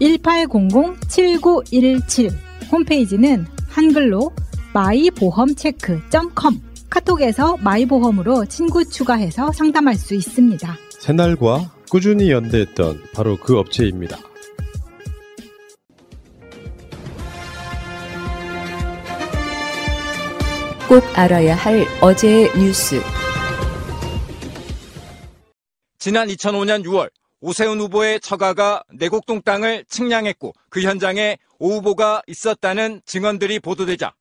1800-7917. 홈페이지는 한글로 마이보험체크.com. 카톡에서 마이보험으로 친구 추가해서 상담할 수 있습니다. 새날과 꾸준히 연대했던 바로 그 업체입니다. 꼭 알아야 할 어제의 뉴스. 지난 2005년 6월 오세훈 후보의 처가가 내곡동 땅을 측량했고 그 현장에 오 후보가 있었다는 증언들이 보도되자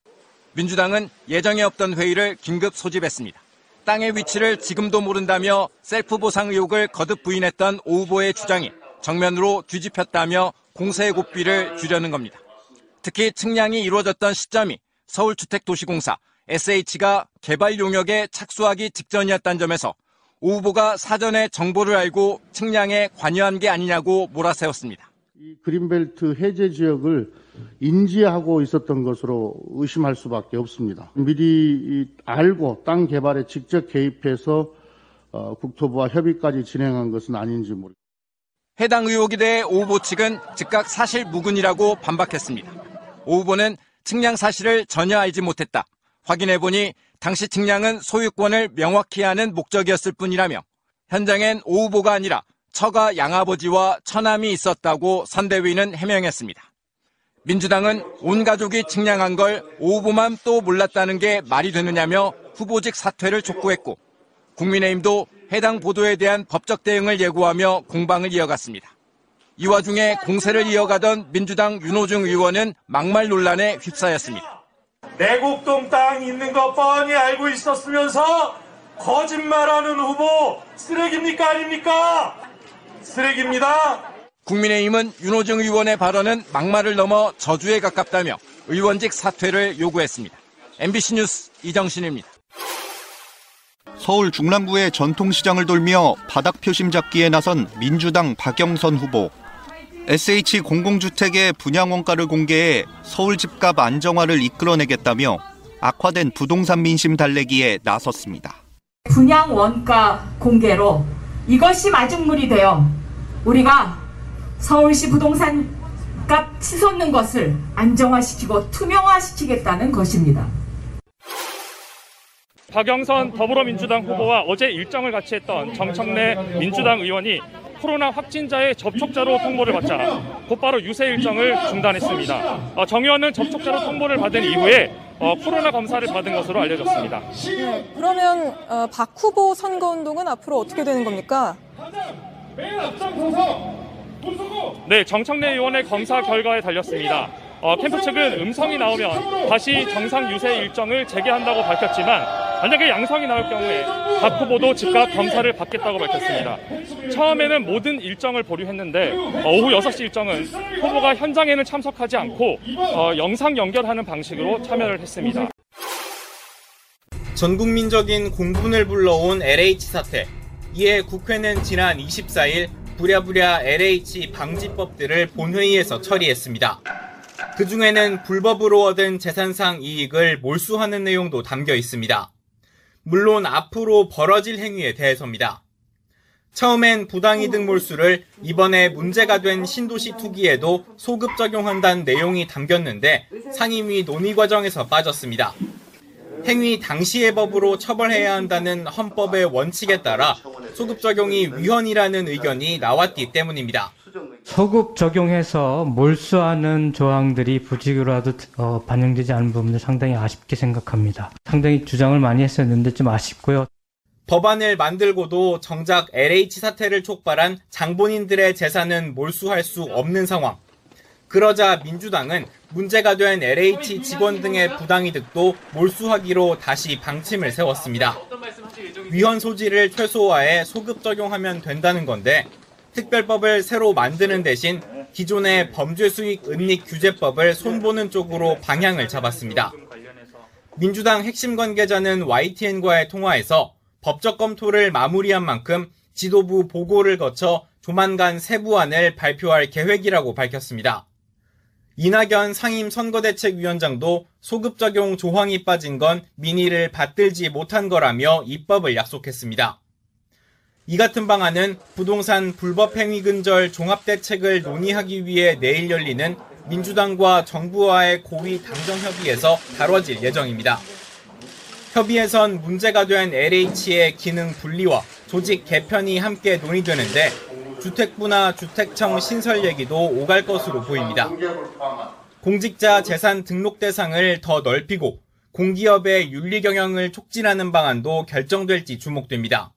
민주당은 예정에 없던 회의를 긴급 소집했습니다. 땅의 위치를 지금도 모른다며 셀프 보상 의혹을 거듭 부인했던 오 후보의 주장이 정면으로 뒤집혔다며 공세의 고삐를 주려는 겁니다. 특히 측량이 이루어졌던 시점이 서울주택도시공사 SH가 개발 용역에 착수하기 직전이었다는 점에서 오 후보가 사전에 정보를 알고 측량에 관여한 게 아니냐고 몰아세웠습니다. 이 그린벨트 해제 지역을 인지하고 있었던 것으로 의심할 수밖에 없습니다. 미리 알고 땅 개발에 직접 개입해서 어, 국토부와 협의까지 진행한 것은 아닌지 모르겠습니다. 해당 의혹에 대해 오 후보 측은 즉각 사실 무근이라고 반박했습니다. 오 후보는 측량 사실을 전혀 알지 못했다. 확인해보니 당시 측량은 소유권을 명확히 하는 목적이었을 뿐이라며 현장엔 오 후보가 아니라 처가 양아버지와 처남이 있었다고 선대위는 해명했습니다. 민주당은 온 가족이 측량한 걸 오 후보만 또 몰랐다는 게 말이 되느냐며 후보직 사퇴를 촉구했고 국민의힘도 해당 보도에 대한 법적 대응을 예고하며 공방을 이어갔습니다. 이 와중에 공세를 이어가던 민주당 윤호중 의원은 막말 논란에 휩싸였습니다. 내곡동 땅 있는 거 뻔히 알고 있었으면서 거짓말하는 후보 쓰레기입니까 아닙니까? 쓰레기입니다. 국민의힘은 윤호중 의원의 발언은 막말을 넘어 저주에 가깝다며 의원직 사퇴를 요구했습니다. MBC 뉴스 이정신입니다. 서울 중랑구의 전통시장을 돌며 바닥 표심 잡기에 나선 민주당 박영선 후보. SH 공공주택의 분양 원가를 공개해 서울 집값 안정화를 이끌어내겠다며 악화된 부동산 민심 달래기에 나섰습니다. 분양 원가 공개로 이것이 마중물이 되어 우리가 서울시 부동산 값 치솟는 것을 안정화시키고 투명화시키겠다는 것입니다. 박영선 더불어민주당 후보와 어제 일정을 같이 했던 정청래 민주당 의원이 코로나 확진자의 접촉자로 통보를 받자 곧바로 유세 일정을 중단했습니다. 어, 정 의원은 접촉자로 통보를 받은 이후에 어, 코로나 검사를 받은 것으로 알려졌습니다. 네, 그러면 어, 박 후보 선거 운동은 앞으로 어떻게 되는 겁니까? 네, 정청래 의원의 검사 결과에 달렸습니다. 어, 캠프 측은 음성이 나오면 다시 정상 유세 일정을 재개한다고 밝혔지만 만약에 양성이 나올 경우에 박 후보도 즉각 검사를 받겠다고 밝혔습니다. 처음에는 모든 일정을 보류했는데 어, 오후 6시 일정은 후보가 현장에는 참석하지 않고 어, 영상 연결하는 방식으로 참여를 했습니다. 전국민적인 공분을 불러온 LH 사태. 이에 국회는 지난 24일 부랴부랴 LH 방지법들을 본회의에서 처리했습니다. 그 중에는 불법으로 얻은 재산상 이익을 몰수하는 내용도 담겨 있습니다. 물론 앞으로 벌어질 행위에 대해서입니다. 처음엔 부당이득 몰수를 이번에 문제가 된 신도시 투기에도 소급 적용한다는 내용이 담겼는데 상임위 논의 과정에서 빠졌습니다. 행위 당시의 법으로 처벌해야 한다는 헌법의 원칙에 따라 소급 적용이 위헌이라는 의견이 나왔기 때문입니다. 소급 적용해서 몰수하는 조항들이 부직으로라도 어, 반영되지 않은 부분도 상당히 아쉽게 생각합니다. 상당히 주장을 많이 했었는데 좀 아쉽고요. 법안을 만들고도 정작 LH 사태를 촉발한 장본인들의 재산은 몰수할 수 없는 상황. 그러자 민주당은 문제가 된 LH 직원 등의 부당이득도 몰수하기로 다시 방침을 세웠습니다. 위헌 소지를 최소화해 소급 적용하면 된다는 건데 특별법을 새로 만드는 대신 기존의 범죄 수익 은닉 규제법을 손보는 쪽으로 방향을 잡았습니다. 민주당 핵심 관계자는 YTN과의 통화에서 법적 검토를 마무리한 만큼 지도부 보고를 거쳐 조만간 세부안을 발표할 계획이라고 밝혔습니다. 이낙연 상임 선거대책위원장도 소급 적용 조항이 빠진 건 민의를 받들지 못한 거라며 입법을 약속했습니다. 이 같은 방안은 부동산 불법 행위 근절 종합 대책을 논의하기 위해 내일 열리는 민주당과 정부와의 고위 당정 협의에서 다뤄질 예정입니다. 협의에선 문제가 된 LH의 기능 분리와 조직 개편이 함께 논의되는데 주택부나 주택청 신설 얘기도 오갈 것으로 보입니다. 공직자 재산 등록 대상을 더 넓히고 공기업의 윤리 경영을 촉진하는 방안도 결정될지 주목됩니다.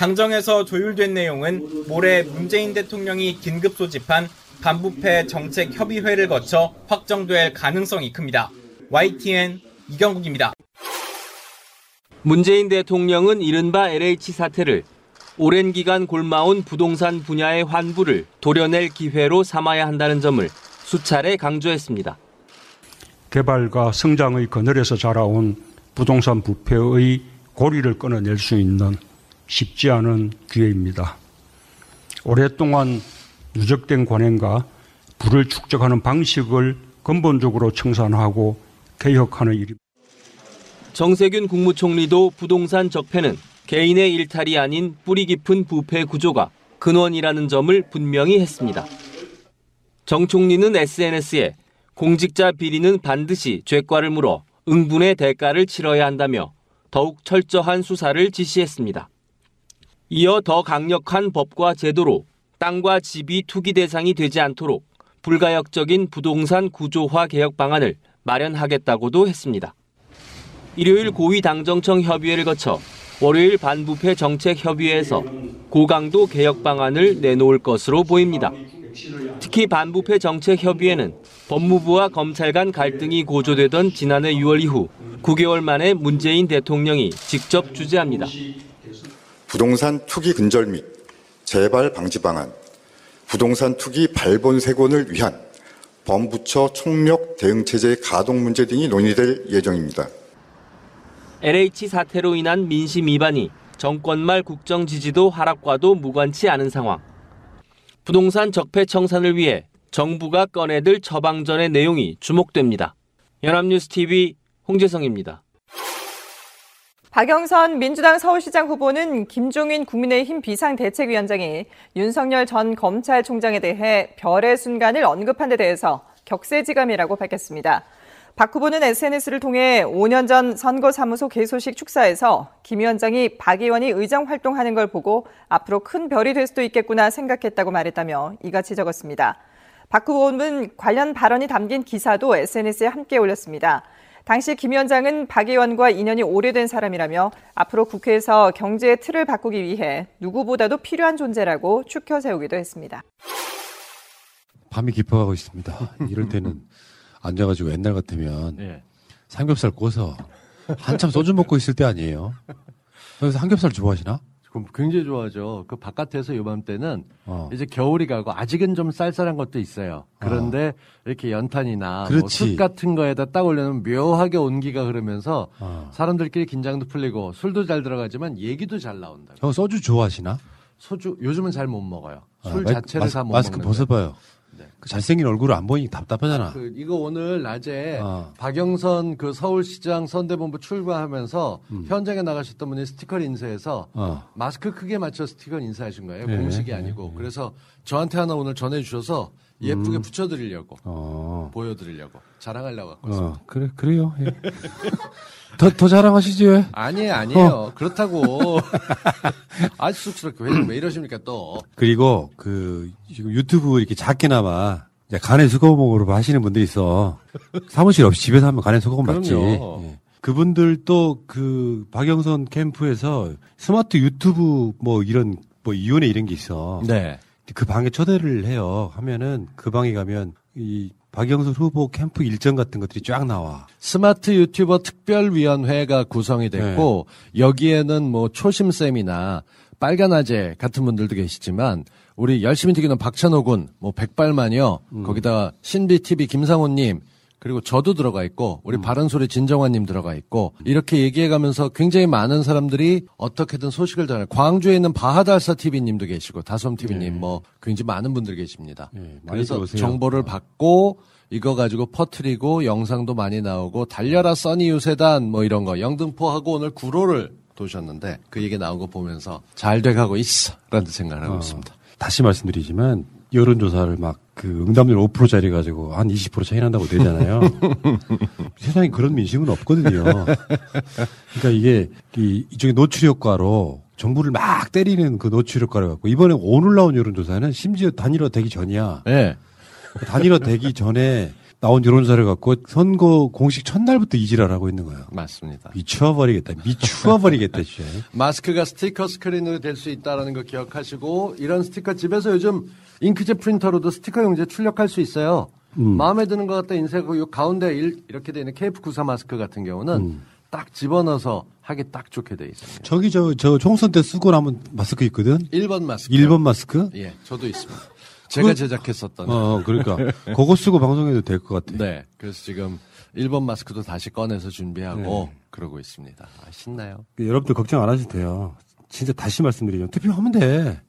당정에서 조율된 내용은 모레 문재인 대통령이 긴급 소집한 반부패 정책 협의회를 거쳐 확정될 가능성이 큽니다. YTN 이경국입니다. 문재인 대통령은 이른바 LH 사태를 오랜 기간 골마온 부동산 분야의 환부를 도려낼 기회로 삼아야 한다는 점을 수차례 강조했습니다. 개발과 성장의 그늘에서 자라온 부동산 부패의 고리를 끊어낼 수 있는 쉽지 않은 기회입니다. 오랫동안 누적된 관행과 부를 축적하는 방식을 근본적으로 청산하고 개혁하는 일입니다. 정세균 국무총리도 부동산 적폐는 개인의 일탈이 아닌 뿌리 깊은 부패 구조가 근원이라는 점을 분명히 했습니다. 정 총리는 SNS에 공직자 비리는 반드시 죄과를 물어 응분의 대가를 치러야 한다며 더욱 철저한 수사를 지시했습니다. 이어 더 강력한 법과 제도로 땅과 집이 투기 대상이 되지 않도록 불가역적인 부동산 구조화 개혁 방안을 마련하겠다고도 했습니다. 일요일 고위 당정청 협의회를 거쳐 월요일 반부패 정책 협의회에서 고강도 개혁 방안을 내놓을 것으로 보입니다. 특히 반부패 정책 협의회는 법무부와 검찰 간 갈등이 고조되던 지난해 6월 이후 9개월 만에 문재인 대통령이 직접 주재합니다. 부동산 투기 근절 및 재발 방지 방안, 부동산 투기 발본 세곤을 위한 범부처 총력 대응 체제 가동 문제 등이 논의될 예정입니다. LH 사태로 인한 민심 위반이 정권 말 국정 지지도 하락과도 무관치 않은 상황. 부동산 적폐 청산을 위해 정부가 꺼내들 처방전의 내용이 주목됩니다. 연합뉴스 TV 홍재성입니다. 박영선 민주당 서울시장 후보는 김종인 국민의힘 비상대책위원장이 윤석열 전 검찰총장에 대해 별의 순간을 언급한 데 대해서 격세지감이라고 밝혔습니다. 박 후보는 SNS를 통해 5년 전 선거사무소 개소식 축사에서 김 위원장이 박 의원이 의정 활동하는 걸 보고 앞으로 큰 별이 될 수도 있겠구나 생각했다고 말했다며 이같이 적었습니다. 박 후보는 관련 발언이 담긴 기사도 SNS에 함께 올렸습니다. 당시 김 위원장은 박 의원과 인연이 오래된 사람이라며 앞으로 국회에서 경제의 틀을 바꾸기 위해 누구보다도 필요한 존재라고 추켜 세우기도 했습니다. 밤이 깊어가고 있습니다. 이럴 때는 앉아가지고 옛날 같으면 예. 삼겹살 구워서 한참 소주 먹고 있을 때 아니에요. 그래서 삼겹살 좋아하시나? 그럼 굉장히 좋아하죠. 그 바깥에서 요맘때는 어. 이제 겨울이 가고 아직은 좀 쌀쌀한 것도 있어요. 그런데 이렇게 연탄이나 뭐. 숯 같은 거에다 딱 올려놓으면 묘하게 온기가 흐르면서 어. 사람들끼리 긴장도 풀리고 술도 잘 들어가지만 얘기도 잘 나온다. 형 소주 좋아하시나? 소주 요즘은 잘 못 먹어요. 아, 술 마이- 자체를 못. 마스크 벗어봐요. 네. 그 잘생긴 얼굴 안 보이니 답답하잖아. 그 이거 오늘 낮에 어. 박영선 그 서울시장 선대본부 출마하면서 음. 현장에 나가셨던 분이 스티커를 인쇄해서 어. 마스크 크게 맞춰 스티커를 인쇄하신 거예요. 네, 공식이 네, 아니고. 그래서 저한테 하나 오늘 전해주셔서 예쁘게 음. 붙여드리려고 어. 보여드리려고 자랑하려고 갖고. 어, 그래, 그래요. 예. 더, 더 자랑하시지, 왜? 아니에요, 아니에요. 어. 그렇다고. 아주 쑥스럽게 왜, 왜 이러십니까 또? 그리고 그 지금 유튜브 이렇게 작게나마 이제 간의 수거먹으로 하시는 분들이 있어. 사무실 없이 집에서 하면 간의 수거먹 맞지. 예. 그분들도 그 박영선 캠프에서 스마트 유튜브 뭐 이런 뭐 위원회 이런 게 있어. 네. 그 방에 초대를 해요. 하면은 그 방에 가면 이 박영선 후보 캠프 일정 같은 것들이 쫙 나와. 스마트 유튜버 특별위원회가 구성이 됐고 네. 여기에는 뭐 초심 쌤이나 빨간 아재 같은 분들도 계시지만 우리 열심히 튀기는 박찬호 군, 뭐 백발만이요. 거기다가 신비 TV 김상훈님, 그리고 저도 들어가 있고 우리 바른 소리 진정환님 들어가 있고 이렇게 얘기해가면서 굉장히 많은 사람들이 어떻게든 소식을 전해. 광주에 있는 바하달사 TV님도 계시고 다솜 TV님 뭐 굉장히 많은 분들 계십니다. 많이 그래서 들어오세요. 정보를 받고 이거 가지고 퍼트리고 영상도 많이 나오고 달려라 써니 유세단 뭐 이런 거 영등포하고 오늘 구로를 도셨는데 그 얘기 나온 거 보면서 잘 돼가고 있어라는 생각을 하고 어, 있습니다. 다시 말씀드리지만 여론조사를 막 그 응답률 5%짜리 가지고 한 20% 차이 난다고 내잖아요. 세상에 그런 민심은 없거든요. 그러니까 이게 이, 이쪽에 노출 효과로 정부를 막 때리는 그 노출 효과를 갖고 이번에 오늘 나온 여론조사는 심지어 단일화 되기 전이야. 네. 단일화 되기 전에 나온 여론조사를 갖고 선거 공식 첫날부터 하고 있는 거예요. 맞습니다. 미쳐버리겠다. 미추어버리겠다, 진짜. 마스크가 스티커 스크린으로 될 수 있다라는 거 기억하시고 이런 스티커 집에서 요즘 잉크젯 프린터로도 스티커 용지에 출력할 수 있어요. 마음에 드는 것 같다 인쇄하고 요 가운데 일- 이렇게 되는 KF94 마스크 같은 경우는 딱 집어넣어서 하기 딱 좋게 돼 있습니다. 저기 저, 저 총선 때 쓰고 남은 마스크 있거든? 1번 마스크. 1번 마스크? 예, 저도 있습니다. 제가 그거- 제작했었던. 어, 그러니까. 그거 쓰고 방송해도 될 것 같아. 네. 그래서 지금 1번 마스크도 다시 꺼내서 준비하고 네. 그러고 있습니다. 아, 신나요. 여러분들 걱정 안 하셔도 돼요. 진짜 다시 말씀드리죠. 투표하면 돼.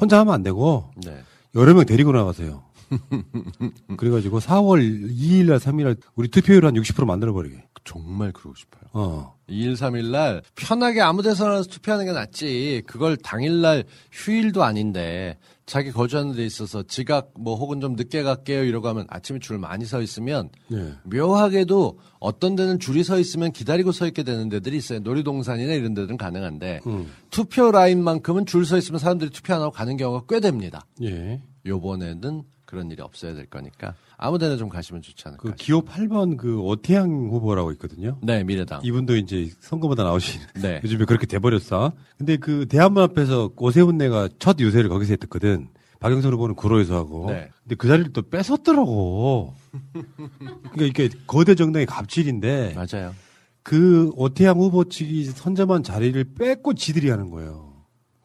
혼자 하면 안 되고, 네. 여러 명 데리고 나가세요. 그래가지고 4월 2일날, 3일날 우리 투표율 한 60% 만들어버리게. 정말 그러고 싶어요. 어. 2일, 3일 날 편하게 아무 데서나 투표하는 게 낫지. 그걸 당일 날 휴일도 아닌데 자기 거주하는 데 있어서 지각 뭐 혹은 좀 늦게 갈게요 이러고 하면 아침에 줄 많이 서 있으면 네. 묘하게도 어떤 데는 줄이 서 있으면 기다리고 서 있게 되는 데들이 있어요. 놀이동산이나 이런 데들은 가능한데 음. 투표 라인만큼은 줄 서 있으면 사람들이 투표 안 하고 가는 경우가 꽤 됩니다. 예. 요번에는 그런 일이 없어야 될 거니까 아무 데나 좀 가시면 좋지 않을까. 그 기호 8번 그 오태양 후보라고 있거든요. 네, 미래당. 이분도 이제 선거마다 나오신. 네. 요즘에 그렇게 돼버렸어. 근데 그 대한문 앞에서 오세훈내가 첫 유세를 거기서 했거든. 박영선 후보는 구로에서 하고. 네. 근데 그 자리를 또 뺏었더라고. 그러니까 이게 거대 정당의 갑질인데. 맞아요. 그 오태양 후보 측이 선점한 자리를 뺏고 지들이 하는 거예요.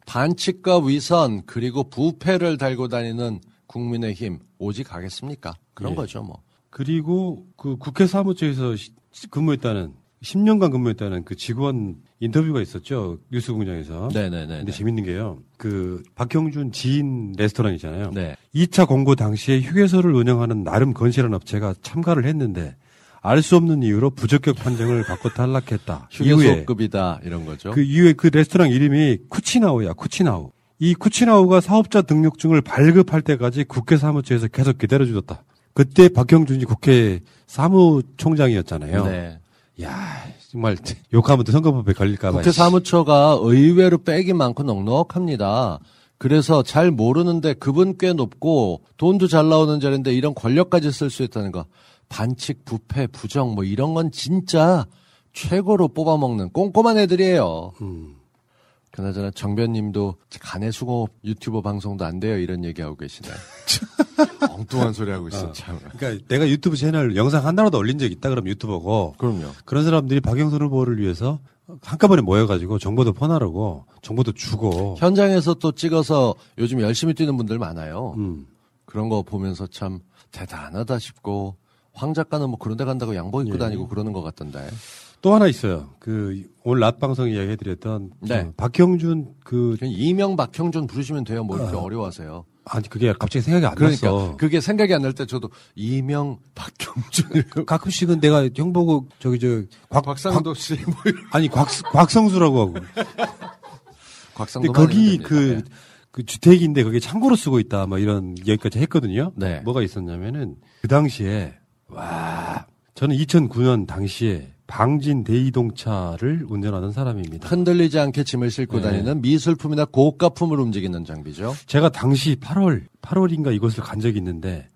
반칙과 위선 그리고 부패를 달고 다니는 국민의힘 오직 가겠습니까? 그런 예. 거죠 뭐. 그리고 그 국회 사무처에서 시- 근무했다는 10년간 근무했다는 그 직원 인터뷰가 있었죠 뉴스 공장에서. 네네네. 근데 재밌는 게요. 그 박형준 지인 레스토랑이잖아요. 네. 2차 공고 당시에 휴게소를 운영하는 나름 건실한 업체가 참가를 했는데 알 수 없는 이유로 부적격 판정을 받고 탈락했다. 휴게소급이다 이런 거죠. 그 이후에 그 레스토랑 이름이 쿠치나우야. 쿠치나우. 이 쿠치나우가 사업자 등록증을 발급할 때까지 국회 사무처에서 계속 기다려 주었다. 그때 박형준이 국회 사무총장이었잖아요. 네. 야 정말 욕하면 또 선거법에 걸릴까 봐. 국회 사무처가 의외로 백이 많고 넉넉합니다. 그래서 잘 모르는데 그분 꽤 높고 돈도 잘 나오는 자리인데 이런 권력까지 쓸 수 있다는 거. 반칙, 부패, 부정 뭐 이런 건 진짜 최고로 뽑아먹는 꼼꼼한 애들이에요. 음. 그나저나 정변님도 간의 수공업 유튜버 방송도 안 돼요 이런 얘기하고 계시네. 엉뚱한 소리 하고 있어 어. 참. 그러니까 내가 유튜브 채널 영상 하나라도 올린 적 있다 그러면 유튜버고. 그럼요. 그런 사람들이 박영선 후보를 위해서 한꺼번에 모여가지고 정보도 퍼나르고 정보도 주고. 현장에서 또 찍어서 요즘 열심히 뛰는 분들 많아요. 음. 그런 거 보면서 참 대단하다 싶고 황 작가는 뭐 그런 데 간다고 양복 입고 예. 다니고 그러는 것 같던데. 또 하나 있어요. 그 오늘 낮 방송 이야기해드렸던 네. 어, 박형준 그 이명 박형준 부르시면 돼요. 뭐 이렇게 어. 어. 려워하세요 아니 그게 갑자기 생각이 안 그러니까 났어. 그게 생각이 안 날 때 저도 이명 박형준 가끔씩은 내가 형 보고 저기 저 곽, 곽상도 씨뭐 아니 곽 곽성수라고 하고. 곽상도 거기 그, 그 주택인데 거기에 창고로 쓰고 있다, 뭐 이런 얘기까지 했거든요. 네. 뭐가 있었냐면은 그 당시에 와 저는 2009년 당시에 방진 대이동차를 운전하던 사람입니다. 흔들리지 않게 짐을 싣고 네. 다니는 미술품이나 고가품을 움직이는 장비죠. 제가 당시 8월 8월인가 이곳을 간 적이 있는데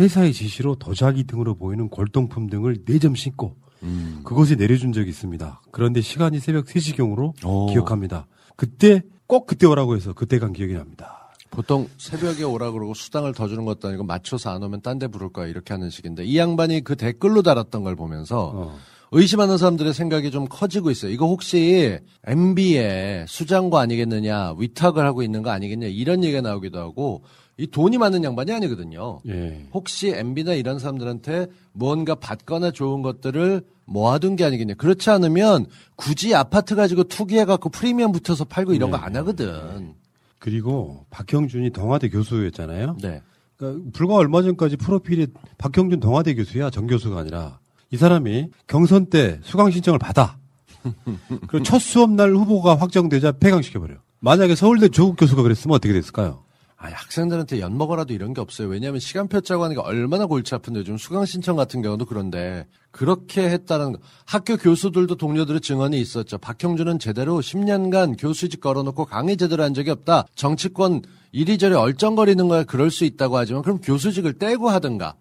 회사의 지시로 도자기 등으로 보이는 골동품 등을 4점 신고 음. 그곳에 내려준 적이 있습니다. 그런데 시간이 새벽 3시경으로 오. 기억합니다. 그때 꼭 그때 오라고 해서 그때 간 기억이 납니다. 보통 새벽에 오라 그러고 수당을 더 주는 것도 아니고 맞춰서 안 오면 딴 데 부를 거야 이렇게 하는 식인데 이 양반이 그 댓글로 달았던 걸 보면서 어. 의심하는 사람들의 생각이 좀 커지고 있어요. 이거 혹시 MB의 수장과 아니겠느냐, 위탁을 하고 있는 거 아니겠냐, 이런 얘기가 나오기도 하고, 이 돈이 많은 양반이 아니거든요. 예. 혹시 MB나 이런 사람들한테 무언가 받거나 좋은 것들을 모아둔 게 아니겠냐. 그렇지 않으면 굳이 아파트 가지고 투기해갖고 프리미엄 붙여서 팔고 이런 거 안 하거든. 그리고 박형준이 동아대 교수였잖아요. 네. 그러니까 불과 얼마 전까지 프로필이 박형준 동아대 교수야 정 교수가 아니라 이 사람이 경선 때 수강 신청을 받아. 그리고 첫 수업 날 후보가 확정되자 폐강시켜버려. 만약에 서울대 조국 교수가 그랬으면 어떻게 됐을까요? 아니, 학생들한테 엿먹어라도 이런 게 없어요. 왜냐하면 시간표 짜고 하는 게 얼마나 골치 아픈데 요즘 수강 신청 같은 경우도 그런데 그렇게 했다는 거. 학교 교수들도 동료들의 증언이 있었죠. 박형준은 제대로 10년간 교수직 걸어놓고 강의 제대로 한 적이 없다. 정치권 이리저리 얼쩡거리는 거야 그럴 수 있다고 하지만 그럼 교수직을 떼고 하든가.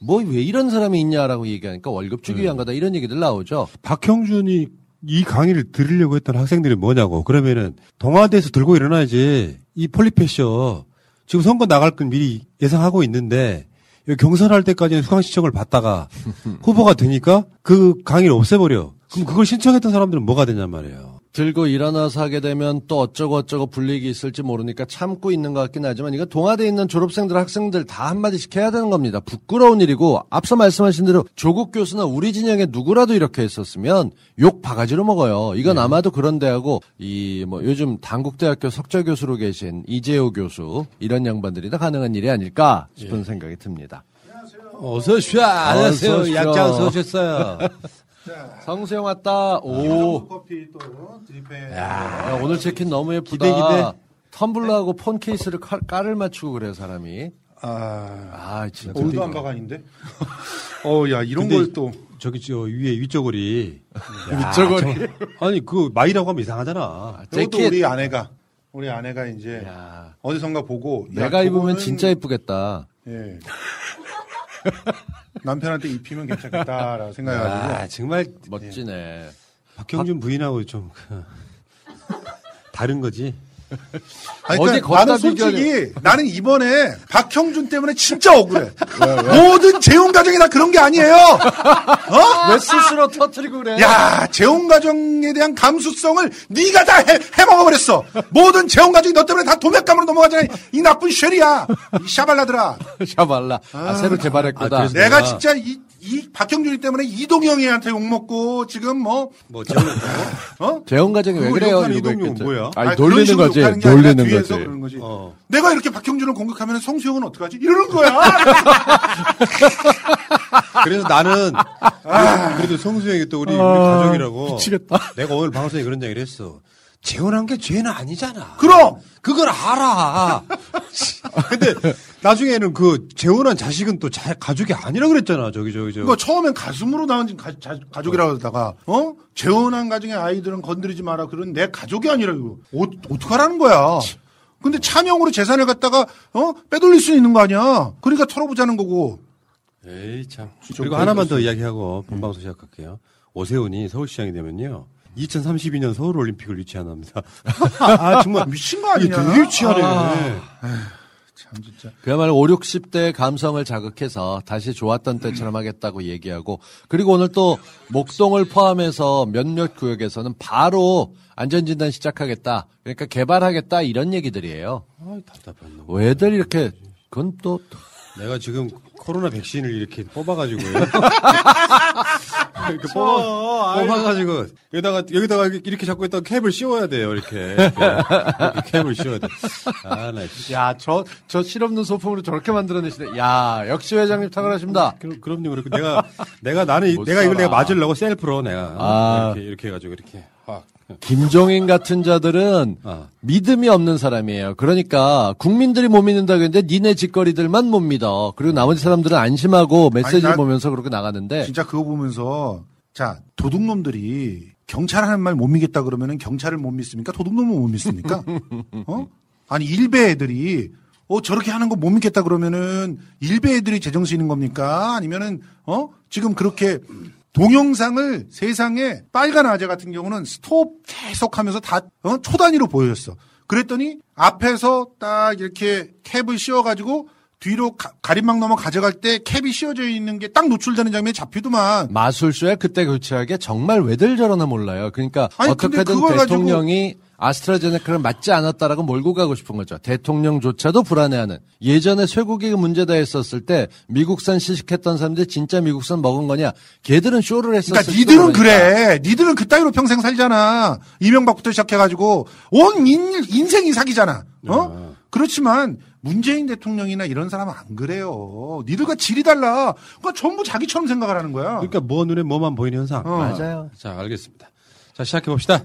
뭐 왜 이런 사람이 있냐라고 얘기하니까 월급 주기 위한 거다 이런 얘기들 나오죠. 박형준이 이 강의를 들으려고 했던 학생들이 뭐냐고. 그러면은 동아대에서 들고 일어나야지. 이 폴리패셔 지금 선거 나갈 건 미리 예상하고 있는데 경선할 때까지는 수강 신청을 받다가 후보가 되니까 그 강의를 없애버려. 그럼 그걸 신청했던 사람들은 뭐가 되냔 말이에요. 들고 일어나서 하게 되면 또 어쩌고 어쩌고 불리익이 있을지 모르니까 참고 있는 것 같긴 하지만 이거 동아대에 있는 졸업생들 학생들 다 한마디씩 해야 되는 겁니다. 부끄러운 일이고 앞서 말씀하신 대로 조국 교수나 우리 진영에 누구라도 이렇게 했었으면 욕 바가지로 먹어요. 이건 아마도 그런 대하고 이 뭐 요즘 단국대학교 석좌 교수로 계신 이재호 교수 이런 양반들이 다 가능한 일이 아닐까 싶은 생각이 듭니다. 어서 오십시오. 안녕하세요. 약장 어서 오셨어요. 성수형 왔다. 오. 커피 또 드립해. 야, 오늘 재킷 너무 예쁘다. 기대, 기대. 텀블러하고 폰 케이스를 칼, 깔을 맞추고 그래요, 사람이. 아, 아, 진짜. 오늘도 안 가가인데. 어, 야 이런 걸 또. 저기 저 위에 위쪽거리 위쪽거리. 저- 아니 그 마이라고 하면 이상하잖아. 이것도 우리 아내가 우리 아내가 이제 어디선가 보고 야, 내가 입으면 그거는- 진짜 이쁘겠다. 예. 남편한테 입히면 괜찮겠다라고 생각해가지고 아, 정말 멋지네. 박형준 부인하고 좀 그, 다른 거지. 아니, 어디 그러니까 걷다 나는 솔직히 비교하냐. 나는 이번에 박형준 때문에 진짜 억울해. 모든 재혼 가정이 다 그런 게 아니에요. 어? 왜 스스로 터트리고 그래? 야, 재혼 가정에 대한 감수성을 네가 다 해, 해먹어 버렸어. 모든 재혼 가정이 너 때문에 다 도매감으로 넘어가잖아. 이 나쁜 쉐리야. 이 샤발라들아. 샤발라. 아, 새로 개발했구나. 내가 진짜 이, 이 박형준이 때문에 이동영이한테 욕먹고 지금 뭐. 뭐 재혼 어? 재혼 가정이 왜 그래요? 있겠죠. 뭐야? 아니, 아니, 그런 놀리는 거지. 놀리는 뒤에서 거지. 그러는 거지. 어. 내가 이렇게 박형준을 공격하면 성수형은 어떡하지? 이러는 거야. 그래서 나는 그래도, 그래도 성수형이 또 우리, 우리 가족이라고 미치겠다. 내가 오늘 방송에 그런 얘기를 했어. 재혼한 게 죄는 아니잖아. 그럼 그걸 알아. 근데 나중에는 그 재혼한 자식은 또 자, 가족이 아니라 그랬잖아. 저기 저기 저. 그거 처음엔 가슴으로 나온 가, 족이라고 하다가 어 재혼한 가정의 아이들은 건드리지 마라 그런 내 가족이 아니라 이거 어, 어떡하라는 거야. 근데 차명으로 재산을 갖다가 어 빼돌릴 수 있는 거 아니야. 그러니까 털어보자는 거고. 에이 참. 그리고 하나만 더 이야기하고 본방송 시작할게요. 오세훈이 서울시장이 되면요. 2032년 서울올림픽을 유치한답니다. 아 정말 미친 거 아니냐? 되게 유치하네. 아. 참 진짜. 그야말로 5, 60대 감성을 자극해서 다시 좋았던 때처럼 하겠다고 얘기하고 그리고 오늘 또 목동을 포함해서 몇몇 구역에서는 바로 안전진단 시작하겠다. 그러니까 개발하겠다 이런 얘기들이에요. 아 답답한 놈. 왜들 이렇게 그건 또 내가 지금 코로나 백신을 이렇게 뽑아가지고요. 이렇게 뽑아, 뽑아가지고 여기다가 여기다가 이렇게 잡고 있다가 캡을 씌워야 돼요. 이렇게 이렇게, 이렇게 캡을 씌워야 돼. 아 나 야, 저, 저 실없는 소품으로 저렇게 만들어내시네. 야, 역시 회장님 탁월하십니다. 그럼 그럼요. 그렇고 내가 내가 나는 이- 못 내가 이걸. 내가 맞으려고 셀프로 내가 아. 이렇게 이렇게 해가지고 이렇게 확. 김종인 같은 자들은 아. 믿음이 없는 사람이에요. 그러니까 국민들이 못 믿는다고 했는데 니네 짓거리들만 못 믿어. 그리고 나머지 사람들은 안심하고 메시지를 아니, 나- 보면서 그렇게 나가는데 진짜 그거 보면서 자 도둑놈들이 경찰 하는 말 못 믿겠다 그러면은 경찰을 못 믿습니까? 도둑놈은 못 믿습니까? 어? 아니 일베 애들이 어 저렇게 하는 거 못 믿겠다 그러면은 일베 애들이 제정신인 겁니까? 아니면은 어 지금 그렇게 동영상을 세상에 빨간 아재 같은 경우는 스톱 계속 하면서 다 어? 초단위로 보여줬어. 그랬더니 앞에서 딱 이렇게 캡을 씌워가지고 뒤로 가, 가림막 넘어 가져갈 때 캡이 씌워져 있는 게 딱 노출되는 장면이 잡히더만. 마술쇼에 그때 교체하게 정말 왜들 저러나 몰라요. 그러니까 아니, 어떻게든 그걸 가지고- 대통령이 아스트라제네카를 맞지 않았다라고 몰고 가고 싶은 거죠. 대통령조차도 불안해하는. 예전에 쇠고기 문제다 했었을 때 미국산 시식했던 사람들이 진짜 미국산 먹은 거냐? 걔들은 쇼를 했었을 그러니까 니들은 그래. 니들은 그 따위로 평생 살잖아. 이명박부터 시작해가지고 온 인, 인생이 사기잖아. 어? 그렇지만 문재인 대통령이나 이런 사람은 안 그래요. 니들과 질이 달라. 그러니까 전부 자기처럼 생각을 하는 거야. 그러니까 뭐 눈에 뭐만 보이는 현상. 어. 맞아요. 자, 알겠습니다. 자, 시작해 봅시다.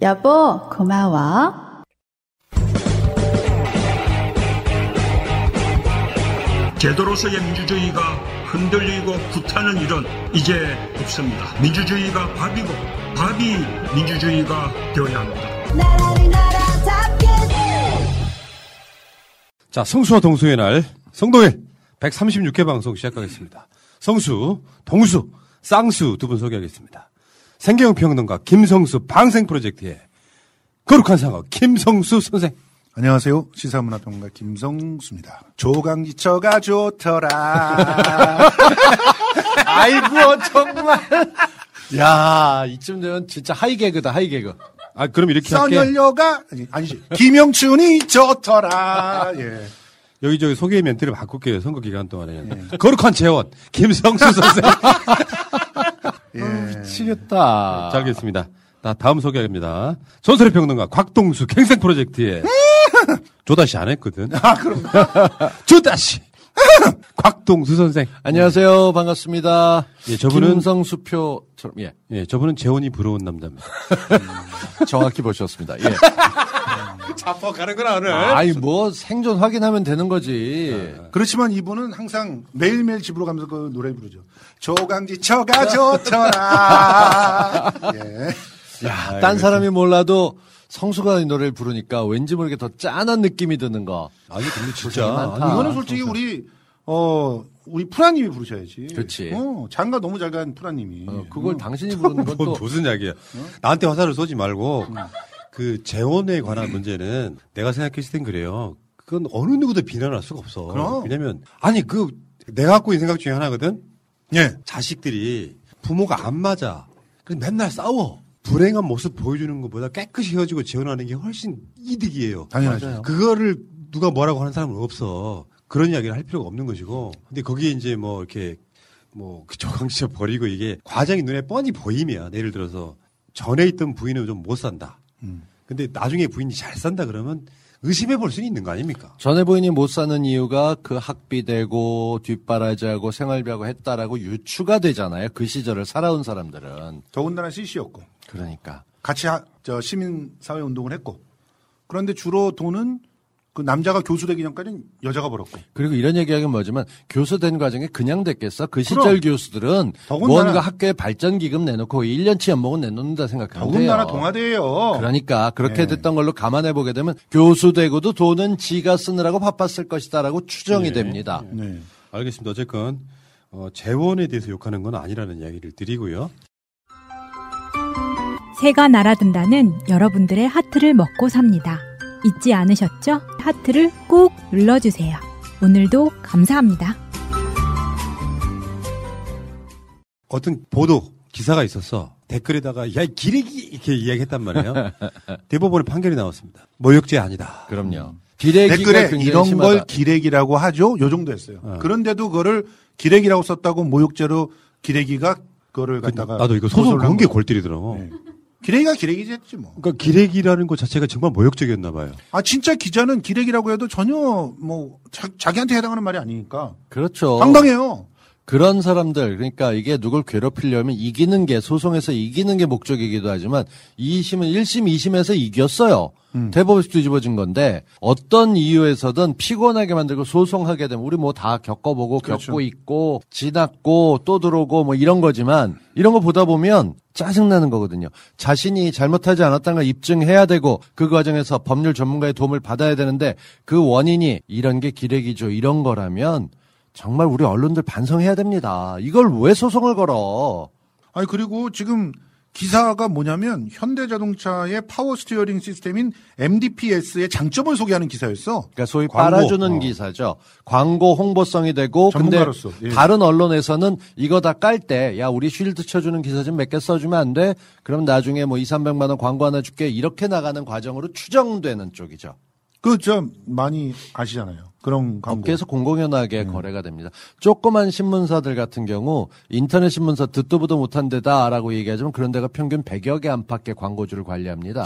여보, 고마워. 제도로서의 민주주의가 흔들리고 구타는 일은 이제 없습니다. 민주주의가 밥이고 밥이 민주주의가 되어야 합니다. 자, 성수와 동수의 날, 성동일 136회 방송 시작하겠습니다. 성수, 동수, 쌍수 두 분 소개하겠습니다. 생계형 평론가 김성수 방생 프로젝트의 거룩한 상어 김성수 선생. 안녕하세요. 시사문화평론가 김성수입니다. 조강지처가 좋더라. 아이고 정말. 야 이쯤 되면 진짜 하이 개그다 하이 개그. 아 그럼 이렇게 할게. 써녀려가 아니, 아니지. 김영춘이 좋더라. 예. 여기저기 소개 멘트를 바꿀게요. 선거 기간 동안에. 거룩한 재원 김성수 선생. 예. 미치겠다. 자, 알겠습니다. 다 다음 소개합니다. 전설의 평론가 곽동수 갱생 프로젝트에 조다시 안 했거든. 아, 그럼. 조다시! 곽동수 선생. 안녕하세요. 반갑습니다. 예, 저분은 김성수표처럼 예. 예, 저분은 재혼이 부러운 남자입니다. 정확히 보셨습니다. 예. 자뻑 가는 거나 오늘. 아이 뭐 생존 확인하면 되는 거지. 그렇지만 이분은 항상 매일매일 집으로 가면서 그 노래 부르죠. 조강지처가 좋더라. 예. 야, 딴 사람이 몰라도 성수가 이 노래를 부르니까 왠지 모르게 더 짠한 느낌이 드는 거. 아니 근데 진짜 많다. 아니, 이거는 솔직히 우리 어 우리 프라님이 부르셔야지. 그렇지. 어, 장가 너무 잘 간 프라님이. 그걸 당신이 부르는 건 또. 뭐, 무슨 이야기야. 나한테 화살을 쏘지 말고 그 재혼에 관한 문제는 내가 생각했을 땐 그래요. 그건 어느 누구도 비난할 수가 없어. 그럼. 왜냐면 아니 그 내가 갖고 있는 생각 중에 하나거든. 예. 자식들이 부모가 안 맞아. 그래서 맨날 싸워. 불행한 모습 보여주는 것보다 깨끗이 헤어지고 재혼하는 게 훨씬 이득이에요. 당연하죠. 맞아요. 그거를 누가 뭐라고 하는 사람은 없어. 그런 이야기를 할 필요가 없는 것이고. 근데 거기에 이제 뭐 이렇게 뭐그 조강지처 버리고 이게 과정이 눈에 뻔히 보이면 예를 들어서 전에 있던 부인은 좀 못 산다. 음. 근데 나중에 부인이 잘 산다 그러면 의심해 볼 수는 있는 거 아닙니까? 전에 부인이 못 사는 이유가 그 학비 대고 뒷바라지하고 생활비하고 했다라고 유추가 되잖아요. 그 시절을 살아온 사람들은. 더군다나 CC였고. 그러니까. 같이 하, 저 시민 사회 운동을 했고. 그런데 주로 돈은 그 남자가 교수 되기 전까지는 여자가 벌었고. 그리고 이런 얘기하기는 뭐지만 교수 된 과정에 그냥 됐겠어? 그 시절 그럼. 교수들은 더군다나. 뭔가 학교에 발전 기금 내놓고 1년치 연봉은 내놓는다 생각하면 돼요. 더군다나 동아대예요. 그러니까 그렇게 예. 됐던 걸로 감안해 보게 되면 교수 되고도 돈은 지가 쓰느라고 바빴을 것이다라고 추정이 네. 됩니다. 네. 알겠습니다. 어쨌건 어, 재혼에 대해서 욕하는 건 아니라는 이야기를 드리고요. 새가 날아든다는 여러분들의 하트를 먹고 삽니다. 잊지 않으셨죠? 하트를 꾹 눌러주세요. 오늘도 감사합니다. 어떤 보도 기사가 있었어. 댓글에다가 야이 기레기 이렇게 이야기했단 말이에요. 대법원의 판결이 나왔습니다. 모욕죄 아니다. 그럼요. 기레기가 댓글에 굉장히 이런 심하다. 걸 기레기라고 하죠. 요 정도 했어요. 그런데도 그거를 기레기라고 썼다고 모욕죄로 기레기가 그거를 갖다가 나도 이거 소송 고소를 한 건게 거예요. 골 때리더라고. 네. 기레기가 기레기지 했지 뭐. 그러니까 기레기라는 것 자체가 정말 모욕적이었나 봐요. 아 진짜 기자는 기레기라고 해도 전혀 뭐 자, 기한테 해당하는 말이 아니니까 그렇죠. 황당해요. 그런 사람들 그러니까 이게 누굴 괴롭히려면 이기는 게 소송에서 이기는 게 목적이기도 하지만 2심은 1심, 2심에서 이겼어요. 음. 대법에서 뒤집어진 건데 어떤 이유에서든 피곤하게 만들고 소송하게 되면 우리 뭐 다 겪어보고 그렇죠. 겪고 있고 지났고 또 들어오고 뭐 이런 거지만 이런 거 보다 보면 짜증나는 거거든요. 자신이 잘못하지 않았다는 걸 입증해야 되고 그 과정에서 법률 전문가의 도움을 받아야 되는데 그 원인이 이런 게 기레기죠. 이런 거라면 정말 우리 언론들 반성해야 됩니다. 이걸 왜 소송을 걸어? 아니 그리고 지금 기사가 뭐냐면 현대자동차의 파워 스티어링 시스템인 MDPS의 장점을 소개하는 기사였어. 그러니까 소위 광고. 빨아주는 어. 기사죠. 광고 홍보성이 되고 근데 전문가로서, 예. 다른 언론에서는 이거 다 깔 때 야 우리 쉴드 쳐주는 기사 좀 몇 개 써주면 안 돼? 그럼 나중에 뭐 2, 300만 원 광고 하나 줄게 이렇게 나가는 과정으로 추정되는 쪽이죠. 그 좀 많이 아시잖아요. 그런 광고. 업계에서 공공연하게 거래가 됩니다. 조그만 신문사들 같은 경우 인터넷 신문사 듣도 보도 못한 데다라고 얘기하지만 그런 데가 평균 100여 개 안팎의 광고주를 관리합니다.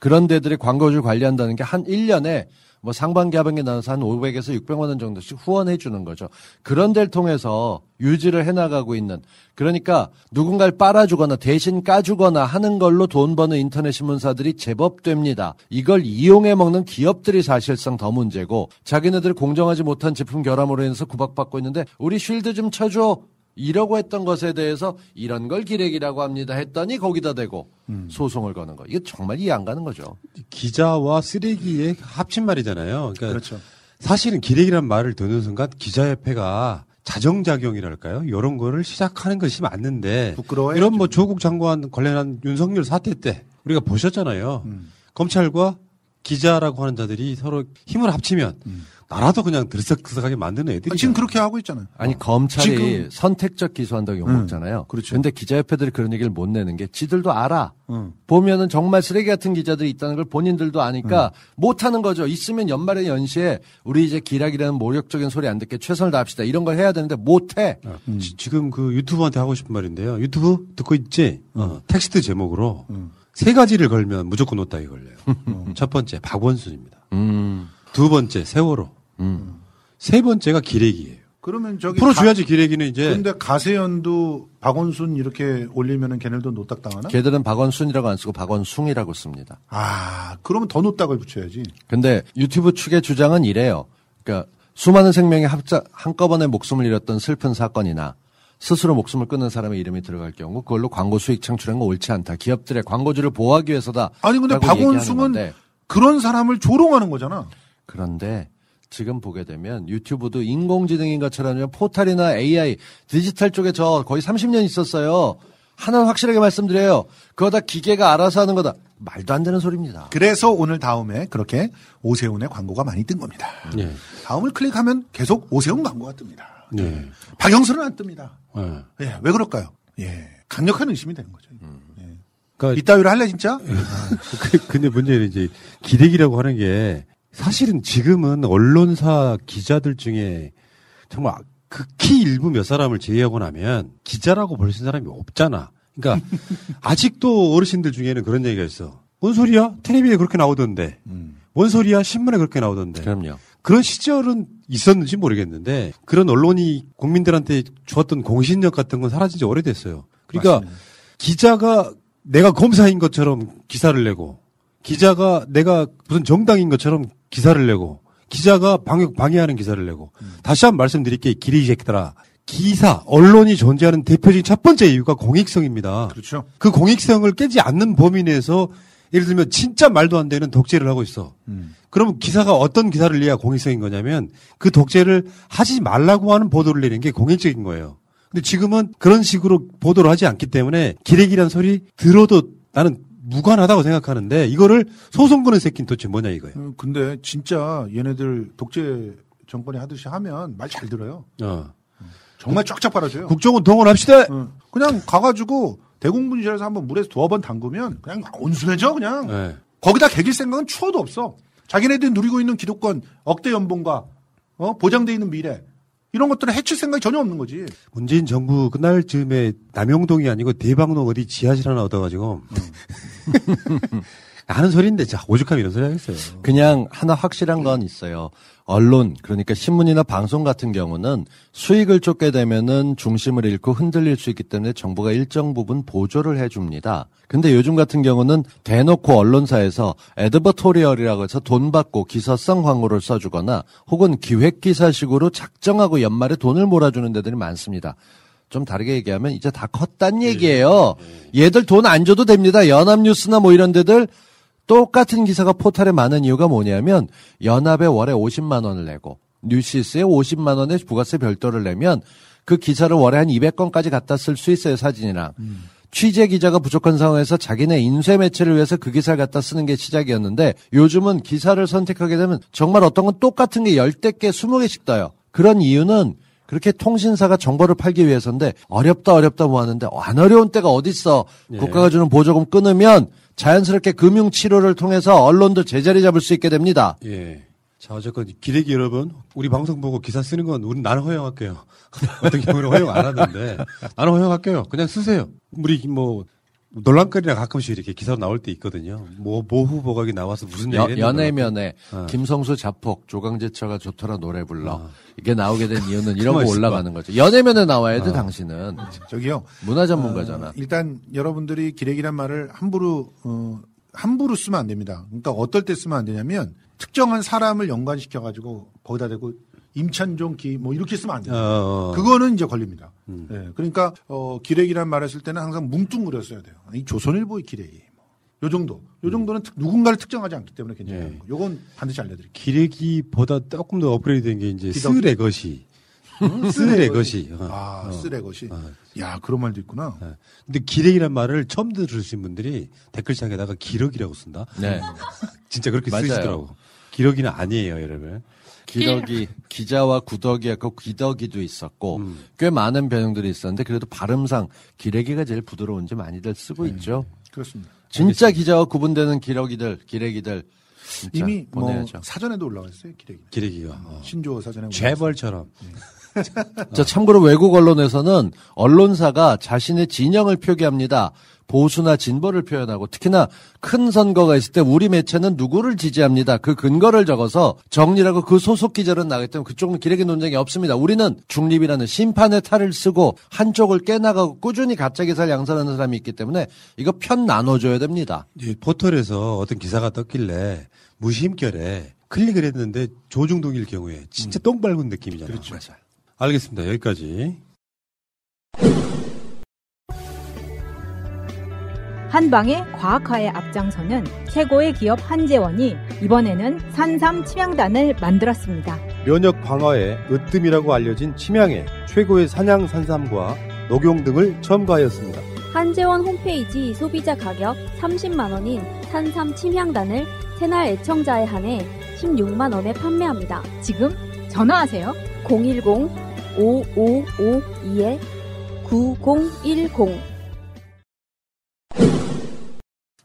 그런 데들이 광고주를 관리한다는 게 한 1년에 뭐 상반기 하반기 나눠서 한 500에서 600만 원 정도씩 후원해 주는 거죠. 그런 데를 통해서 유지를 해 나가고 있는 그러니까 누군가를 빨아주거나 대신 까주거나 하는 걸로 돈 버는 인터넷 신문사들이 제법 됩니다. 이걸 이용해 먹는 기업들이 사실상 더 문제고 자기네들이 공정하지 못한 제품 결함으로 인해서 구박받고 있는데 우리 쉴드 좀 쳐줘 이러고 했던 것에 대해서 이런 걸 기레기라고 합니다 했더니 거기다 대고 소송을 거는 거 이게 정말 이해 안 가는 거죠. 기자와 쓰레기의 합친 말이잖아요. 그러니까 그렇죠. 사실은 기레기란 말을 듣는 순간 기자협회가 자정작용이랄까요? 이런 거를 시작하는 것이 맞는데 부끄러워요. 이런 뭐 조국 장관 관련한 윤석열 사태 때 우리가 보셨잖아요. 음. 검찰과 기자라고 하는 자들이 서로 힘을 합치면 나라도 그냥 들썩들썩하게 만드는 애들이 아, 지금 그렇게 하고 있잖아요. 아니 검찰이 지금- 선택적 기소한다고 욕먹잖아요. 그렇죠. 근데 기자협회들이 그런 얘기를 못 내는 게 지들도 알아. 응. 보면은 정말 쓰레기 같은 기자들이 있다는 걸 본인들도 아니까 못 하는 거죠. 있으면 연말에 연시에 우리 이제 기락이라는 모욕적인 소리 안 듣게 최선을 다합시다. 이런 걸 해야 되는데 못 해. 지- 지금 그 유튜브한테 하고 싶은 말인데요. 유튜브 듣고 있지? 어, 텍스트 제목으로 세 가지를 걸면 무조건 노따기 걸려요. 첫 번째 박원순입니다. 음. 두 번째 세월호. 세 번째가 기레기예요. 그러면 저기 풀어줘야지 가- 기레기는 이제 근데 가세연도 박원순 이렇게 올리면은 걔네도 노딱 당하나? 걔들은 박원순이라고 안 쓰고 박원숭이라고 씁니다. 아, 그러면 더 노딱을 붙여야지. 근데 유튜브 측의 주장은 이래요. 그러니까 수많은 생명이 합자, 한꺼번에 목숨을 잃었던 슬픈 사건이나 스스로 목숨을 끊는 사람의 이름이 들어갈 경우 그걸로 광고 수익 창출한 거 옳지 않다. 기업들의 광고주를 보호하기 위해서다. 아니 근데 박원순은 건데 그런 사람을 조롱하는 거잖아. 그런데 지금 보게 되면 유튜브도 인공지능인 것처럼 포탈이나 AI 디지털 쪽에 저 거의 30년 있었어요. 하나는 확실하게 말씀드려요. 그거 다 기계가 알아서 하는 거다. 말도 안 되는 소리입니다. 그래서 오늘 다음에 그렇게 오세훈의 광고가 많이 뜬 겁니다. 예. 다음을 클릭하면 계속 오세훈 광고가 뜹니다. 예. 박영선은 안 뜹니다. 예. 예, 왜 그럴까요? 예, 강력한 의심이 되는 거죠. 그러니까 이따위로 할래 진짜? 그- 근데 문제는 이제 기레기라고 하는 게 사실은 지금은 언론사 기자들 중에 정말 극히 일부 몇 사람을 제외하고 나면 기자라고 볼수 있는 사람이 없잖아. 그러니까 아직도 어르신들 중에는 그런 얘기가 있어. 뭔 소리야? 텔레비에 그렇게 나오던데. 뭔 소리야? 신문에 그렇게 나오던데. 그럼요. 그런 시절은 있었는지 모르겠는데 그런 언론이 국민들한테 주었던 공신력 같은 건 사라진 지 오래됐어요. 그러니까 기자가 내가 검사인 것처럼 기사를 내고 기자가 내가 무슨 정당인 것처럼 기사를 내고 기자가 방역 방해하는 기사를 내고 다시 한번 말씀드릴게요. 기레기 새끼들아. 기사, 언론이 존재하는 대표적인 첫 번째 이유가 공익성입니다. 그렇죠. 그 공익성을 깨지 않는 범위 내에서 예를 들면 진짜 말도 안 되는 독재를 하고 있어. 그럼 기사가 어떤 기사를 내야 공익성인 거냐면 그 독재를 하지 말라고 하는 보도를 내는 게 공익적인 거예요. 근데 지금은 그런 식으로 보도를 하지 않기 때문에 기레기란 소리 들어도 나는 무관하다고 생각하는데 이거를 소송 거는 새끼는 도대체 뭐냐 이거예요. 어, 근데 진짜 얘네들 독재 정권이 하듯이 하면 말 잘 들어요. 어. 정말 쫙쫙 빨아줘요. 국정원 동원합시다. 어. 그냥 가가지고 대공분실에서 한번 물에서 두어 번 담그면 그냥 온순해져 그냥. 네. 거기다 개길 생각은 추워도 없어. 자기네들이 누리고 있는 기득권, 억대 연봉과 어? 보장돼 있는 미래 이런 것들을 해칠 생각이 전혀 없는 거지. 문재인 정부 끝날 즈음에 남영동이 아니고 대방동 어디 지하실 하나 얻어가지고 하는 소리인데 자 오죽하면 이런 소리 하겠어요. 그냥 하나 확실한 건 있어요. 언론 그러니까 신문이나 방송 같은 경우는 수익을 쫓게 되면은 중심을 잃고 흔들릴 수 있기 때문에 정부가 일정 부분 보조를 해줍니다. 근데 요즘 같은 경우는 대놓고 언론사에서 에드버토리얼이라고 해서 돈 받고 기사성 광고를 써주거나 혹은 기획 기사식으로 작정하고 연말에 돈을 몰아주는 데들이 많습니다. 좀 다르게 얘기하면 이제 다 컸단 얘기예요. 얘들 돈 안 줘도 됩니다. 연합뉴스나 뭐 이런 데들 똑같은 기사가 포탈에 많은 이유가 뭐냐면 연합에 월에 50만 원을 내고 뉴시스에 50만 원의 부가세 별도를 내면 그 기사를 월에 한 200건까지 갖다 쓸 수 있어요 사진이랑 취재 기자가 부족한 상황에서 자기네 인쇄 매체를 위해서 그 기사를 갖다 쓰는 게 시작이었는데 요즘은 기사를 선택하게 되면 정말 어떤 건 똑같은 게 10대 개, 20개씩 떠요. 그런 이유는 그렇게 통신사가 정보를 팔기 위해서인데 어렵다 어렵다 뭐 하는데 안 어려운 때가 어딨어. 예. 국가가 주는 보조금 끊으면 자연스럽게 금융 치료를 통해서 언론도 제자리 잡을 수 있게 됩니다. 예. 자, 어쨌건 기레기 여러분, 우리 방송 보고 기사 쓰는 건 우리 나는 허용할게요. 어떤 경우는 허용 안 하는데 나는 허용할게요. 그냥 쓰세요. 우리 뭐 논란거리나 가끔씩 이렇게 기사로 나올 때 있거든요. 뭐, 모 후보가 나와서 무슨 여, 얘기를 연애면에 어. 김성수 자폭 조강제처가 좋더라 노래 불러 이게 나오게 된 이유는 이런 거. 올라가는 거죠. 연애면에 나와야 돼 어. 당신은 저기요. 문화 전문가잖아. 어, 일단 여러분들이 기레기란 말을 함부로 어, 함부로 쓰면 안 됩니다. 그러니까 어떨 때 쓰면 안 되냐면 특정한 사람을 연관시켜 가지고 거기다 대고 임찬종 기 뭐 이렇게 쓰면 안 돼요. 어, 어. 그거는 이제 걸립니다. 예, 그러니까 어, 기레기란 말을 쓸 때는 항상 뭉뚱그려 써야 돼요. 이 조선일보의 기레기. 뭐. 요 정도. 요 정도는 특- 누군가를 특정하지 않기 때문에 괜찮아요. 예. 요건 반드시 알려드릴게요. 기레기보다 조금 더 업그레이드 된게 이제 기덕이? 쓰레 것이. 응? 쓰레 것이. 어. 아, 어. 쓰레 것이. 야, 그런 말도 있구나. 근데 기레기란 말을 처음 들으신 분들이 댓글창에다가 기러기라고 쓴다. 네. 진짜 그렇게. 쓰시더라고. 기러기는 아니에요, 여러분. 기덕이 기자와 구덕이었고 기덕이도 있었고 음. 꽤 많은 변형들이 있었는데 그래도 발음상 기레기가 제일 부드러운지 많이들 쓰고 있죠. 그렇습니다. 진짜 기자와 구분되는 기러기들, 기레기들 이미 뭐 보내야죠. 사전에도 올라와 있어요, 기레기. 기레기가. 어. 신조 사전에. 재벌처럼. 자, 참고로 외국 언론에서는 언론사가 자신의 진영을 표기합니다. 보수나 진보를 표현하고 특히나 큰 선거가 있을 때 우리 매체는 누구를 지지합니다. 그 근거를 적어서 정리라고 그 소속 기자는 나가기 때문에 그쪽은 기레기 논쟁이 없습니다. 우리는 중립이라는 심판의 탈을 쓰고 한쪽을 깨나가고 꾸준히 가짜 기사를 양산하는 사람이 있기 때문에 이거 편 나눠줘야 됩니다. 이 포털에서 어떤 기사가 떴길래 무심결에 클릭을 했는데 조중동일 경우에 진짜 똥 밟은 느낌이잖아요. 그렇죠. 알겠습니다. 여기까지. 한방의 과학화에 앞장서는 최고의 기업 한재원이 이번에는 산삼 침향단을 만들었습니다. 면역 강화에 으뜸이라고 알려진 침향에 최고의 사냥 산삼과 녹용 등을 첨가하였습니다. 한재원 홈페이지 소비자 가격 30만 원인 산삼 침향단을 새날 애청자에 한해 16만 원에 판매합니다. 지금 전화하세요. 010-5552-9010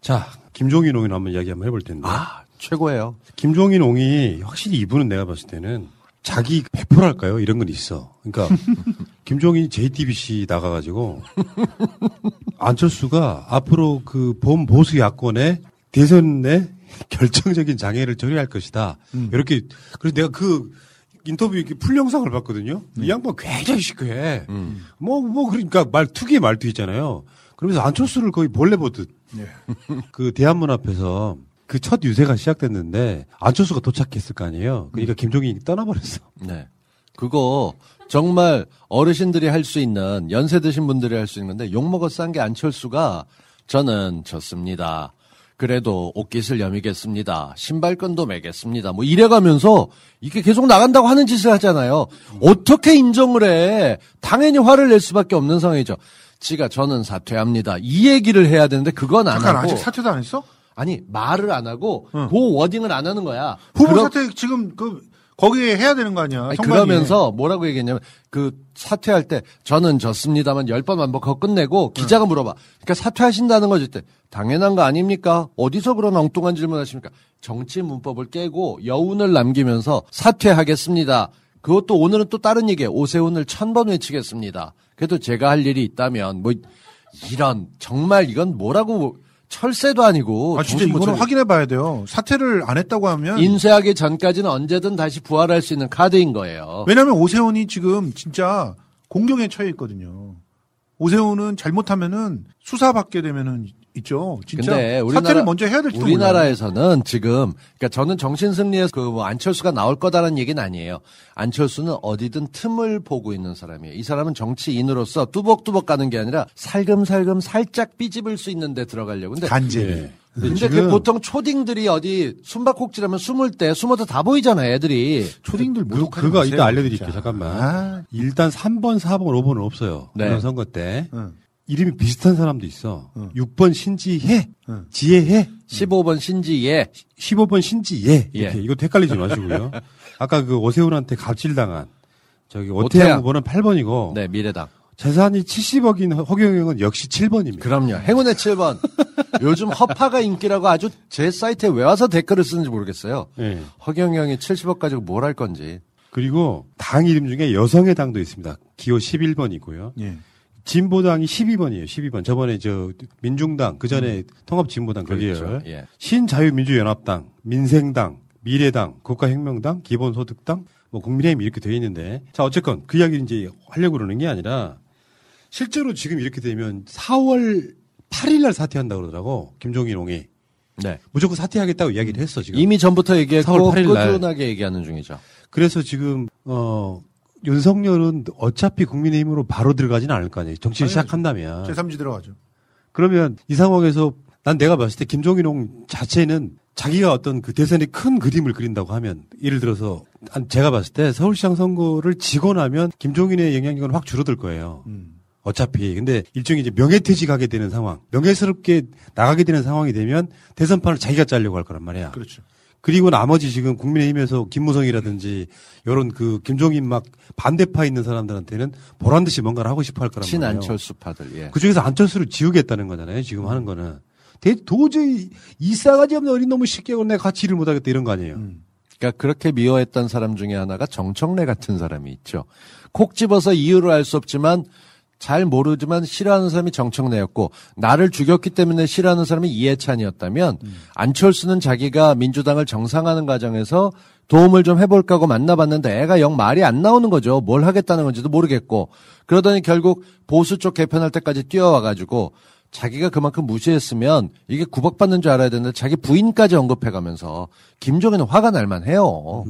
자, 김종인 옹이 한번 이야기 한번 해볼 텐데. 아, 최고예요. 김종인 옹이 확실히 이분은 내가 봤을 때는 자기 배포랄까요? 이런 건 있어. 그러니까 김종인이 JTBC 나가가지고 안철수가 앞으로 그본 보수 야권의 대선에 결정적인 장애를 처리할 것이다. 음. 이렇게 그래서 내가 그 인터뷰 이렇게 풀 영상을 봤거든요. 음. 이 양반 굉장히 시크해. 뭐뭐 그러니까 말 투기의 말투 있잖아요. 그러면서 안철수를 거의 몰래 보듯 네. 그 대한문 앞에서 그 첫 유세가 시작됐는데 안철수가 도착했을 거 아니에요. 그러니까 김종인이 떠나버렸어. 네. 그거 정말 어르신들이 할 수 있는 연세 드신 분들이 할 수 있는 건데 욕먹어 싼 게 안철수가 저는 졌습니다. 그래도 옷깃을 여미겠습니다. 신발끈도 매겠습니다. 뭐 이래가면서 이게 계속 나간다고 하는 짓을 하잖아요. 어떻게 인정을 해? 당연히 화를 낼 수밖에 없는 상황이죠. 지가 저는 사퇴합니다. 이 얘기를 해야 되는데 그건 안 잠깐 하고 아직 사퇴도 안 했어? 아니 말을 안 하고 그 워딩을 안 하는 거야. 후보 그럼- 사퇴 지금 그 거기에 해야 되는 거 아니야? 아니. 그러면서 뭐라고 얘기했냐면 그 사퇴할 때 저는 졌습니다만 열 번 반복하고 끝내고 기자가 물어봐. 그러니까 사퇴하신다는 거지 때 당연한 거 아닙니까? 어디서 그런 엉뚱한 질문하십니까? 정치 문법을 깨고 여운을 남기면서 사퇴하겠습니다. 그것도 오늘은 또 다른 얘기예요. 오세훈을 천 번 외치겠습니다. 그래도 제가 할 일이 있다면 뭐 이런 정말 이건 뭐라고 철새도 아니고 아, 진짜 이거는 차리- 확인해 봐야 돼요. 사퇴를 안 했다고 하면. 인쇄하기 전까지는 언제든 다시 부활할 수 있는 카드인 거예요. 왜냐하면 오세훈이 지금 진짜 공경에 처해 있거든요. 오세훈은 잘못하면은 수사받게 되면은 있죠. 진짜 근데 우리나라, 사퇴를 먼저 해야 몰라요. 우리나라에서는 지금 그러니까 저는 정신 승리에서 그 뭐 안철수가 나올 거다라는 얘기는 아니에요. 안철수는 어디든 틈을 보고 있는 사람이에요. 이 사람은 정치인으로서 뚜벅뚜벅 가는 게 아니라 살금살금 살짝 삐집을 수 있는 데 들어가려고. 근데 간제. 예. 근데 근데 그 보통 초딩들이 어디 숨바꼭질하면 숨을 때 숨어도 다 보이잖아요, 애들이. 초딩들 그, 그거 이따 알려드릴게요. 잠깐만. 아. 일단 3번, 4번, 5번은 없어요. 네. 이번 선거 때. 응. 이름이 비슷한 사람도 있어. 6번 신지혜, 지혜혜, 15번 신지예, 15번 신지예. 예. 이렇게 이것도 헷갈리지 마시고요. 아까 그 오세훈한테 갑질당한 저기 오태양. 후보는 8번이고 네, 미래당. 재산이 70억인 허경영은 역시 7번입니다. 그럼요. 행운의 7번. 요즘 허파가 인기라고 아주 제 사이트에 왜 와서 댓글을 쓰는지 모르겠어요. 예. 허경영이 70억 가지고 뭘 할 건지. 그리고 당 이름 중에 여성의 당도 있습니다. 기호 11번이고요. 예. 진보당이 12번이에요. 12번. 저번에 저 민중당 그 전에 통합진보당 그. 그렇죠. 예. 신자유민주연합당, 민생당, 미래당, 국가혁명당, 기본소득당, 뭐 국민의힘 이렇게 돼 있는데 자 어쨌건 그 이야기 이제 하려고 그러는 게 아니라 실제로 지금 이렇게 되면 4월 8일 날 사퇴한다고 그러더라고 김종인 옹이 네. 무조건 사퇴하겠다고 이야기를 했어 지금 이미 전부터 얘기했고 4월 8일 날. 꾸준하게 얘기하는 중이죠. 그래서 지금 어 윤석열은 어차피 국민의힘으로 바로 들어가지는 않을 거 아니에요. 정치를. 시작한다면. 제3지 들어가죠. 그러면 이 상황에서 난 내가 봤을 때 김종인홍 자체는 자기가 어떤 그 대선의 큰 그림을 그린다고 하면 예를 들어서 한 제가 봤을 때 서울시장 선거를 지고 나면 김종인의 영향력은 확 줄어들 거예요. 음. 어차피 근데 일종의 이제 명예퇴직하게 되는 상황, 명예스럽게 나가게 되는 상황이 되면 대선판을 자기가 짜려고 할 거란 말이야. 그렇죠. 그리고 나머지 지금 국민의힘에서 김무성이라든지 이런 그 김종인 막 반대파 있는 사람들한테는 보란 듯이 뭔가를 하고 싶어 할 거란 말이에요. 친안철수파들. 예. 그 중에서 안철수를 지우겠다는 거잖아요. 지금 하는 거는. 대- 도저히 이 싸가지 없는 어린 놈을 쉽게 내가 같이 일을 못하겠다 이런 거 아니에요. 그러니까 그렇게 미워했던 사람 중에 하나가 정청래 같은 사람이 있죠. 콕 집어서 이유를 알 수 없지만 잘 모르지만 싫어하는 사람이 정청래였고 나를 죽였기 때문에 싫어하는 사람이 이해찬이었다면 안철수는 자기가 민주당을 정상하는 과정에서 도움을 좀 해볼까 하고 만나봤는데 애가 영 말이 안 나오는 거죠. 뭘 하겠다는 건지도 모르겠고 그러더니 결국 보수 쪽 개편할 때까지 뛰어와가지고 자기가 그만큼 무시했으면 이게 구박받는 줄 알아야 되는데 자기 부인까지 언급해가면서 김종인은 화가 날만 해요.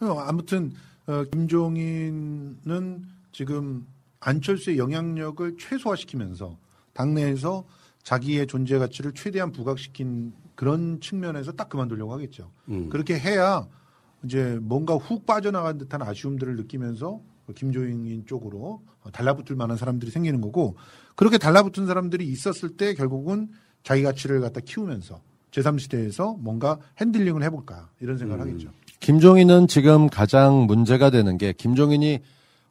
어, 아무튼 어, 김종인은 지금 안철수의 영향력을 최소화시키면서 당내에서 자기의 존재 가치를 최대한 부각시킨 그런 측면에서 딱 그만두려고 하겠죠. 음. 그렇게 해야 이제 뭔가 훅 빠져나간 듯한 아쉬움들을 느끼면서 김종인 쪽으로 달라붙을 만한 사람들이 생기는 거고 그렇게 달라붙은 사람들이 있었을 때 결국은 자기 가치를 갖다 키우면서 제3시대에서 뭔가 핸들링을 해볼까 이런 생각을 하겠죠. 김종인은 지금 가장 문제가 되는 게 김종인이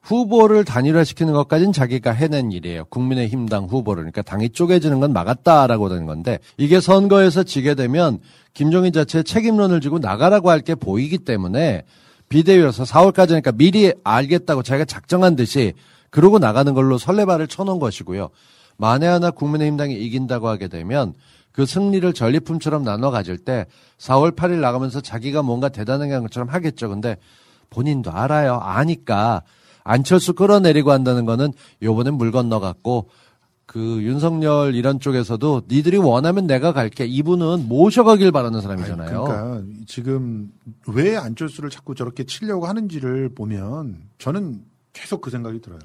후보를 단일화시키는 것까지는 자기가 해낸 일이에요. 국민의힘당 후보를. 그러니까 당이 쪼개지는 건 막았다라고 된 건데 이게 선거에서 지게 되면 김종인 자체 책임론을 지고 나가라고 할 게 보이기 때문에 비대위라서 4월까지니까 미리 알겠다고 자기가 작정한 듯이 그러고 나가는 걸로 설레발을 쳐놓은 것이고요. 만에 하나 국민의힘당이 이긴다고 하게 되면 그 승리를 전리품처럼 나눠 가질 때 4월 8일 나가면서 자기가 뭔가 대단하게 한 것처럼 하겠죠. 근데 본인도 알아요. 아니까 안철수 끌어내리고 한다는 거는 요번엔 물 건너갔고 그 윤석열 이런 쪽에서도 니들이 원하면 내가 갈게. 이분은 모셔가길 바라는 사람이잖아요. 그러니까 지금 왜 안철수를 자꾸 저렇게 치려고 하는지를 보면 저는 계속 그 생각이 들어요.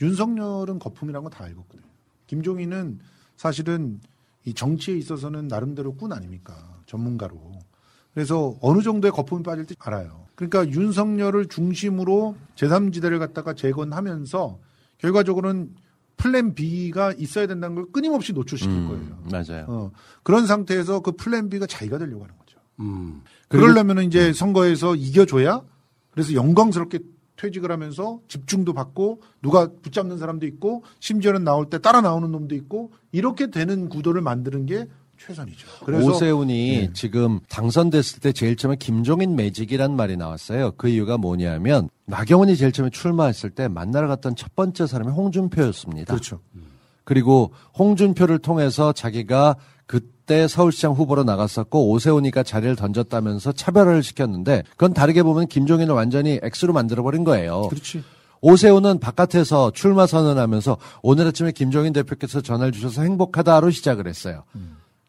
윤석열은 거품이란 거다 알거든요. 김종인은 사실은 이 정치에 있어서는 나름대로 꾼 아닙니까? 전문가로. 그래서 어느 정도의 거품이 빠질 지 알아요. 그러니까 윤석열을 중심으로 제3지대를 갖다가 재건하면서 결과적으로는 플랜 B가 있어야 된다는 걸 끊임없이 노출시킬 음, 거예요. 맞아요. 어, 그런 상태에서 그 플랜 B가 자기가 되려고 하는 거죠. 음. 그러려면 이제 선거에서 이겨줘야 그래서 영광스럽게 퇴직을 하면서 집중도 받고 누가 붙잡는 사람도 있고 심지어는 나올 때 따라 나오는 놈도 있고 이렇게 되는 구도를 만드는 게 최선이죠. 그래서 오세훈이 예. 지금 당선됐을 때 제일 처음에 김종인 매직이란 말이 나왔어요. 그 이유가 뭐냐면 나경원이 제일 처음에 출마했을 때 만나러 갔던 첫 번째 사람이 홍준표였습니다. 그렇죠. 그리고 홍준표를 통해서 자기가 그때 서울시장 후보로 나갔었고 오세훈이가 자리를 던졌다면서 차별화를 시켰는데 그건 다르게 보면 김종인을 완전히 X로 만들어버린 거예요. 그렇지. 오세훈은 바깥에서 출마 선언하면서 오늘 아침에 김종인 대표께서 전화를 주셔서 행복하다로 시작을 했어요.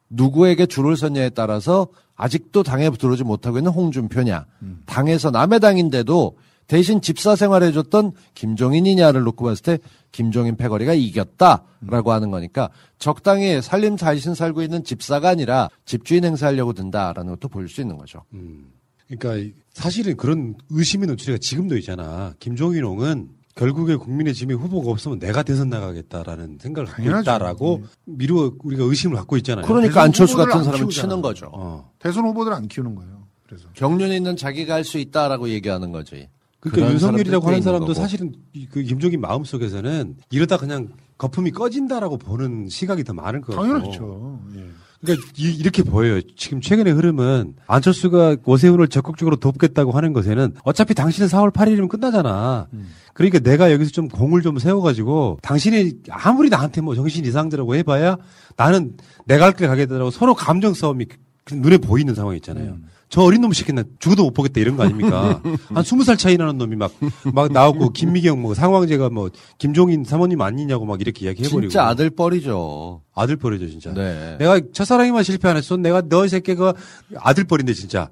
누구에게 줄을 섰냐에 따라서 아직도 당에 들어오지 못하고 있는 홍준표냐, 당에서 남의 당인데도 대신 집사 생활해줬던 김종인이냐를 놓고 봤을 때 김종인 패거리가 이겼다라고 하는 거니까 적당히 살림 자신 살고 있는 집사가 아니라 집주인 행사하려고 든다라는 것도 볼 수 있는 거죠. 그러니까 사실은 그런 의심의 노출이가 지금도 있잖아. 김종인홍은 결국에 국민의 짐에 후보가 없으면 내가 대선 나가겠다라는 생각을 갖고 당연하죠. 있다라고 미루어 우리가 의심을 갖고 있잖아요. 그러니까 안철수 같은 안 사람을 키우잖아. 치는 거죠. 어. 대선 후보들 안 키우는 거예요. 그래서 경륜에 있는 자기가 할 수 있다라고 얘기하는 거지. 그러니까 윤석열이라고 하는 사람도 거고. 사실은 이- 그 김종인 마음 속에서는 이러다 그냥 거품이 꺼진다라고 보는 시각이 더 많을 것 같고. 당연하죠. 예. 그러니까 이, 렇게 보여요. 지금 최근의 흐름은 안철수가 오세훈을 적극적으로 돕겠다고 하는 것에는 어차피 당신은 4월 8일이면 끝나잖아. 그러니까 내가 여기서 좀 공을 좀 세워가지고 당신이 아무리 나한테 뭐 정신 이상자라고 해봐야 나는 내가 할 길 가겠다라고 서로 감정 싸움이 그 눈에 보이는 상황이 있잖아요. 저 어린 놈 시키나 죽어도 못 보겠다 이런 거 아닙니까? 한 20살 차이 나는 놈이 막, 막 나오고 김미경 뭐 상황제가 뭐 김종인 사모님 아니냐고 막 이렇게 이야기해버리고. 진짜 아들 뻘이죠. 아들 뻘이죠, 진짜. 네. 내가 첫사랑이만 실패 안 했어. 내가 너이 새끼가 아들 뻘인데, 진짜.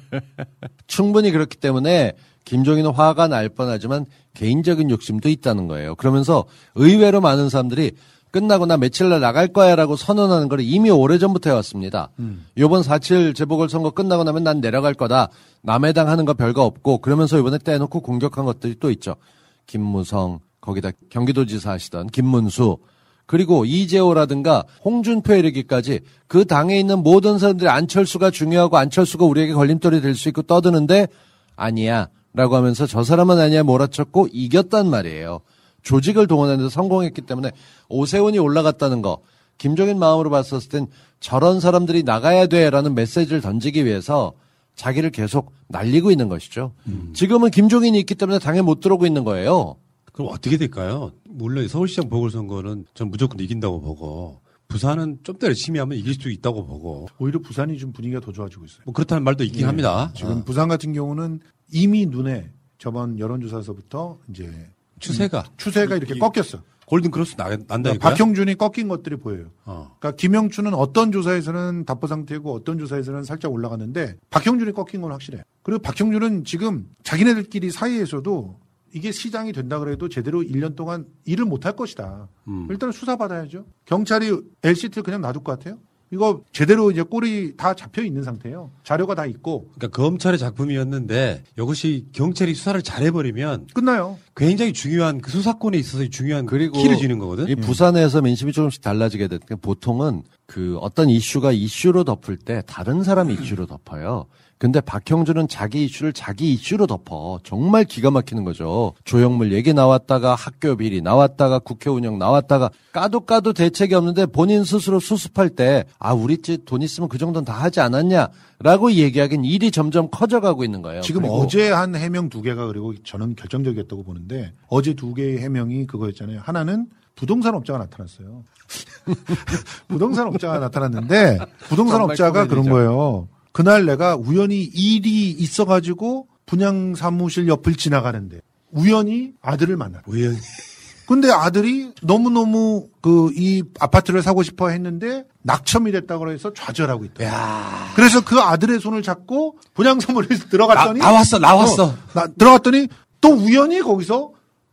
충분히 그렇기 때문에 김종인은 화가 날 뻔하지만 개인적인 욕심도 있다는 거예요. 그러면서 의외로 많은 사람들이 끝나고 나 며칠 날 나갈 거야라고 선언하는 걸 이미 오래전부터 해왔습니다. 요번 4.7 재보궐선거 끝나고 나면 난 내려갈 거다. 남의 당 하는 거 별거 없고 그러면서 이번에 떼놓고 공격한 것들이 또 있죠. 김무성, 거기다 경기도지사 하시던 김문수, 그리고 이재호라든가 홍준표에 이르기까지 그 당에 있는 모든 사람들이 안철수가 중요하고 안철수가 우리에게 걸림돌이 될 수 있고 떠드는데 아니야 라고 하면서 저 사람은 아니야 몰아쳤고 이겼단 말이에요. 조직을 동원하는 데 성공했기 때문에 오세훈이 올라갔다는 거 김종인 마음으로 봤었을 땐 저런 사람들이 나가야 돼라는 메시지를 던지기 위해서 자기를 계속 날리고 있는 것이죠. 지금은 김종인이 있기 때문에 당에 못 들어오고 있는 거예요. 그럼 어떻게 될까요? 물론 서울시장 보궐선거는 전 무조건 이긴다고 보고, 부산은 좀 더 열심히 하면 이길 수 있다고 보고, 오히려 부산이 좀 분위기가 더 좋아지고 있어요. 뭐 그렇다는 말도 있긴 예. 합니다. 지금 어. 부산 같은 경우는 이미 눈에 저번 여론조사에서부터 이제 추세가. 음, 추세가 이렇게 이- 꺾였어. 골든 크로스 나, 난다 그러니까 이거야? 박형준이 꺾인 것들이 보여요. 어. 그러니까 김영춘은 어떤 조사에서는 답보 상태고 어떤 조사에서는 살짝 올라갔는데 박형준이 꺾인 건 확실해요. 그리고 박형준은 지금 자기네들끼리 사이에서도 이게 시장이 된다 그래도 제대로 1년 동안 일을 못 할 것이다. 음. 일단 수사받아야죠. 경찰이 LCT를 그냥 놔둘 것 같아요? 이거 제대로 이제 꼴이 다 잡혀 있는 상태예요. 자료가 다 있고 그러니까 검찰의 작품이었는데 이것이 경찰이 수사를 잘해버리면 끝나요. 굉장히 중요한 그 수사권에 있어서 중요한 그리고 키를 쥐는 거거든. 이 부산에서 민심이 조금씩 달라지게 됐. 보통은 그 어떤 이슈가 이슈로 덮을 때 다른 사람 이슈로 덮어요. 근데 박형준은 자기 이슈를 자기 이슈로 덮어. 정말 기가 막히는 거죠. 조영물 얘기 나왔다가 학교 비리 나왔다가 국회 운영 나왔다가 까도 까도 대책이 없는데 본인 스스로 수습할 때 아, 우리 집 돈 있으면 그 정도는 다 하지 않았냐? 라고 얘기하긴 일이 점점 커져가고 있는 거예요. 지금 어제 한 해명 두 개가 그리고 저는 결정적이었다고 보는데 어제 두 개의 해명이 그거였잖아요. 하나는 부동산 업자가 나타났어요. 부동산 업자가 나타났는데 부동산 업자가 그런. 거예요. 그날 내가 우연히 일이 있어가지고 분양 사무실 옆을 지나가는데 우연히 아들을 만나. 우연히. 근데 아들이 너무너무 그 이 아파트를 사고 싶어 했는데 낙첨이 됐다고 해서 좌절하고 있다. 그래서 그 아들의 손을 잡고 분양소문에서 들어갔더니 나- 나왔어, 나왔어. 어, 나- 들어갔더니 또 우연히 거기서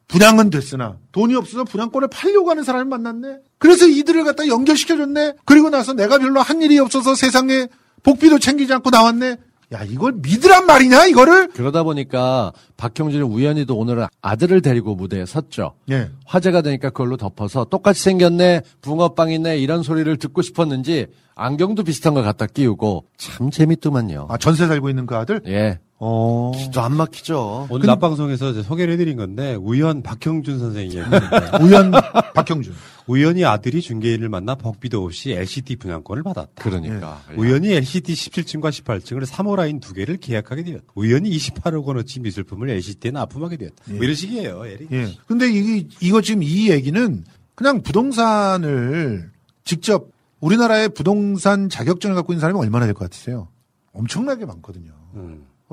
분양은 됐으나 돈이 없어서 분양권을 팔려고 하는 사람을 만났네. 그래서 이들을 갖다 연결시켜줬네. 그리고 나서 내가 별로 한 일이 없어서 세상에 복비도 챙기지 않고 나왔네. 야 이걸 믿으란 말이냐 이거를? 그러다 보니까 박형준이 우연히도 오늘은 아들을 데리고 무대에 섰죠. 예. 화제가 되니까 그걸로 덮어서 똑같이 생겼네, 붕어빵 있네 이런 소리를 듣고 싶었는지 안경도 비슷한 걸 갖다 끼우고 참 재밌더만요. 아 전세 살고 있는 그 아들? 예. 어. 기도 안 막히죠. 오늘 낮방송에서 이제 소개를 해드린 건데 우연 박형준 선생이에요. 우연 박형준. 우연히 아들이 중개인을 만나 복비도 없이 LCD 분양권을 받았다. 그러니까. 우연히 LCD 17층과 18층을 3호 라인 두 개를 계약하게 되었다. 우연히 28억 원어치 미술품을 LCD에 납품하게 되었다. 뭐 이런 식이에요. 에릭. 예. 근데 이, 이거 지금 이 얘기는 그냥 부동산을 직접 우리나라의 부동산 자격증을 갖고 있는 사람이 얼마나 될 것 같으세요? 엄청나게 많거든요.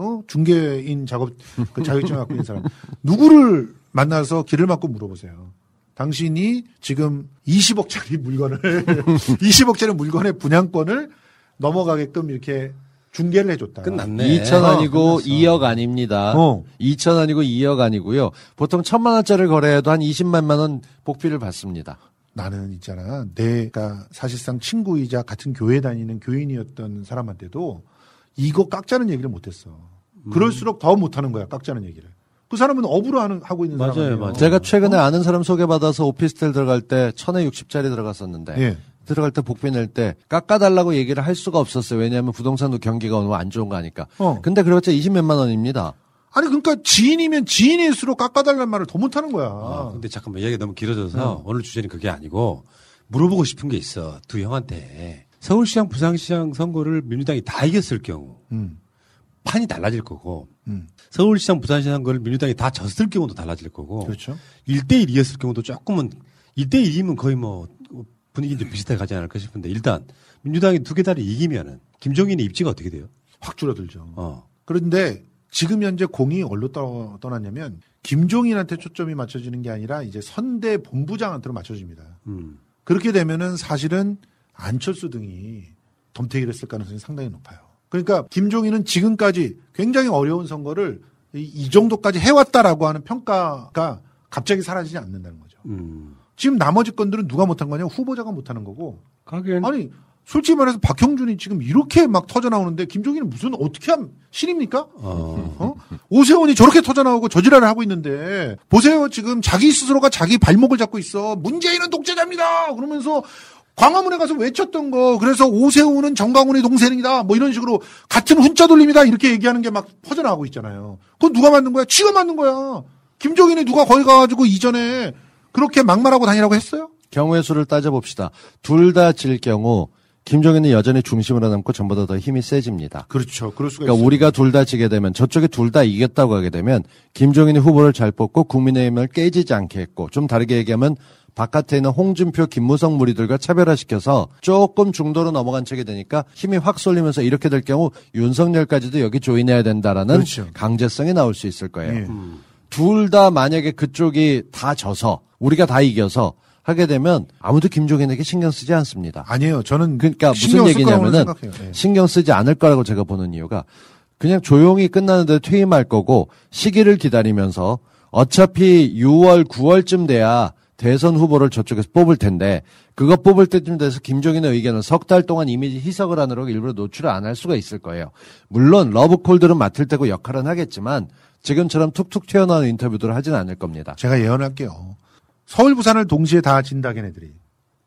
어, 중개인 작업, 그 자격증을 갖고 있는 사람. 누구를 만나서 길을 막고 물어보세요. 당신이 지금 20억짜리 물건을, 20억짜리 물건의 분양권을 넘어가게끔 이렇게 중개를 해줬다. 2천 아니고 2억 아닙니다. 어. 2천 아니고 2억 아니고요. 보통 천만 원짜리 거래해도 한 20만만 원 복비를 받습니다. 나는 있잖아. 내가 사실상 친구이자 같은 교회 다니는 교인이었던 사람한테도 이거 깎자는 얘기를 못했어. 음. 그럴수록 더 못하는 거야. 깎자는 얘기를. 그 사람은 업으로 하는 하고 있는 사람이에요. 제가 최근에 아는 사람 소개받아서 오피스텔 들어갈 때 천에 60짜리 들어갔었는데 예. 들어갈 때 복비 낼 때 깎아달라고 얘기를 할 수가 없었어요. 왜냐하면 부동산도 경기가 너무 안 좋은 거 아니까. 어. 근데 그래봤자 20몇만 원입니다. 아니 그러니까 지인이면 지인일수록 깎아달라는 말을 더 못하는 거야. 아, 근데 잠깐만 이야기가 너무 길어져서 오늘 주제는 그게 아니고 물어보고 싶은 게 있어 두 형한테 서울시장 부산시장 선거를 민주당이 다 이겼을 경우 음. 판이 달라질 거고 음. 서울시장 부산시장 선거를 민주당이 다 졌을 경우도 달라질 거고 그렇죠. 1대1이었을 경우도 조금은 1대1이면 거의 뭐 분위기 좀 비슷하게 가지 않을까 싶은데 일단 민주당이 두 개 다리 이기면은 김종인의 입지가 어떻게 돼요? 확 줄어들죠. 어. 그런데 지금 현재 공이 어디로 떠- 떠났냐면 김종인한테 초점이 맞춰지는 게 아니라 이제 선대 본부장한테로 맞춰집니다. 음. 그렇게 되면은 사실은 안철수 등이 덤태기를 했을 가능성이 상당히 높아요. 그러니까 김종인은 지금까지 굉장히 어려운 선거를 이, 이 정도까지 해왔다라고 하는 평가가 갑자기 사라지지 않는다는 거죠. 음. 지금 나머지 건들은 누가 못한 거냐? 후보자가 못하는 거고. 가긴 아니 솔직히 말해서 박형준이 지금 이렇게 막 터져 나오는데 김종인은 무슨 어떻게 하면 신입니까? 어? 오세훈이 저렇게 터져 나오고 저지랄을 하고 있는데 보세요 지금 자기 스스로가 자기 발목을 잡고 있어 문재인은 독재자입니다 그러면서 광화문에 가서 외쳤던 거 그래서 오세훈은 정강훈의 동생이다 뭐 이런 식으로 같은 훈자 돌립니다 이렇게 얘기하는 게 막 퍼져 나오고 있잖아요 그건 누가 만든 거야 지가 만든 거야 김종인이 누가 거기 가가지고 이전에 그렇게 막말하고 다니라고 했어요? 경우의 수를 따져봅시다. 둘 다 질 경우 김종인은 여전히 중심으로 남고 전보다 더 힘이 세집니다. 그렇죠. 그럴 수가 그러니까 있어요. 우리가 둘 다 지게 되면 저쪽이 둘다 이겼다고 하게 되면 김종인이 후보를 잘 뽑고 국민의힘을 깨지지 않게 했고 좀 다르게 얘기하면 바깥에 있는 홍준표, 김무성 무리들과 차별화시켜서 조금 중도로 넘어간 척이 되니까 힘이 확 쏠리면서 이렇게 될 경우 윤석열까지도 여기 조인해야 된다라는 그렇죠. 강제성이 나올 수 있을 거예요. 예. 둘다 만약에 그쪽이 다 져서 우리가 다 이겨서 하게 되면 아무도 김종인에게 신경 쓰지 않습니다. 아니에요. 저는 그러니까 무슨 얘기냐면은. 예. 신경 쓰지 않을 거라고 제가 보는 이유가 그냥 조용히 끝나는데 퇴임할 거고 시기를 기다리면서 어차피 6월, 9월쯤 돼야 대선 후보를 저쪽에서 뽑을 텐데 그거 뽑을 때쯤 돼서 김종인의 의견은 석 달 동안 이미지 희석을 하느라고 일부러 노출을 안 할 수가 있을 거예요. 물론 러브콜들은 맡을 때고 역할은 하겠지만 지금처럼 툭툭 튀어나오는 인터뷰들을 하진 않을 겁니다. 제가 예언할게요. 서울, 부산을 동시에 다 진다, 걔네들이.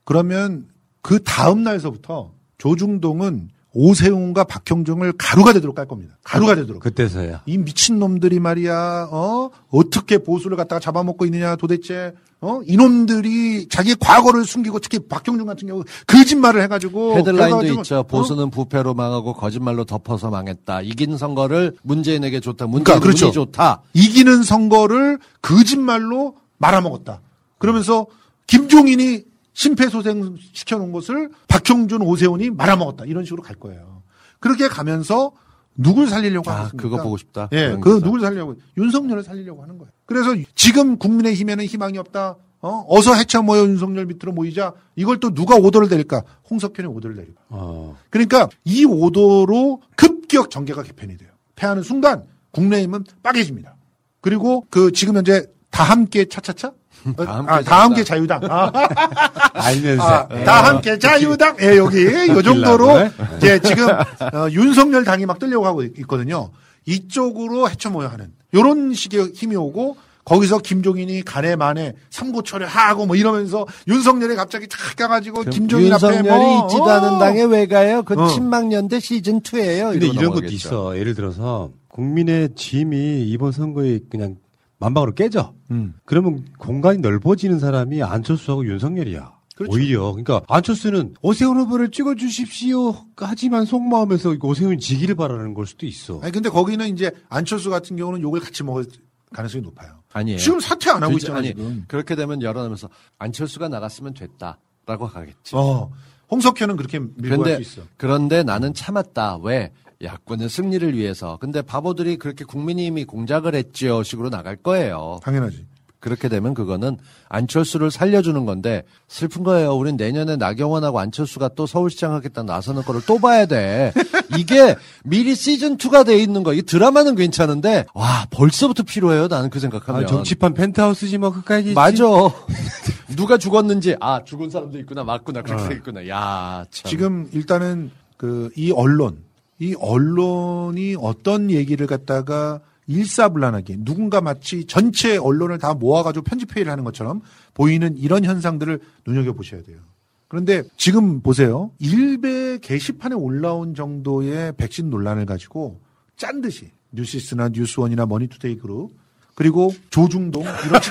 그러면 그 다음 날서부터 조중동은 오세훈과 박형정을 가루가 되도록 깔 겁니다. 가루가 되도록. 그때서야. 이 미친 놈들이 말이야, 어? 어떻게 보수를 갖다가 잡아먹고 있느냐, 도대체, 어? 이놈들이 자기 과거를 숨기고 특히 박형준 같은 경우 거짓말을 해 가지고. 헤드라인도 결과적으로, 있죠. 어? 보수는 부패로 망하고 거짓말로 덮어서 망했다. 이긴 선거를 문재인에게 좋다. 문재인 그러니까 그렇죠. 좋다. 이기는 선거를 거짓말로 말아먹었다. 그러면서 김종인이 심폐소생 시켜놓은 것을 박형준, 오세훈이 말아먹었다. 이런 식으로 갈 거예요. 그렇게 가면서 누굴 살리려고 아, 하겠습니까? 그거 보고 싶다. 예, 그. 누굴 살리려고 윤석열을 살리려고 하는 거예요. 그래서 지금 국민의힘에는 희망이 없다. 어? 어서 해쳐 모여 윤석열 밑으로 모이자. 이걸 또 누가 오더를 내릴까? 홍석현이 오더를 내릴까? 어. 그러니까 이 오도로 급격 정계가 개편이 돼요. 패하는 순간 국내힘은 빠개집니다. 그리고 그 지금 현재 다 함께 차차차? 어, 다 함께 아, 다 함께 자유당. 아. 알면서. 아, 다 함께 자유당. 예, 여기 요 정도로 웃기려고, 이제 지금 어, 윤석열 당이 막 뜨려고 하고 있- 있거든요. 이쪽으로 헤쳐모여 하는 요런 식의 힘이 오고 거기서 김종인이 간에 만에 삼고초려 하고 뭐 이러면서 윤석열이 갑자기 탁 가가지고 김종인 앞에 윤석열이 뭐 있지도 어. 않은 당에 왜 가요? 그 어. 친박연대 시즌 2예요. 근데 이런 것도 있어. 예를 들어서 국민의 짐이 이번 선거에 그냥 만방으로 깨져. 음. 그러면 공간이 넓어지는 사람이 안철수하고 윤석열이야. 그렇죠. 오히려 그러니까 안철수는 오세훈 후보를 찍어주십시오 하지만 속마음에서 오세훈이 지기를 바라는 걸 수도 있어. 아니 근데 거기는 이제 안철수 같은 경우는 욕을 같이 먹을 가능성이 높아요. 아니에요. 지금 사퇴 안 하고 있잖아요. 아니, 지금. 그렇게 되면 열어놓으면서 안철수가 나갔으면 됐다라고 가겠지. 어. 홍석현은 그렇게 밀고 갈 그런데 수 있어. 그런데 나는 참았다. 왜? 야권의 승리를 위해서. 근데 바보들이 그렇게 국민의힘이 공작을 했지요. 식으로 나갈 거예요. 당연하지. 그렇게 되면 그거는 안철수를 살려주는 건데 슬픈 거예요. 우린 내년에 나경원하고 안철수가 또 서울시장 하겠다 나서는 거를 또 봐야 돼. 이게 미리 시즌 2가 돼 있는 거. 이 드라마는 괜찮은데 와 벌써부터 필요해요. 나는 그 생각하면. 아, 정치판 펜트하우스지 뭐 그까지 맞아. 누가 죽었는지 아 죽은 사람도 있구나 맞구나 그렇게 돼 있구나. 야 참. 지금 일단은 그 이 언론, 이 언론이 어떤 얘기를 갖다가 일사불란하게 누군가 마치 전체 언론을 다 모아가지고 편집회의를 하는 것처럼 보이는 이런 현상들을 눈여겨보셔야 돼요. 그런데 지금 보세요. 일베 게시판에 올라온 정도의 백신 논란을 가지고 짠 듯이 뉴시스나 뉴스원이나 머니투데이 그룹 그리고 조중동 이런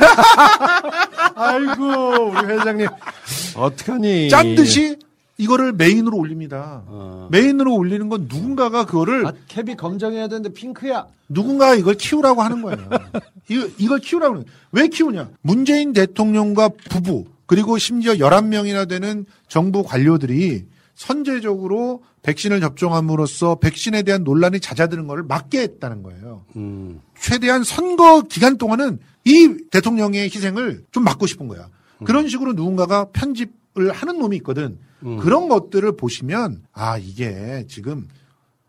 아이고 우리 회장님 어떡하니? 짠 듯이 이거를 메인으로 올립니다. 메인으로 올리는 건 누군가가 그거를 아, 캡이 검정해야 되는데 핑크야. 누군가 이걸 키우라고 하는 거예요. 이거, 이걸 키우라고 하는 거예요. 왜 키우냐? 문재인 대통령과 부부 그리고 심지어 11명이나 되는 정부 관료들이 선제적으로 백신을 접종함으로써 백신에 대한 논란이 잦아드는 것을 막게 했다는 거예요. 최대한 선거 기간 동안은 이 대통령의 희생을 좀 막고 싶은 거야. 그런 식으로 누군가가 편집을 하는 놈이 있거든. 그런 것들을 보시면 아 이게 지금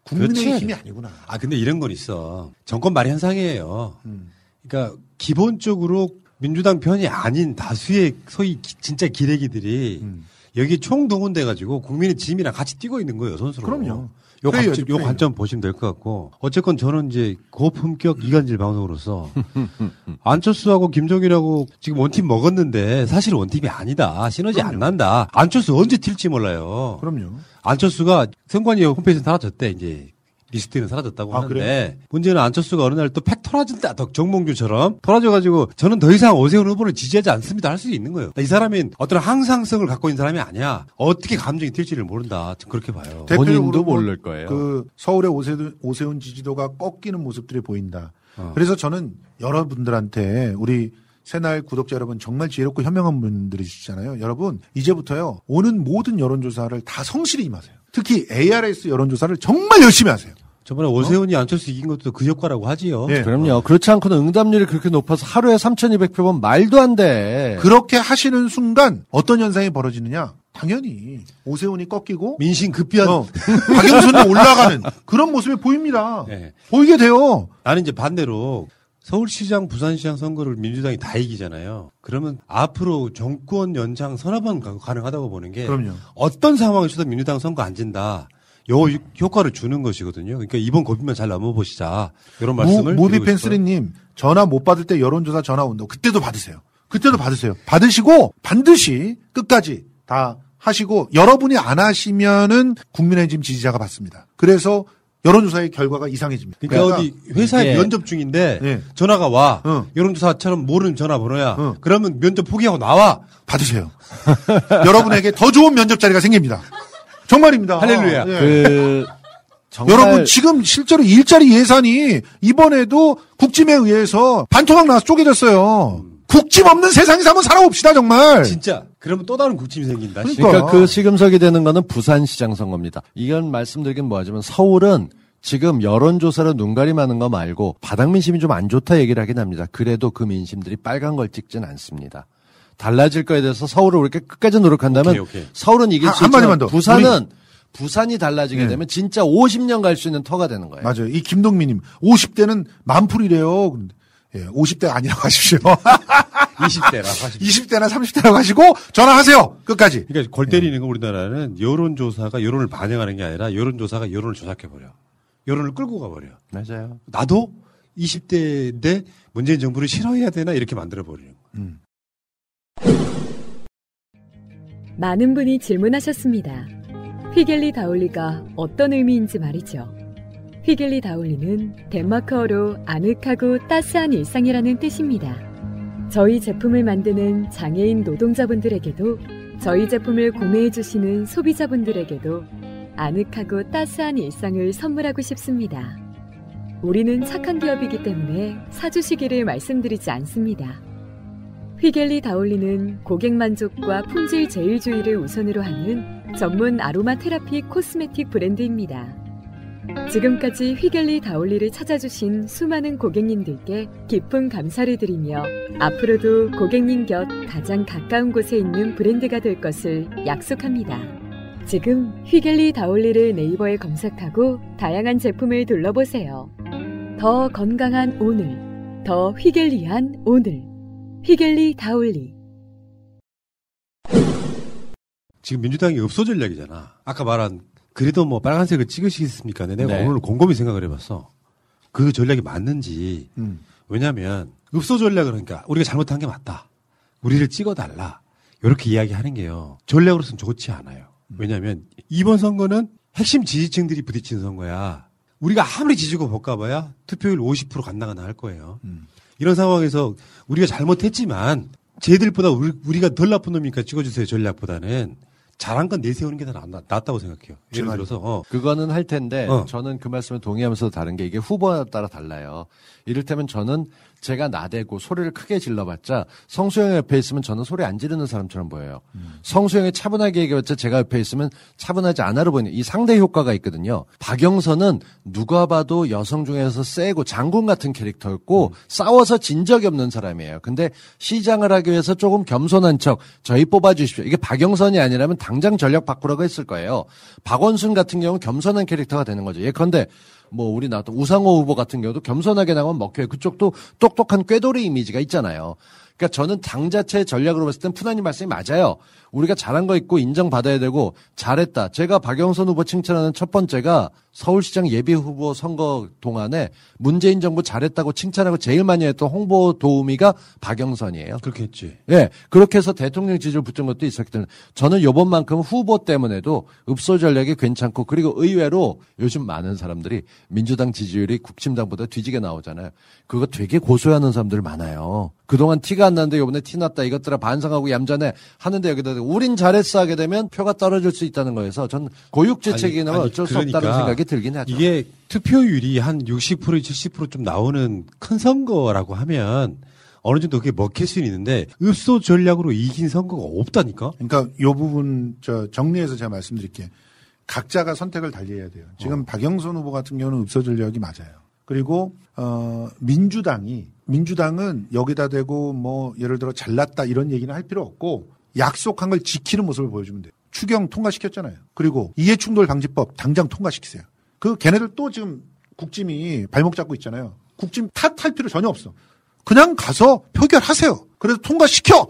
국민의. 힘이 아니구나. 아 근데 이런 건 있어. 정권 말이 현상이에요. 음. 그러니까 기본적으로 민주당 편이 아닌 다수의 소위 기- 진짜 기레기들이 음. 여기 총동원돼 가지고 국민의 짐이랑 같이 뛰고 있는 거예요 선수로. 그럼요. 요, 관점, 요. 관점 보시면 될 것 같고 어쨌건 저는 이제 고품격 이간질 방송으로서 안철수하고 김종인하고 지금 one team 먹었는데 사실 one team이 아니다. 시너지 안 난다. 안철수 언제 튈지 몰라요. 그럼요. 안철수가 선관위 홈페이지에 사라졌대 이제 리스트는 사라졌다고 아, 하는데 그래요? 문제는 안철수가 어느 날 또 팩 토라진다 덕 정몽규처럼 토라져가지고 저는 더 이상 오세훈 후보를 지지하지 않습니다 할 수 있는 거예요 이 사람이 어떤 항상성을 갖고 있는 사람이 아니야 어떻게 감정이 튈지를 모른다 그렇게 봐요 대표적으로 뭐 모를 거예요. 그 서울의 오세훈, 오세훈 지지도가 꺾이는 모습들이 보인다. 어. 그래서 저는 여러분들한테 우리 새날 구독자 여러분 정말 지혜롭고 현명한 분들이시잖아요. 여러분 이제부터요 오는 모든 여론조사를 다 성실히 임하세요. 특히 ARS 여론조사를 정말 열심히 하세요. 저번에 오세훈이 안철수 이긴 것도 그 효과라고 하지요 네. 그럼요. 그렇지 않고는 응답률이 그렇게 높아서 하루에 3,200표면 말도 안 돼. 그렇게 하시는 순간 어떤 현상이 벌어지느냐? 당연히 오세훈이 꺾이고 민심 급변 어, 박영선이 올라가는 그런 모습이 보입니다. 네. 보이게 돼요. 나는 이제 반대로 서울시장, 부산시장 선거를 민주당이 다 이기잖아요. 그러면 앞으로 정권 연장 서너 번 가- 가능하다고 보는 게 그럼요. 어떤 상황에서도 민주당 선거 안 진다. 요 효과를 주는 것이거든요. 그러니까 이번 고비만 잘 넘어보시자. 이런 말씀을 무, 드리고 싶어요. 무비펜스리님 전화 못 받을 때 여론조사 전화 온다고 그때도 받으세요. 그때도 받으세요. 받으시고 반드시 끝까지 다 하시고 여러분이 안 하시면은 국민의힘 지지자가 받습니다. 그래서 여론조사의 결과가 이상해집니다. 그러니까 어디 회사에 이게- 면접 중인데 네. 전화가 와. 어. 여론조사처럼 모르는 전화번호야. 어. 그러면 면접 포기하고 나와. 받으세요. 여러분에게 더 좋은 면접 자리가 생깁니다. 정말입니다. 할렐루야. 예. 그 정말 여러분 지금 실제로 일자리 예산이 이번에도 국짐에 의해서 반토막 나서 쪼개졌어요. 국짐 없는 세상에서 한번 살아봅시다 정말. 진짜. 그러면 또 다른 국짐이 생긴다. 그러니까. 그러니까 그 시금석이 되는 거는 부산시장 선거입니다. 이건 말씀드리긴 뭐하지만 서울은 지금 여론조사로 눈가림하는 거 말고 바닥 민심이 좀 안 좋다 얘기를 하긴 합니다. 그래도 그 민심들이 빨간 걸 찍진 않습니다. 달라질 거에 대해서 서울을 그렇게 끝까지 노력한다면 오케이, 오케이. 서울은 이길 한- 수 있지만 더. 부산은 부산이 달라지게 네. 되면 진짜 50년 갈 수 있는 터가 되는 거예요. 맞아요. 이 김동민님 50대는 만풀이래요. 그런데 예, 50대 아니라고 하십시오. 20대라. 사실. 20대나 30대라고 하시고 전화하세요. 끝까지. 그러니까 골 때리는 거 우리나라는 여론조사가 여론을 반영하는 게 아니라 여론조사가 여론을 조작해버려. 여론을 끌고 가버려. 맞아요. 나도 20대인데 문재인 정부를 싫어해야 되나 이렇게 만들어버리는 거야. 많은 분이 질문하셨습니다. 휘겔리 다올리가 어떤 의미인지 말이죠. 휘겔리 다올리는 덴마크어로 아늑하고 따스한 일상이라는 뜻입니다. 저희 제품을 만드는 장애인 노동자분들에게도 저희 제품을 구매해주시는 소비자분들에게도 아늑하고 따스한 일상을 선물하고 싶습니다. 우리는 착한 기업이기 때문에 사주시기를 말씀드리지 않습니다. 휘겔리 다올리는 고객 만족과 품질 제일주의를 우선으로 하는 전문 아로마 테라피 코스메틱 브랜드입니다. 지금까지 휘겔리 다올리를 찾아주신 수많은 고객님들께 깊은 감사를 드리며 앞으로도 고객님 곁 가장 가까운 곳에 있는 브랜드가 될 것을 약속합니다. 지금 휘겔리 다올리를 네이버에 검색하고 다양한 제품을 둘러보세요. 더 건강한 오늘, 더 휘겔리한 오늘. 휘겔리 다올리. 지금 민주당이 읍소 전략이잖아. 아까 말한 그래도 뭐 빨간색을 찍으시겠습니까? 근데 내가 네. 오늘 곰곰이 생각을 해봤어. 그 전략이 맞는지. 음. 왜냐하면 읍소 전략을 그러니까 우리가 잘못한 게 맞다. 우리를 찍어달라. 이렇게 이야기하는 게요. 전략으로서는 좋지 않아요. 왜냐하면 이번 선거는 핵심 지지층들이 부딪힌 선거야. 우리가 아무리 지지고 볶아봐야 투표율 50% 간당간당 할 거예요. 이런 상황에서 우리가 잘못했지만 쟤들보다 우리, 우리 가 덜 나쁜 놈이니까 찍어주세요 전략보다는 잘한 건 내세우는 게 더 낫다고 생각해요. 예를 들어서 어, 그거는 할 텐데 어. 저는 그 말씀에 동의하면서 다른 게 이게 후보에 따라 달라요. 이를테면 저는 제가 나대고 소리를 크게 질러봤자 성수영 옆에 있으면 저는 소리 안 지르는 사람처럼 보여요. 성수영이 차분하게 얘기해봤자 제가 옆에 있으면 차분하지 않아로 보이는 이 상대 효과가 있거든요. 박영선은 누가 봐도 여성 중에서 세고 장군 같은 캐릭터였고 싸워서 진 적이 없는 사람이에요. 근데 시장을 하기 위해서 조금 겸손한 척 저희 뽑아주십시오. 이게 박영선이 아니라면 당장 전략 바꾸라고 했을 거예요. 박원순 같은 경우는 겸손한 캐릭터가 되는 거죠. 예컨대 뭐 우리 나왔던 우상호 후보 같은 경우도 겸손하게 나가면 먹혀요. 그쪽도 똑똑한 꾀돌이 이미지가 있잖아요. 그러니까 저는 당 자체의 전략으로 봤을 땐 푸나님 말씀이 맞아요. 우리가 잘한 거 있고 인정받아야 되고 잘했다. 제가 박영선 후보 칭찬하는 첫 번째가 서울시장 예비 후보 선거 동안에 문재인 정부 잘했다고 칭찬하고 제일 많이 했던 홍보 도우미가 박영선이에요. 그렇게 했지. 예. 그렇게 해서 대통령 지지를 붙은 것도 있었기 때문에 저는 요번만큼 후보 때문에도 읍소 전략이 괜찮고 그리고 의외로 요즘 많은 사람들이 민주당 지지율이 국힘당보다 뒤지게 나오잖아요. 그거 되게 고소하는 사람들 많아요. 그동안 티가 안 나는데 요번에 티 났다 이것들아 반성하고 얌전해 하는데 여기다 우린 잘했어 하게 되면 표가 떨어질 수 있다는 거에서 전 고육지책이나 어쩔 수 그러니까 없다는 생각이 들긴 하죠. 이게 투표율이 한 60% 70%좀 나오는 큰 선거라고 하면 어느 정도 그게 먹힐 수는 있는데 읍소 전략으로 이긴 선거가 없다니까. 그러니까 요 부분 저 정리해서 제가 말씀드릴게요. 각자가 선택을 달리해야 돼요. 지금 어. 박영선 후보 같은 경우는 읍소 전략이 맞아요. 그리고 어 민주당이 민주당은 여기다 대고 뭐 예를 들어 잘났다 이런 얘기는 할 필요 없고 약속한 걸 지키는 모습을 보여주면 돼요. 추경 통과시켰잖아요. 그리고 이해충돌 방지법 당장 통과시키세요. 그 걔네들 또 지금 국짐이 발목 잡고 있잖아요. 국짐 탓할 필요 전혀 없어. 그냥 가서 표결하세요. 그래서 통과시켜.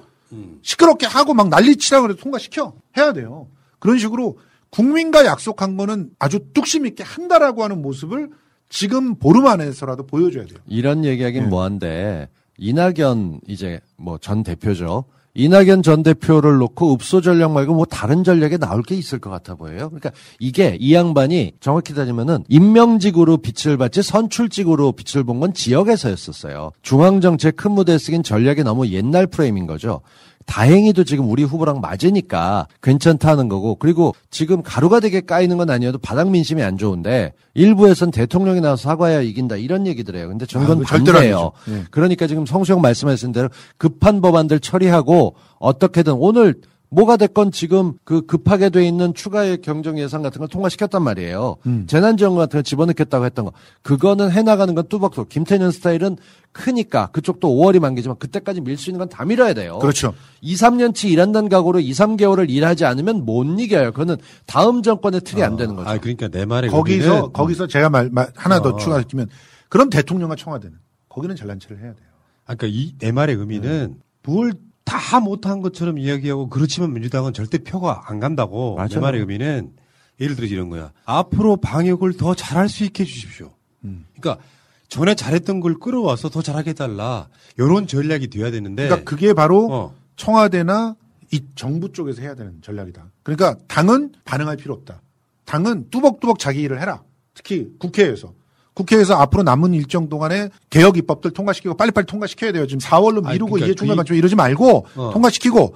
시끄럽게 하고 막 난리치라 그래도 통과시켜. 해야 돼요. 그런 식으로 국민과 약속한 거는 아주 뚝심 있게 한다라고 하는 모습을 지금 보름 안에서라도 보여줘야 돼요. 이런 예. 얘기하긴 뭐한데 이낙연 이제 뭐 전 대표죠. 이낙연 전 대표를 놓고 읍소 전략 말고 뭐 다른 전략에 나올 게 있을 것 같아 보여요. 그러니까 이게 이 양반이 정확히 따지면은 임명직으로 빛을 받지 선출직으로 빛을 본 건 지역에서였었어요. 중앙정책 큰 무대에 쓰긴 전략이 너무 옛날 프레임인 거죠. 다행히도 지금 우리 후보랑 맞으니까 괜찮다는 거고 그리고 지금 가루가 되게 까이는 건 아니어도 바닥 민심이 안 좋은데 일부에선 대통령이 나와서 사과해야 이긴다 이런 얘기들 해요. 근데 저는 아, 반대예요. 예. 그러니까 지금 성수형 말씀하신 대로 급한 법안들 처리하고 어떻게든 오늘 뭐가 됐건 지금 그 급하게 돼 있는 추가의 경정 예산 같은 걸 통과시켰단 말이에요. 음. 재난지원금 같은 거 집어넣겠다고 했던 거. 그거는 해나가는 건 뚜벅뚜벅. 김태년 스타일은 크니까 그쪽도 5월이 만기지만 그때까지 밀 수 있는 건 다 밀어야 돼요. 그렇죠. 2, 3년치 일한다는 각오로 2, 3개월을 일하지 않으면 못 이겨요. 그거는 다음 정권의 틀이 안 되는 거죠. 아 그러니까 내 말에 거기서 의미는 거기서 제가 말, 말 하나 더 어. 추가시키면 그럼 대통령과 청와대는 거기는 잘난 체를 해야 돼요. 아, 그러니까 이내 말의 의미는 뭘 다 못한 것처럼 이야기하고 그렇지만 민주당은 절대 표가 안 간다고. 내 맞아요. 말의 의미는 예를 들어 이런 거야. 앞으로 방역을 더 잘할 수 있게 해주십시오. 음. 그러니까 전에 잘했던 걸 끌어와서 더 잘하게 해달라. 이런 전략이 돼야 되는데. 그러니까 그게 바로 어. 청와대나 이 정부 쪽에서 해야 되는 전략이다. 그러니까 당은 반응할 필요 없다. 당은 뚜벅뚜벅 자기 일을 해라. 특히 국회에서. 국회에서 앞으로 남은 일정 동안에 개혁 입법들 통과시키고 빨리빨리 통과시켜야 돼요. 지금 4월로 아니, 미루고 그러니까 이해충돌 그 맞추고 이러지 말고 어. 통과시키고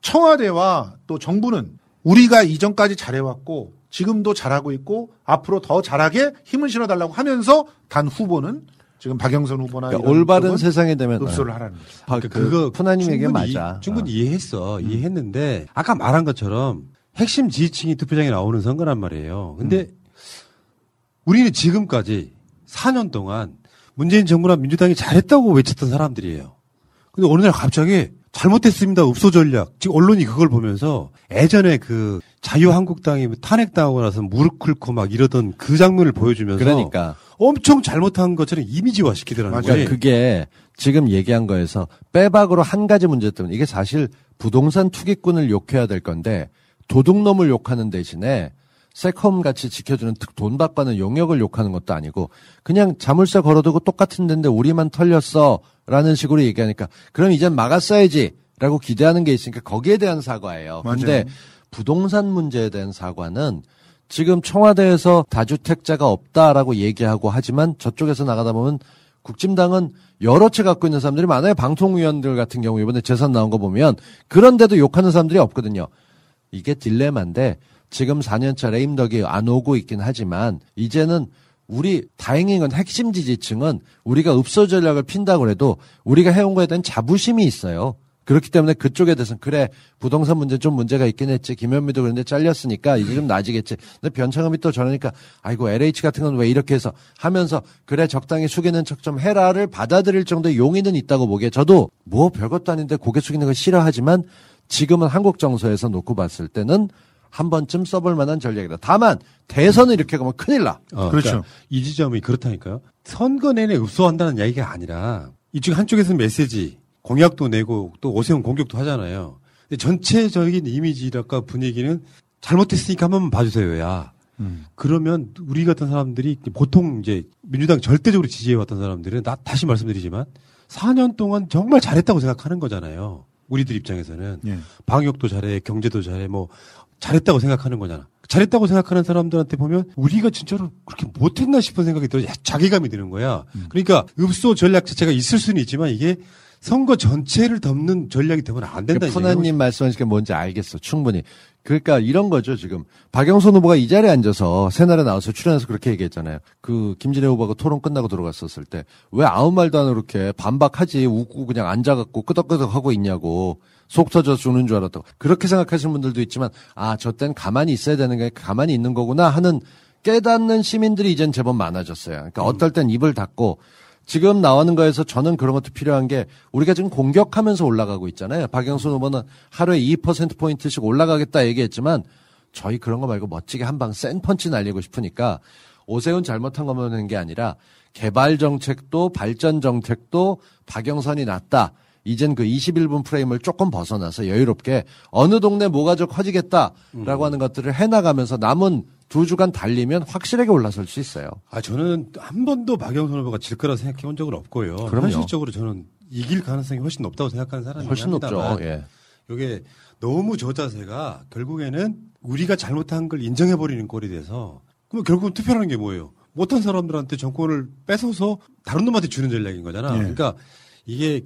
청와대와 또 정부는 우리가 이전까지 잘해왔고 지금도 잘하고 있고 앞으로 더 잘하게 힘을 실어달라고 하면서 단 후보는 지금 박영선 후보나 그러니까 이런 올바른 세상에 되면 흡수를 어. 하라는 거죠. 아, 그러니까 그 그거 푸나님 얘기 충분히 맞아. 충분히 어. 이해했어. 이해했는데 아까 말한 것처럼 핵심 지지층이 투표장에 나오는 선거란 말이에요. 근데 음. 우리는 지금까지 4년 동안 문재인 정부나 민주당이 잘했다고 외쳤던 사람들이에요. 근데 어느 날 갑자기 잘못했습니다. 읍소 전략. 지금 언론이 그걸 보면서 예전에 그 자유한국당이 탄핵당하고 나서 무릎 꿇고 막 이러던 그 장면을 보여주면서 그러니까. 엄청 잘못한 것처럼 이미지화 시키더라는 거예요. 그러니까 그게 지금 얘기한 거에서 빼박으로 한 가지 문제 때문에 이게 사실 부동산 투기꾼을 욕해야 될 건데 도둑놈을 욕하는 대신에 세컴 같이 지켜주는 특- 돈 받는 용역을 욕하는 것도 아니고 그냥 자물쇠 걸어두고 똑같은 데인데 우리만 털렸어 라는 식으로 얘기하니까 그럼 이젠 막았어야지 라고 기대하는 게 있으니까 거기에 대한 사과예요. 맞아요. 부동산 문제에 대한 사과는 지금 청와대에서 다주택자가 없다라고 얘기하고 하지만 저쪽에서 나가다 보면 국진당은 여러 채 갖고 있는 사람들이 많아요. 방통위원들 같은 경우 이번에 재산 나온 거 보면 그런데도 욕하는 사람들이 없거든요. 이게 딜레마인데 지금 4년차 레임덕이 안 오고 있긴 하지만 이제는 우리 다행인 건 핵심 지지층은 우리가 읍소 전략을 핀다고 해도 우리가 해온 거에 대한 자부심이 있어요. 그렇기 때문에 그쪽에 대해서는 그래 부동산 문제 좀 문제가 있긴 했지 김현미도 그런데 잘렸으니까 이제 좀 나아지겠지. 근데 변창흠이 또 저러니까 아이고 LH 같은 건 왜 이렇게 해서 하면서 그래 적당히 숙이는 척 좀 해라를 받아들일 정도의 용의는 있다고 보기에 저도 뭐 별것도 아닌데 고개 숙이는 걸 싫어하지만 지금은 한국 정서에서 놓고 봤을 때는 한 번쯤 써볼 만한 전략이다. 다만 대선을 이렇게 가면 큰일 나. 어, 그러니까 이 지점이 그렇다니까요. 선거 내내 읍소한다는 이야기가 아니라 이쪽 한쪽에서는 메시지, 공약도 내고 또 오세훈 공격도 하잖아요. 근데 전체적인 이미지랄까 분위기는 잘못했으니까 한 번만 봐주세요야. 그러면 우리 같은 사람들이 보통 이제 민주당 절대적으로 지지해왔던 사람들은 나 다시 말씀드리지만 4년 동안 정말 잘했다고 생각하는 거잖아요. 우리들 입장에서는 예. 방역도 잘해, 경제도 잘해, 뭐 잘했다고 생각하는 거잖아. 잘했다고 생각하는 사람들한테 보면 우리가 진짜로 그렇게 못했나 싶은 생각이 들어 자괴감이 드는 거야. 그러니까 읍소 전략 자체가 있을 수는 있지만 이게 선거 전체를 덮는 전략이 되면 안 된다. 그러니까 푸나님 말씀하신 게 뭔지 알겠어. 충분히. 그러니까 이런 거죠, 지금. 박영선 후보가 이 자리에 앉아서 새날에 나와서 출연해서 그렇게 얘기했잖아요. 그 김진애 후보가 토론 끝나고 들어갔었을 때 왜 아무 말도 안 하고 이렇게 반박하지 웃고 그냥 앉아갖고 끄덕끄덕 하고 있냐고. 속 터져 주는 줄 알았다고. 그렇게 생각하시는 분들도 있지만 아, 저 땐 가만히 있어야 되는 게 가만히 있는 거구나 하는 깨닫는 시민들이 이젠 제법 많아졌어요. 그러니까 어떨 땐 입을 닫고 지금 나오는 거에서 저는 그런 것도 필요한 게 우리가 지금 공격하면서 올라가고 있잖아요. 박영순 후보는 하루에 2%포인트씩 올라가겠다 얘기했지만 저희 그런 거 말고 멋지게 한 방 센 펀치 날리고 싶으니까 오세훈 잘못한 것만 하는 게 아니라 개발 정책도 발전 정책도 박영선이 낫다. 이젠 그 21분 프레임을 조금 벗어나서 여유롭게 어느 동네 뭐가 좀 커지겠다라고 하는 것들을 해나가면서 남은 두 주간 달리면 확실하게 올라설 수 있어요. 아 저는 한 번도 박영선 후보가 질 거라 생각해 본 적은 없고요. 그럼요. 현실적으로 저는 이길 가능성이 훨씬 높다고 생각하는 사람이긴 훨씬 높죠. 예. 이게 너무 저 자세가 결국에는 우리가 잘못한 걸 인정해 버리는 꼴이 돼서 그럼 결국은 투표라는 게 뭐예요? 못한 사람들한테 정권을 뺏어서 다른 놈한테 주는 전략인 거잖아. 예. 그러니까 이게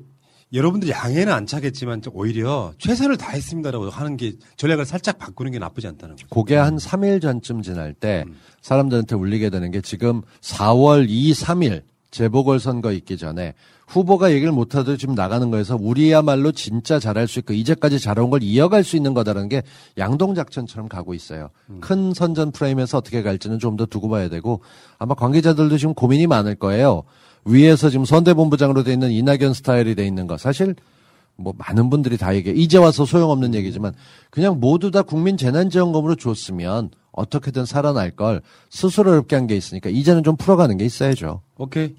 여러분들이 양해는 안 차겠지만 좀 오히려 최선을 다했습니다라고 하는 게 전략을 살짝 바꾸는 게 나쁘지 않다는 거죠. 그게 한 3일 전쯤 지날 때 사람들한테 울리게 되는 게 지금 4월 2, 3일 재보궐선거 있기 전에 후보가 얘기를 못하도 지금 나가는 거에서 우리야말로 진짜 잘할 수 있고 이제까지 잘한 걸 이어갈 수 있는 거다라는 게 양동작전처럼 가고 있어요. 큰 선전 프레임에서 어떻게 갈지는 좀 더 두고 봐야 되고 아마 관계자들도 지금 고민이 많을 거예요. 위에서 지금 선대본부장으로 돼 있는 이낙연 스타일이 돼 있는 거 사실 뭐 많은 분들이 다 얘기해 이제 와서 소용없는 얘기지만 그냥 모두 다 국민 재난지원금으로 줬으면 어떻게든 살아날 걸 스스로 어렵게 한 게 있으니까 이제는 좀 풀어가는 게 있어야죠. 오케이.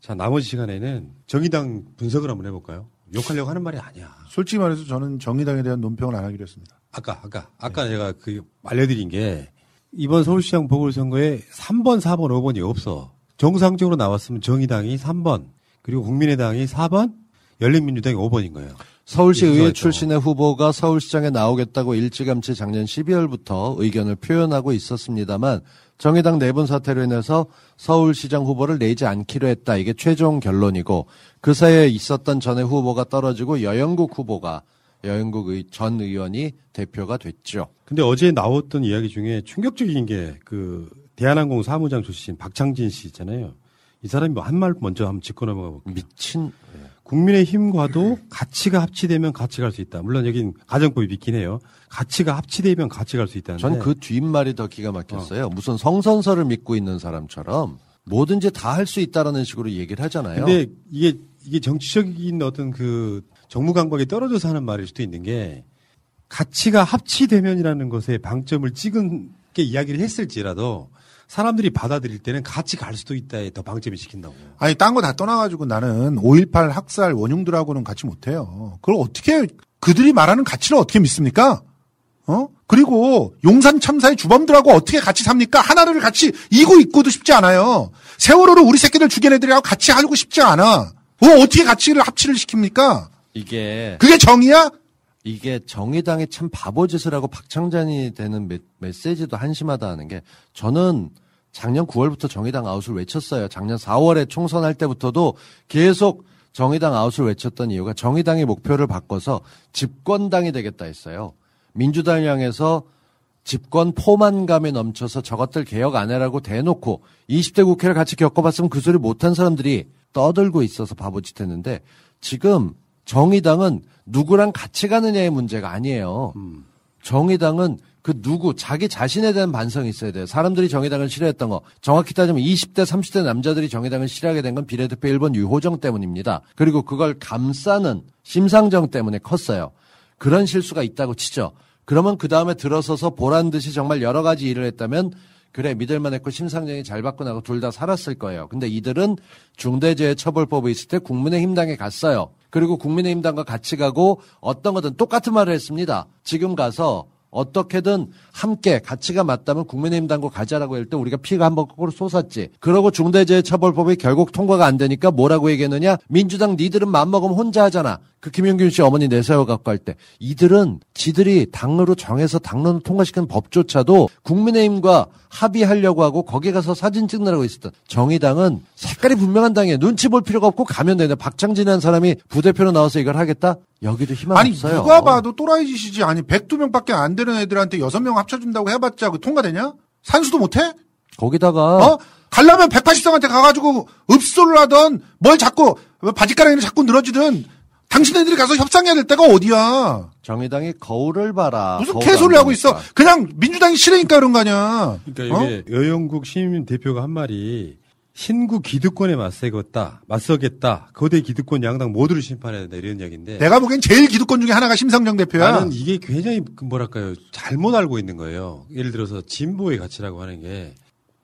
자 나머지 시간에는 정의당 분석을 한번 해볼까요? 욕하려고 하는 말이 아니야. 솔직히 말해서 저는 정의당에 대한 논평을 안 하기로 했습니다. 아까 아까 아까 제가 그 알려드린 게 이번 서울시장 보궐선거에 3번, 4번, 5번이 없어. 정상적으로 나왔으면 정의당이 3번, 그리고 국민의당이 4번, 열린민주당이 5번인 거예요. 서울시 의회. 출신의 후보가 서울시장에 나오겠다고 일찌감치 작년 12월부터 의견을 표현하고 있었습니다만 정의당 내분 사태로 인해서 서울시장 후보를 내지 않기로 했다. 이게 최종 결론이고 그 사이에 있었던 전에 후보가 떨어지고 여영국 후보가 여영국 의- 전 의원이 대표가 됐죠. 근데 어제 나왔던 이야기 중에 충격적인 게 그 대한항공 사무장 출신 박창진 씨 있잖아요. 이 사람이 뭐 한 말 먼저 한번 짚고 넘어가 볼게요. 미친. 국민의 힘과도 가치가 합치되면 같이 갈 수 있다. 물론 여긴 가정법이 있긴 해요. 가치가 합치되면 같이 갈 수 있다는데. 전그 뒷말이 더 기가 막혔어요. 무슨 성선설을 믿고 있는 사람처럼 뭐든지 다 할 수 있다라는 식으로 얘기를 하잖아요. 근데 이게 이게 정치적인 어떤 그 정무 감각이 떨어져서 하는 말일 수도 있는 게 가치가 합치되면이라는 것에 방점을 찍은 게 이야기를 했을지라도 사람들이 받아들일 때는 같이 갈 수도 있다에 더 방점이 찍힌다고. 아니, 딴 거 다 떠나가지고 나는 5.18 학살 원흉들하고는 같이 못해요. 그걸 어떻게, 그들이 말하는 가치를 어떻게 믿습니까? 어? 그리고 용산 참사의 주범들하고 어떻게 같이 삽니까? 하나를 같이 이고 있고도 싶지 않아요. 세월호를 우리 새끼들 죽인 애들이랑 같이 하고 싶지 않아. 어, 어떻게 가치를 합치를 시킵니까? 이게 그게 정의야? 이게 정의당이 참 바보짓을 하고 박창잔이 되는 메, 메시지도 한심하다 하는 게 저는 작년 9월부터 정의당 아웃을 외쳤어요. 작년 4월에 총선할 때부터도 계속 정의당 아웃을 외쳤던 이유가 정의당의 목표를 바꿔서 집권당이 되겠다 했어요. 민주당을 향해서 집권 포만감에 넘쳐서 저것들 개혁 안 해라고 대놓고 20대 국회를 같이 겪어봤으면 그 소리 못한 사람들이 떠들고 있어서 바보짓 했는데 지금 정의당은 누구랑 같이 가느냐의 문제가 아니에요. 정의당은 그 누구 자기 자신에 대한 반성이 있어야 돼요. 사람들이 정의당을 싫어했던 거 정확히 따지면 20대 30대 남자들이 정의당을 싫어하게 된 건 비례대표 1번 유호정 때문입니다. 그리고 그걸 감싸는 심상정 때문에 컸어요. 그런 실수가 있다고 치죠. 그러면 그 다음에 들어서서 보란 듯이 정말 여러 가지 일을 했다면 그래 믿을만 했고 심상정이 잘 받고 나고 둘 다 살았을 거예요. 근데 이들은 중대재해처벌법이 있을 때 국민의힘당에 갔어요. 그리고 국민의힘당과 같이 가고 어떤 거든 똑같은 말을 했습니다. 지금 가서 어떻게든 함께 가치가 맞다면 국민의힘당과 가자라고 할 때 우리가 피가 한번 거꾸로 솟았지. 그러고 중대재해처벌법이 결국 통과가 안 되니까 뭐라고 얘기했느냐? 민주당 니들은 맘먹으면 혼자 하잖아. 그 김용균 씨 어머니 내세워 갖고 할 때. 이들은 지들이 당으로 정해서 당론을 통과시킨 법조차도 국민의힘과 합의하려고 하고 거기 가서 사진 찍느라고 있었던 정의당은 색깔이 분명한 당이에요. 눈치 볼 필요가 없고 가면 되는데 박창진이라는 사람이 부대표로 나와서 이걸 하겠다? 여기도 희망 아니, 없어요. 누가 봐도 또라이 짓이지. 아니, 102명밖에 안 되는 애들한테 6명 합쳐준다고 해봤자 그 통과되냐? 산수도 못해? 거기다가 어? 가려면 180성한테 가가지고 읍소를 하던 뭘 자꾸 바지가랑이를 자꾸 늘어지든 당신네들이 가서 협상해야 될 때가 어디야? 정의당이 거울을 봐라. 무슨 거울 개소리를 안 하고 있어? 그냥 민주당이 싫으니까 그런 거 아니야? 그러니까 어? 이게 여영국 시민 대표가 한 말이 신구 기득권에 맞서겠다, 맞서겠다. 거대 기득권 양당 모두를 심판해야 된다 이런 이야기인데. 내가 보기엔 제일 기득권 중에 하나가 심상정 대표야. 나는 이게 굉장히 그 뭐랄까요 잘못 알고 있는 거예요. 예를 들어서 진보의 가치라고 하는 게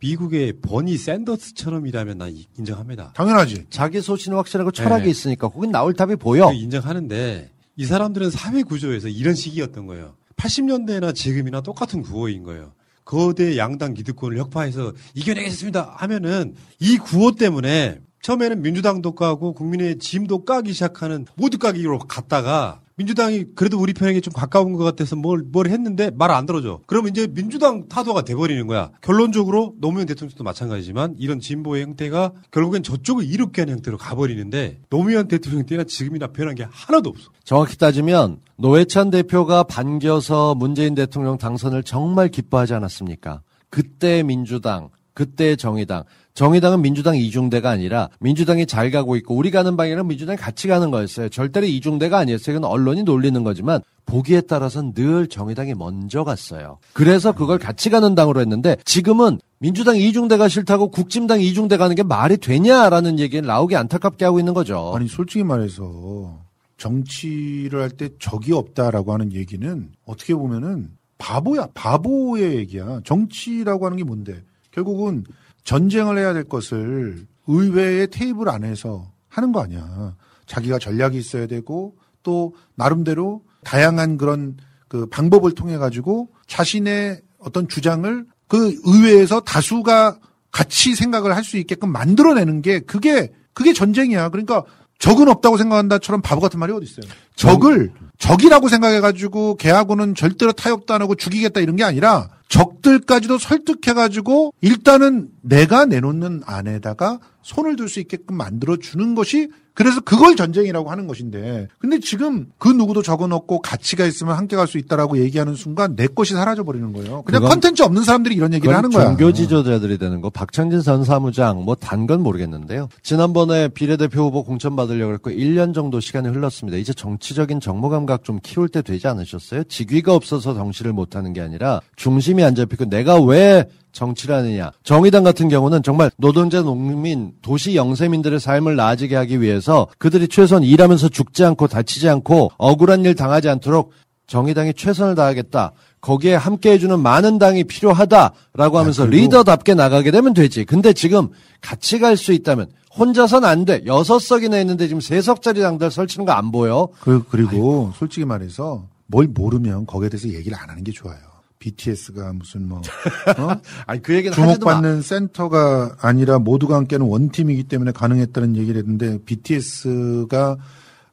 미국의 버니 샌더스처럼이라면 난 인정합니다. 당연하지. 자기 소신은 확실하고 철학이 네. 있으니까 거긴 나올 답이 보여. 그 인정하는데 이 사람들은 사회 구조에서 이런 시기였던 거예요. 80년대나 지금이나 똑같은 구호인 거예요. 거대 양당 기득권을 혁파해서 이겨내겠습니다 하면은 이 구호 때문에 처음에는 민주당도 까고 국민의 짐도 까기 시작하는 모두 까기로 갔다가 민주당이 그래도 우리 편에게 좀 가까운 것 같아서 뭘, 뭘 했는데 말 안 들어줘. 그러면 이제 민주당 타도가 돼버리는 거야. 결론적으로 노무현 대통령도 마찬가지지만 이런 진보의 형태가 결국엔 저쪽을 이롭게 하는 형태로 가버리는데 노무현 대통령 때나 지금이나 변한 게 하나도 없어. 정확히 따지면 노회찬 대표가 반겨서 문재인 대통령 당선을 정말 기뻐하지 않았습니까? 그때 민주당, 그때 정의당. 정의당은 민주당 이중대가 아니라 민주당이 잘 가고 있고 우리 가는 방향은 민주당이 같이 가는 거였어요. 절대로 이중대가 아니었어요. 이건 언론이 놀리는 거지만 보기에 따라서는 늘 정의당이 먼저 갔어요. 그래서 그걸 같이 가는 당으로 했는데 지금은 민주당 이중대가 싫다고 국진당 이중대 가는 게 말이 되냐라는 얘기는 나오기 안타깝게 하고 있는 거죠. 아니 솔직히 말해서 정치를 할 때 적이 없다라고 하는 얘기는 어떻게 보면은 바보야 바보의 얘기야 정치라고 하는 게 뭔데 결국은 전쟁을 해야 될 것을 의회의 테이블 안에서 하는 거 아니야 자기가 전략이 있어야 되고 또 나름대로 다양한 그런 그 방법을 통해 가지고 자신의 어떤 주장을 그 의회에서 다수가 같이 생각을 할 수 있게끔 만들어내는 게 그게 그게 전쟁이야. 그러니까 적은 없다고 생각한다처럼 바보 같은 말이 어디 있어요? 적을 적이라고 생각해 가지고 걔하고는 절대로 타협도 안 하고 죽이겠다 이런 게 아니라 적들까지도 설득해가지고 일단은 내가 내놓는 안에다가 손을 들 수 있게끔 만들어 주는 것이 그래서 그걸 전쟁이라고 하는 것인데 근데 지금 그 누구도 적어놓고 가치가 있으면 함께 갈 수 있다라고 얘기하는 순간 내 것이 사라져 버리는 거예요. 그냥 컨텐츠 없는 사람들이 이런 얘기를 하는 거야. 종교 지도자들이 되는 거. 박창진 전 사무장 뭐 단 건 모르겠는데요. 지난번에 비례대표 후보 공천 받으려고 했고 1년 정도 시간이 흘렀습니다. 이제 정치적인 정보 감각 좀 키울 때 되지 않으셨어요? 직위가 없어서 정치를 못 하는 게 아니라 중심 이 안 잡히고 내가 왜 정치를 하느냐. 정의당 같은 경우는 정말 노동자, 농민, 도시 영세민들의 삶을 나아지게 하기 위해서 그들이 최소한 일하면서 죽지 않고 다치지 않고 억울한 일 당하지 않도록 정의당이 최선을 다하겠다. 거기에 함께 해주는 많은 당이 필요하다라고 하면서 그리고- 리더답게 나가게 되면 되지. 근데 지금 같이 갈 수 있다면 혼자선 안 돼. 여섯 석이나 있는데 지금 세 석짜리 당들 설치는 거 안 보여. 그, 그리고 솔직히 말해서 뭘 모르면 거기에 대해서 얘기를 안 하는 게 좋아요. BTS가 무슨 뭐 어? 아니 그 얘기는. 주목받는 센터가 아니라 모두가 함께하는 원팀이기 때문에 가능했다는 얘기를 했는데 BTS가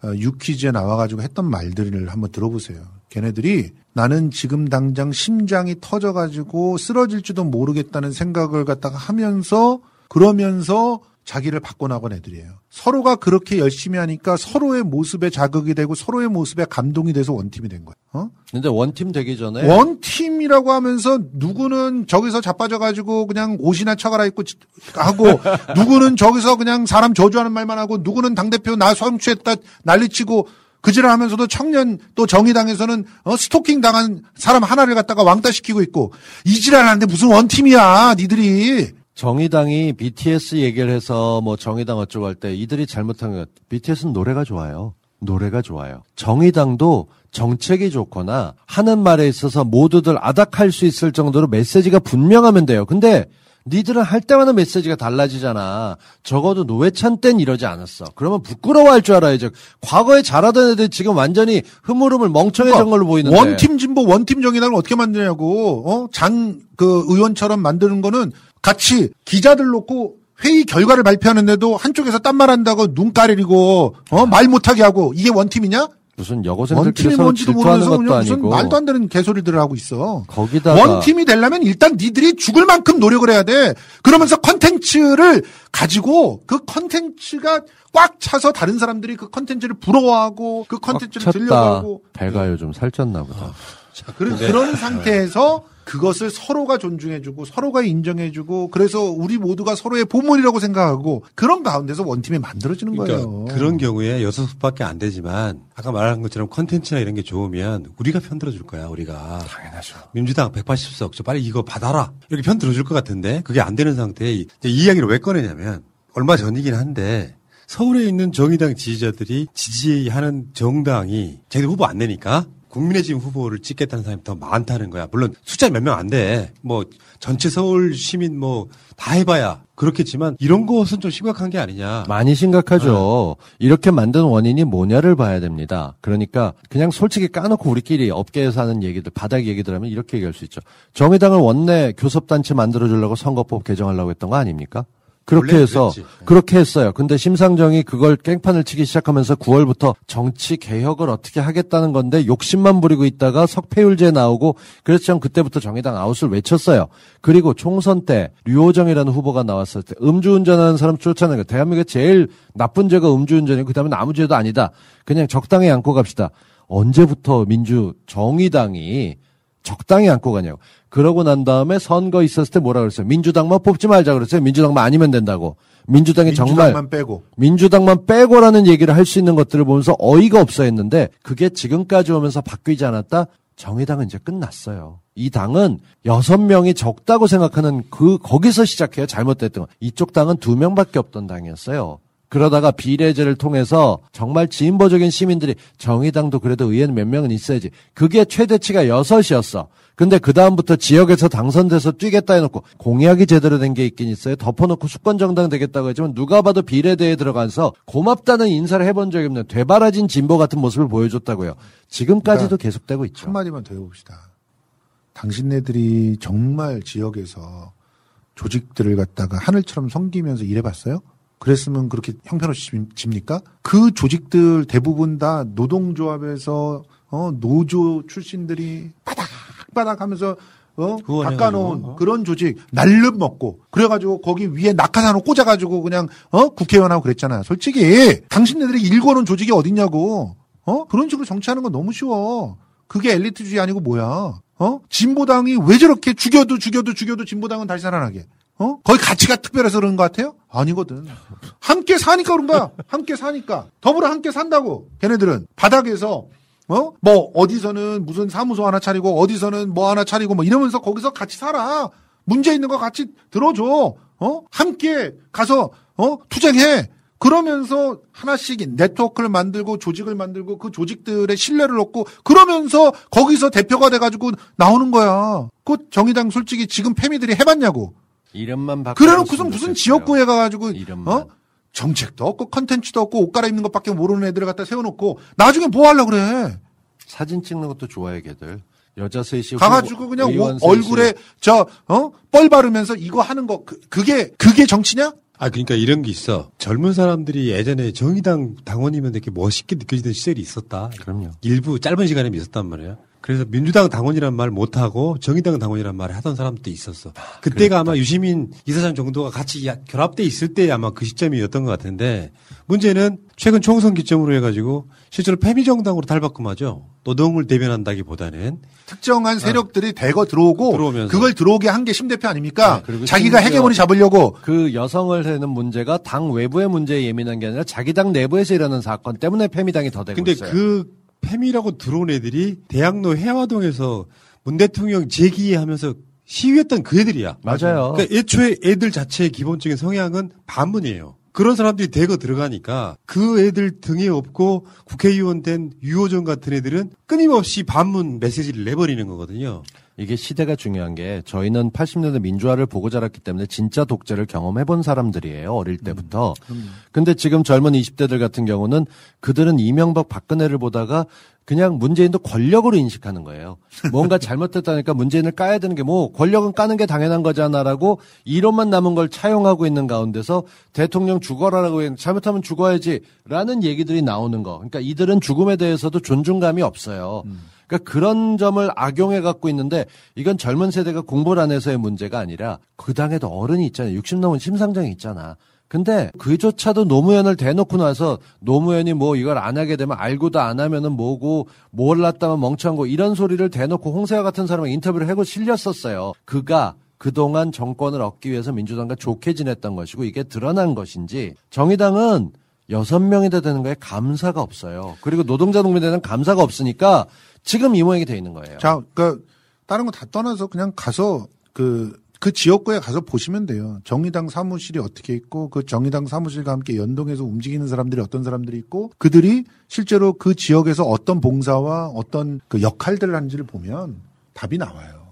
어, 유퀴즈에 나와가지고 했던 말들을 한번 들어보세요. 걔네들이 나는 지금 당장 심장이 터져가지고 쓰러질지도 모르겠다는 생각을 갖다가 하면서 그러면서 자기를 바꿔나간 애들이에요. 서로가 그렇게 열심히 하니까 서로의 모습에 자극이 되고 서로의 모습에 감동이 돼서 원팀이 된 거예요. 어? 근데 원팀 되기 전에 원팀이라고 하면서 누구는 저기서 자빠져가지고 그냥 옷이나 쳐갈아입고 지- 하고 누구는 저기서 그냥 사람 저주하는 말만 하고 누구는 당 대표 나 성추했다 난리치고 그지를 하면서도 청년 또 정의당에서는 어, 스토킹 당한 사람 하나를 갖다가 왕따 시키고 있고 이 지랄 하는데 무슨 원팀이야 니들이 정의당이 BTS 얘기를 해서 뭐 정의당 어쩌고 할 때 이들이 잘못한 것 BTS는 노래가 좋아요. 노래가 좋아요. 정의당도 정책이 좋거나 하는 말에 있어서 모두들 아닥할 수 있을 정도로 메시지가 분명하면 돼요. 근데 니들은 할 때마다 메시지가 달라지잖아. 적어도 노회찬 땐 이러지 않았어. 그러면 부끄러워할 줄 알아야죠. 과거에 잘하던 애들 지금 완전히 흐물흐물 멍청해진 걸로 보이는데. 그러니까 one team 진보, one team 정의당을 어떻게 만드냐고, 어? 장, 그, 의원처럼 만드는 거는 같이 기자들 놓고 회의 결과를 발표하는데도 한쪽에서 딴 말 한다고 눈 까리리고, 어? 말 못하게 하고, 이게 one team이냐? 무슨 여고생들끼리 one team이 서로 뭔지도 질투하는 모르면서 것도 그냥 무슨 아니고. 말도 안 되는 개소리들을 하고 있어. 거기다가 one team이 되려면 일단 니들이 죽을 만큼 노력을 해야 돼. 그러면서 컨텐츠를 가지고 그 컨텐츠가 꽉 차서 다른 사람들이 그 컨텐츠를 부러워하고 그 컨텐츠를. 들려가고 배가 요즘 살쪘나 보다. 그런, 네. 그런 상태에서 그것을 서로가 존중해주고 서로가 인정해주고 그래서 우리 모두가 서로의 보물이라고 생각하고 그런 가운데서 one team이 만들어지는 그러니까 거예요. 그런 경우에 여섯 석밖에 안 되지만 아까 말한 것처럼 컨텐츠나 이런 게 좋으면 우리가 편들어 줄 거야 우리가 당연하죠. 민주당 180석 저 빨리 이거 받아라 이렇게 편들어 줄 것 같은데 그게 안 되는 상태에 이 이야기를 왜 꺼내냐면 얼마 전이긴 한데 서울에 있는 정의당 지지자들이 지지하는 정당이 자기들 후보 안 내니까 국민의 지금 후보를 찍겠다는 사람이 더 많다는 거야. 물론 숫자 몇 명 안 돼. 뭐 전체 서울 시민 뭐 다 해봐야 그렇겠지만 이런 것은 좀 심각한 게 아니냐. 많이 심각하죠. 이렇게 만든 원인이 뭐냐를 봐야 됩니다. 그러니까 그냥 솔직히 까놓고 우리끼리 업계에서 하는 얘기들, 바닥 얘기들 하면 이렇게 얘기할 수 있죠. 정의당을 원내 교섭단체 만들어주려고 선거법 개정하려고 했던 거 아닙니까? 그렇게 해서 그랬지. 그렇게 했어요. 근데 심상정이 그걸 깽판을 치기 시작하면서 9월부터 정치 개혁을 어떻게 하겠다는 건데 욕심만 부리고 있다가 석패율제 나오고 그래서 전 그때부터 정의당 아웃을 외쳤어요. 그리고 총선 때 류호정이라는 후보가 나왔을 때 음주운전하는 사람 쫓아내는 거 대한민국에 제일 나쁜 죄가 음주운전이고 그다음에 아무 죄도 아니다. 그냥 적당히 안고 갑시다. 언제부터 민주 정의당이 적당히 안고 가냐고. 그러고 난 다음에 선거 있었을 때 뭐라 그랬어요? 민주당만 뽑지 말자 그랬어요. 민주당만 아니면 된다고. 민주당이 정말 민주당만 빼고 민주당만 빼고라는 얘기를 할 수 있는 것들을 보면서 어이가 없어 했는데 그게 지금까지 오면서 바뀌지 않았다? 정의당은 이제 끝났어요. 이 당은 여섯 명이 적다고 생각하는 그 거기서 시작해요. 잘못됐던 거. 이쪽 당은 두 명밖에 없던 당이었어요. 그러다가 비례제를 통해서 정말 진보적인 시민들이 정의당도 그래도 의회는 몇 명은 있어야지. 그게 최대치가 여섯이었어. 근데 그 다음부터 지역에서 당선돼서 뛰겠다 해놓고 공약이 제대로 된 게 있긴 있어요. 덮어놓고 수권정당 되겠다고 했지만 누가 봐도 비례대에 들어가서 고맙다는 인사를 해본 적이 없는 되바라진 진보 같은 모습을 보여줬다고요. 지금까지도 그러니까 계속되고 있죠. 한마디만 더 해봅시다. 당신네들이 정말 지역에서 조직들을 갖다가 하늘처럼 섬기면서 일해봤어요? 그랬으면 그렇게 형편없집니까? 그 조직들 대부분 다 노동조합에서 어, 노조 출신들이 바닥바닥 하면서 어? 닦아놓은 어? 그런 조직 날름 먹고 그래가지고 거기 위에 낙하산을 꽂아가지고 그냥 어 국회의원하고 그랬잖아요. 솔직히 당신네들이 일궈놓은 조직이 어딨냐고 어 그런 식으로 정치하는 건 너무 쉬워. 그게 엘리트주의 아니고 뭐야? 어 진보당이 왜 저렇게 죽여도 죽여도 죽여도 진보당은 다시 살아나게? 어 거기 가치가 특별해서 그런 것 같아요? 아니거든. 함께 사니까 그런 거야. 함께 사니까 더불어 함께 산다고. 걔네들은 바닥에서 어? 뭐, 어디서는 무슨 사무소 하나 차리고, 어디서는 뭐 하나 차리고, 뭐 이러면서 거기서 같이 살아. 문제 있는 거 같이 들어줘. 어? 함께 가서, 어? 투쟁해. 그러면서 하나씩 네트워크를 만들고 조직을 만들고 그 조직들의 신뢰를 얻고 그러면서 거기서 대표가 돼가지고 나오는 거야. 그 정의당 솔직히 지금 패미들이 해봤냐고. 이름만 바꿔. 그래 놓고서 무슨 지역구에 가가지고, 어? 정책도 없고 컨텐츠도 없고 옷 갈아입는 것밖에 모르는 애들을 갖다 세워놓고 나중에 뭐 하려고 그래. 사진 찍는 것도 좋아해 걔들. 여자 셋이 가가지고 그냥 오- 얼굴에 저, 어? 뻘 바르면서 이거 하는 거, 그, 그게, 그게 정치냐? 아, 그러니까 이런 게 있어. 젊은 사람들이 예전에 정의당 당원이면 되게 멋있게 느껴지던 시절이 있었다. 그럼요. 일부 짧은 시간에 있었단 말이에요. 그래서 민주당 당원이란 말 못하고 정의당 당원이란 말을 하던 사람도 있었어. 그때가 아마 유시민 이사장 정도가 같이 야- 결합돼 있을 때 아마 그 시점이었던 것 같은데 문제는 최근 총선 기점으로 해가지고 실제로 패미정당으로 탈바꿈하죠. 노동을 대변한다기보다는 특정한 세력들이 대거 들어오고 들어오면서. 그걸 들어오게 한 게 심 대표 아닙니까? 네, 그리고 자기가 헤게모니 잡으려고 그 여성을 해는 문제가 당 외부의 문제에 예민한 게 아니라 자기 당 내부에서 일어나는 사건 때문에 패미당이 더 되고 근데 있어요. 그 패미라고 들어온 애들이 대학로 해화동에서 문 대통령 제기하면서 시위했던 그 애들이야. 맞아요. 그러니까 애초에 애들 자체의 기본적인 성향은 반문이에요. 그런 사람들이 대거 들어가니까 그 애들 등에 업고 국회의원 된 유호정 같은 애들은 끊임없이 반문 메시지를 내버리는 거거든요. 이게 시대가 중요한 게 저희는 80년대 민주화를 보고 자랐기 때문에 진짜 독재를 경험해 본 사람들이에요. 어릴 때부터. 근데 지금 젊은 20대들 같은 경우는 그들은 이명박 박근혜를 보다가 그냥 문재인도 권력으로 인식하는 거예요. 뭔가 잘못했다니까 문재인을 까야 되는 게 뭐 권력은 까는 게 당연한 거잖아라고 이론만 남은 걸 차용하고 있는 가운데서 대통령 죽어라라고 잘못하면 죽어야지라는 얘기들이 나오는 거. 그러니까 이들은 죽음에 대해서도 존중감이 없어요. 그러니까 그런 점을 악용해 갖고 있는데 이건 젊은 세대가 공부를 안 해서의 문제가 아니라 그 당에도 어른이 있잖아요. 60 넘은 심상정이 있잖아. 근데 그조차도 노무현을 대놓고 나서 노무현이 뭐 이걸 안 하게 되면 알고도 안 하면은 뭐고 몰랐다면 멍청한 거 이런 소리를 대놓고 홍세화 같은 사람을 인터뷰를 하고 실렸었어요. 그가 그동안 정권을 얻기 위해서 민주당과 좋게 지냈던 것이고 이게 드러난 것인지 정의당은 여섯 명이다 되는 거에 감사가 없어요. 그리고 노동자 농민들은 감사가 없으니까 지금 이 모양이 돼 있는 거예요. 자, 그 다른 거 다 떠나서 그냥 가서 그, 그 지역구에 가서 보시면 돼요. 정의당 사무실이 어떻게 있고 그 정의당 사무실과 함께 연동해서 움직이는 사람들이 어떤 사람들이 있고 그들이 실제로 그 지역에서 어떤 봉사와 어떤 그 역할들을 하는지를 보면 답이 나와요.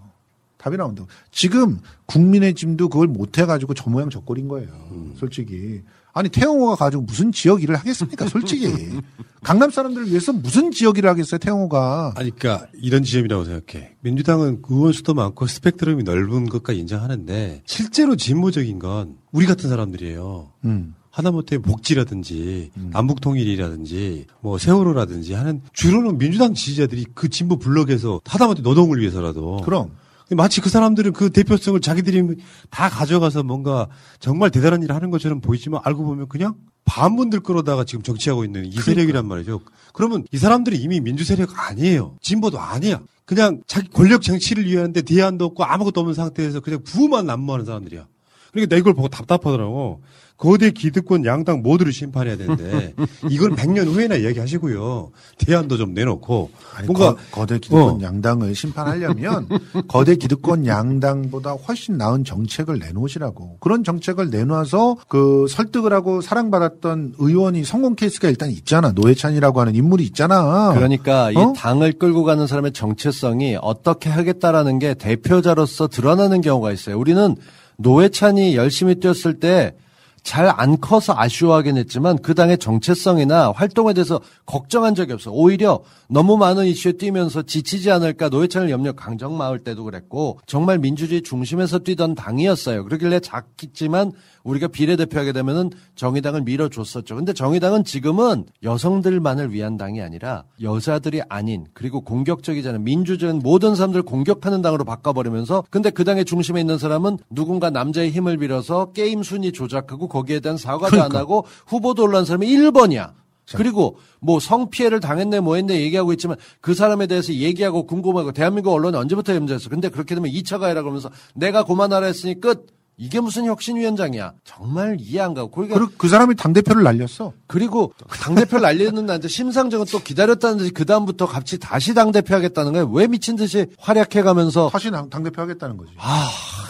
답이 나온다고. 지금 국민의 짐도 그걸 못 해가지고 저 모양 저 꼴인 거예요. 솔직히. 아니 태영호가 가지고 무슨 지역 일을 하겠습니까? 솔직히. 강남 사람들을 위해서 무슨 지역 일을 하겠어요? 태영호가. 아니, 그러니까 이런 지점이라고 생각해. 민주당은 의원 수도 많고 스펙트럼이 넓은 것까지 인정하는데 실제로 진보적인 건 우리 같은 사람들이에요. 음. 하다못해 복지라든지 남북통일이라든지 뭐 세월호라든지 하는 주로는 민주당 지지자들이 그 진보 블록에서 하다못해 노동을 위해서라도 그럼 마치 그 사람들은 그 대표성을 자기들이 다 가져가서 뭔가 정말 대단한 일을 하는 것처럼 보이지만 알고 보면 그냥 반분들 끌어다가 지금 정치하고 있는 이 세력이란 말이죠. 그러면 이 사람들이 이미 민주 세력 아니에요. 진보도 아니야. 그냥 자기 권력 정치를 위하는데 대안도 없고 아무것도 없는 상태에서 그냥 부만 난무하는 사람들이야. 그러니까 나 이걸 보고 답답하더라고. 거대 기득권 양당 모두를 심판해야 되는데 이걸 100년 후에나 이야기하시고요. 대안도 좀 내놓고 아니, 뭔가 거, 대 기득권 어. 양당을 심판하려면 거대 기득권 양당보다 훨씬 나은 정책을 내놓으시라고 그런 정책을 내놔서 그 설득을 하고 사랑받았던 의원이 성공 케이스가 일단 있잖아 노회찬이라고 하는 인물이 있잖아. 그러니까 이 어? 당을 끌고 가는 사람의 정체성이 어떻게 하겠다라는 게 대표자로서 드러나는 경우가 있어요. 우리는 노회찬이 열심히 뛰었을 때 잘 안 커서 아쉬워하긴 했지만 그 당의 정체성이나 활동에 대해서 걱정한 적이 없어. 오히려 너무 많은 이슈에 뛰면서 지치지 않을까 노회찬을 염려 강정마을 때도 그랬고 정말 민주주의 중심에서 뛰던 당이었어요. 그러길래 작지만 우리가 비례대표하게 되면은 정의당을 밀어줬었죠. 근데 정의당은 지금은 여성들만을 위한 당이 아니라 여자들이 아닌 그리고 공격적이잖아요. 민주적인 모든 사람들 공격하는 당으로 바꿔버리면서 근데 그 당의 중심에 있는 사람은 누군가 남자의 힘을 빌어서 게임 순위 조작하고 거기에 대한 사과도 안 그러니까. 하고 후보도 올라온 사람이 1번이야. 그리고 뭐 성피해를 당했네 뭐 했네 얘기하고 있지만 그 사람에 대해서 얘기하고 궁금하고 대한민국 언론이 언제부터 염자했어. 근데 그렇게 되면 2차 가해라 그러면서 내가 고만하라 했으니 끝. 이게 무슨 혁신위원장이야. 정말 이해 안 가고. 그러니까 그, 그 사람이 당대표를 날렸어. 그리고 당대표를 날리는 나한테 심상정은 또 기다렸다는 듯이 그다음부터 같이 다시 당대표 하겠다는 거예요. 왜 미친 듯이 활약해 가면서 다시 당, 당대표 하겠다는 거지. 아,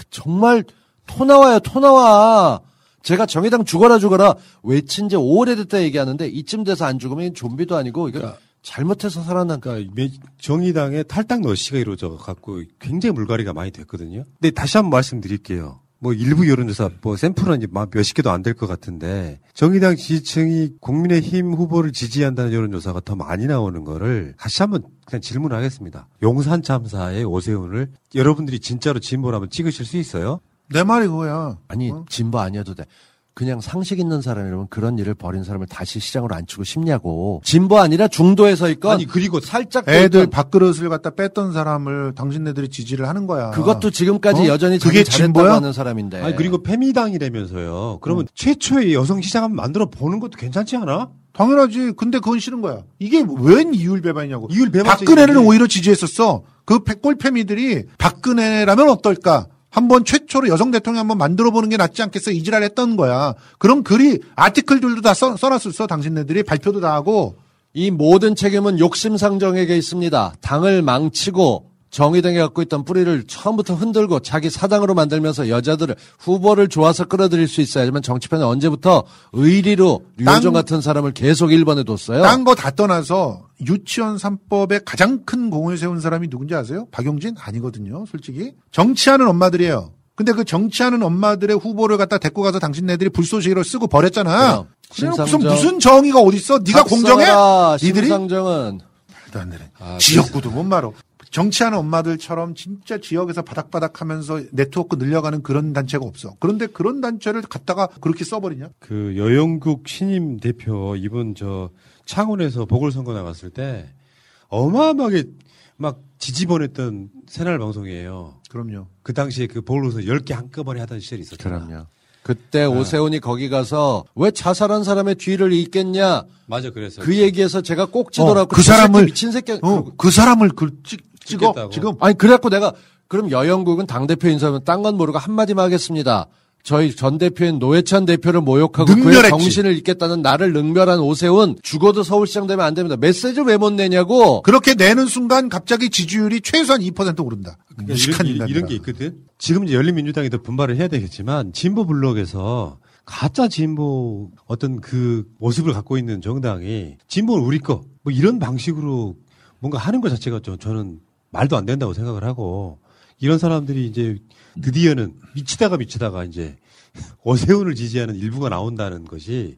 정말 토 나와요, 토 나와. 제가 정의당 죽어라 죽어라 외친 지 오래됐다 얘기하는데 이쯤 돼서 안 죽으면 좀비도 아니고 이거 잘못해서 살아난 그러니까 정의당의 탈당 러시가 이루어져 갖고 굉장히 물갈이가 많이 됐거든요. 근데 다시 한번 말씀드릴게요. 뭐 일부 여론조사 뭐 샘플은 이제 막 몇십 개도 안 될 것 같은데 정의당 지지층이 국민의힘 후보를 지지한다는 여론조사가 더 많이 나오는 거를 다시 한번 그냥 질문하겠습니다. 용산 참사의 오세훈을 여러분들이 진짜로 진보라면 찍으실 수 있어요? 내 말이 그거야. 아니 진보 아니어도 돼. 그냥 상식 있는 사람이라면 그런 일을 벌인 사람을 다시 시장으로 앉히고 싶냐고. 진보 아니라 중도에 서 있건 아니 그리고 살짝 애들 밥그릇을 갖다 뺐던 사람을 당신네들이 지지를 하는 거야. 그것도 지금까지 어? 여전히 그게 진보야? 하는 사람인데. 아니 그리고 페미당이라면서요. 그러면 최초의 여성 시장 한번 만들어 보는 것도 괜찮지 않아? 당연하지. 근데 그건 싫은 거야. 이게 웬 이율 배반이냐고. 이율 배반적인 박근혜를. 오히려 지지했었어. 그 백골패미들이 박근혜라면 어떨까? 한번 최초로 여성 대통령 한번 만들어 보는 게 낫지 않겠어? 이지랄 했던 거야. 그런 글이 아티클들도 다 써, 써놨었어. 당신네들이 발표도 다 하고. 이 모든 책임은 욕심상정에게 있습니다. 당을 망치고 정의당이 갖고 있던 뿌리를 처음부터 흔들고 자기 사당으로 만들면서 여자들을 후보를 좋아서 끌어들일 수 있어야지만 정치판은 언제부터 의리로 류호정 땅- 같은 사람을 계속 1번에 뒀어요. 딴 거 다 떠나서 유치원 3법에 가장 큰 공을 세운 사람이 누군지 아세요? 박용진? 아니거든요, 솔직히. 정치하는 엄마들이에요. 근데 그 정치하는 엄마들의 후보를 갖다 데리고 가서 당신네들이 불쏘시개로 쓰고 버렸잖아. 그래 무슨 심상정- 무슨 정의가 어딨어? 네가 공정해? 니들이? 심상정은 말도 안 되네. 아, 지역구도 못 말어. 정치하는 엄마들처럼 진짜 지역에서 바닥바닥 하면서 네트워크 늘려가는 그런 단체가 없어. 그런데 그런 단체를 갖다가 그렇게 써버리냐? 그 여영국 신임 대표 이번 저 창원에서 보궐선거 나갔을 때 어마어마하게 막 지지번했던 새날 방송이에요. 그럼요. 그 당시에 그 보궐선거 10개 한꺼번에 하던 시절이 있었잖아. 그럼요. 그때 오세훈이 거기 가서 왜 자살한 사람의 뒤를 잇겠냐? 맞아, 그래서. 그 얘기에서 제가 꼭 지더라고. 어, 그 사람을- 미친 새끼. 어, 그 사람을 그 찍, 찍어 찍겠다고. 지금 아니 그래갖고 내가 그럼 여영국은 당 대표 인사면 딴 건 모르고 한마디만 하겠습니다. 저희 전 대표인 노회찬 대표를 모욕하고 그의 능멸했지. 정신을 잃겠다는 나를 능멸한 오세훈 죽어도 서울시장 되면 안 됩니다. 메시지 왜못 내냐고. 그렇게 내는 순간 갑자기 지지율이 최소한 2% 오른다. 그러니까 무식한 이런. 이런 게 있거든. 지금 이제 열린민주당이 더 분발을 해야 되겠지만 진보 블록에서 가짜 진보 어떤 그 모습을 갖고 있는 정당이 진보는 우리 거 뭐 이런 방식으로 뭔가 하는 것 자체가 저, 저는 말도 안 된다고 생각을 하고 이런 사람들이 이제 드디어는 미치다가 미치다가 이제 오세훈을 지지하는 일부가 나온다는 것이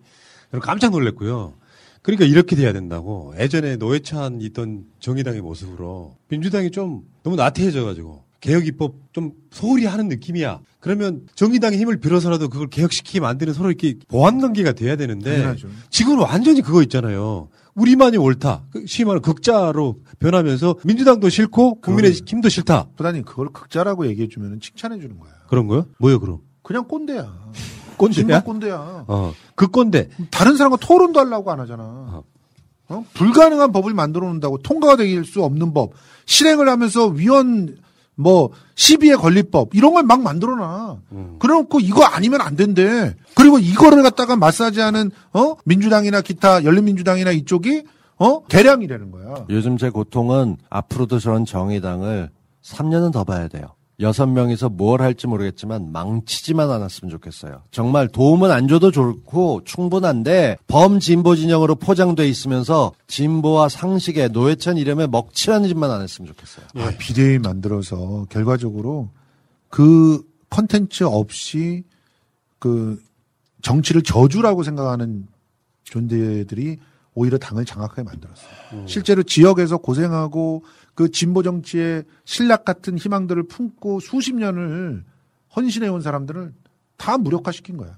깜짝 놀랐고요. 그러니까 이렇게 돼야 된다고 예전에 노회찬 있던 정의당의 모습으로 민주당이 좀 너무 나태해져가지고 개혁 입법 좀 소홀히 하는 느낌이야. 그러면 정의당의 힘을 빌어서라도 그걸 개혁시키게 만드는 서로 이렇게 보완 관계가 돼야 되는데 당연하죠. 지금은 완전히 그거 있잖아요. 우리만이 옳다. 그 말하는 극자로 변하면서 민주당도 싫고 국민의 힘도 싫다. 부단님 그걸 극자라고 얘기해 주면 칭찬해 주는 거야. 그런 거요? 뭐요 그럼? 그냥 꼰대야. 꼰대야? 꼰대야. 어, 그 꼰대. 다른 사람과 토론도 하려고 안 하잖아. 어? 불가능한 법을 만들어 놓는다고 통과가 될 수 없는 법, 실행을 하면서 위헌 뭐 시비에 걸릴 법 이런 걸 막 만들어 놔. 그래놓고 이거 아니면 안 된대. 그리고 이거를 갖다가 마사지하는 어 민주당이나 기타 열린민주당이나 이쪽이 어 대량이라는 거야. 요즘 제 고통은 앞으로도 저런 정의당을 3년은 더 봐야 돼요. 여섯 명이서 뭘 할지 모르겠지만 망치지만 않았으면 좋겠어요. 정말 도움은 안 줘도 좋고 충분한데 범진보 진영으로 포장돼 있으면서 진보와 상식에 노회찬 이름에 먹칠하는 짓만 안 했으면 좋겠어요. 아, 비대위 만들어서 결과적으로 그 컨텐츠 없이 그 정치를 저주라고 생각하는 존재들이 오히려 당을 장악하게 만들었어요. 실제로 지역에서 고생하고 그 진보 정치의 신락 같은 희망들을 품고 수십 년을 헌신해 온 사람들을 다 무력화시킨 거야.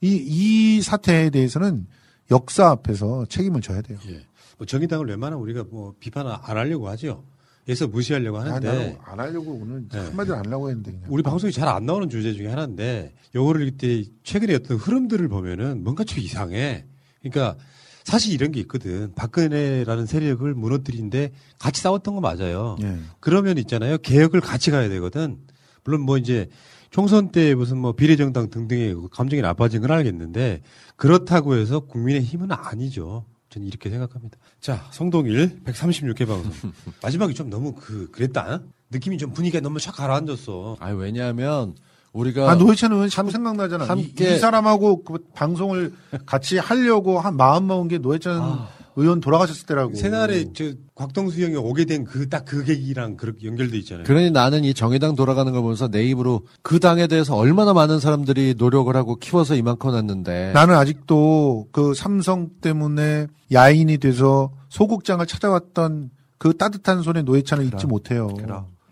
이, 이 사태에 대해서는 역사 앞에서 책임을 져야 돼요. 예. 뭐 정의당을 웬만하면 우리가 뭐 비판 안 하려고 하죠. 그래서 무시하려고 아, 하는데 나는 안 하려고 오늘 네. 한마디로 안 하려고 했는데 그냥. 우리 방송이 잘 안 나오는 주제 중에 하나인데 요거를 이때 최근에 어떤 흐름들을 보면은 뭔가 좀 이상해. 그러니까 사실 이런 게 있거든. 박근혜라는 세력을 무너뜨린데 같이 싸웠던 거 맞아요. 예. 그러면 있잖아요. 개혁을 같이 가야 되거든. 물론 뭐 이제 총선 때 무슨 뭐 비례정당 등등의 그 감정이 나빠진 건 알겠는데 그렇다고 해서 국민의 힘은 아니죠. 저는 이렇게 생각합니다. 자, 성동일 136회 방송. 마지막이 좀 너무 그, 그랬다. 느낌이 좀 분위기가 너무 쫙 가라앉았어. 아니, 왜냐하면 우리가 아, 노회찬 의원 자꾸 생각나잖아. 이, 함께- 이 사람하고 그 방송을 같이 하려고 한 마음 먹은 게 노회찬 의원 돌아가셨을 때라고. 새날에 저 곽동수 형이 오게 된 그 딱 그 계기랑 그렇게 연결돼 있잖아요. 그러니 나는 이 정의당 돌아가는 걸 보면서 내 입으로 그 당에 대해서 얼마나 많은 사람들이 노력을 하고 키워서 이만큼 났는데 나는 아직도 그 삼성 때문에 야인이 돼서 소극장을 찾아왔던 그 따뜻한 손의 노회찬을 잊지 못해요. 그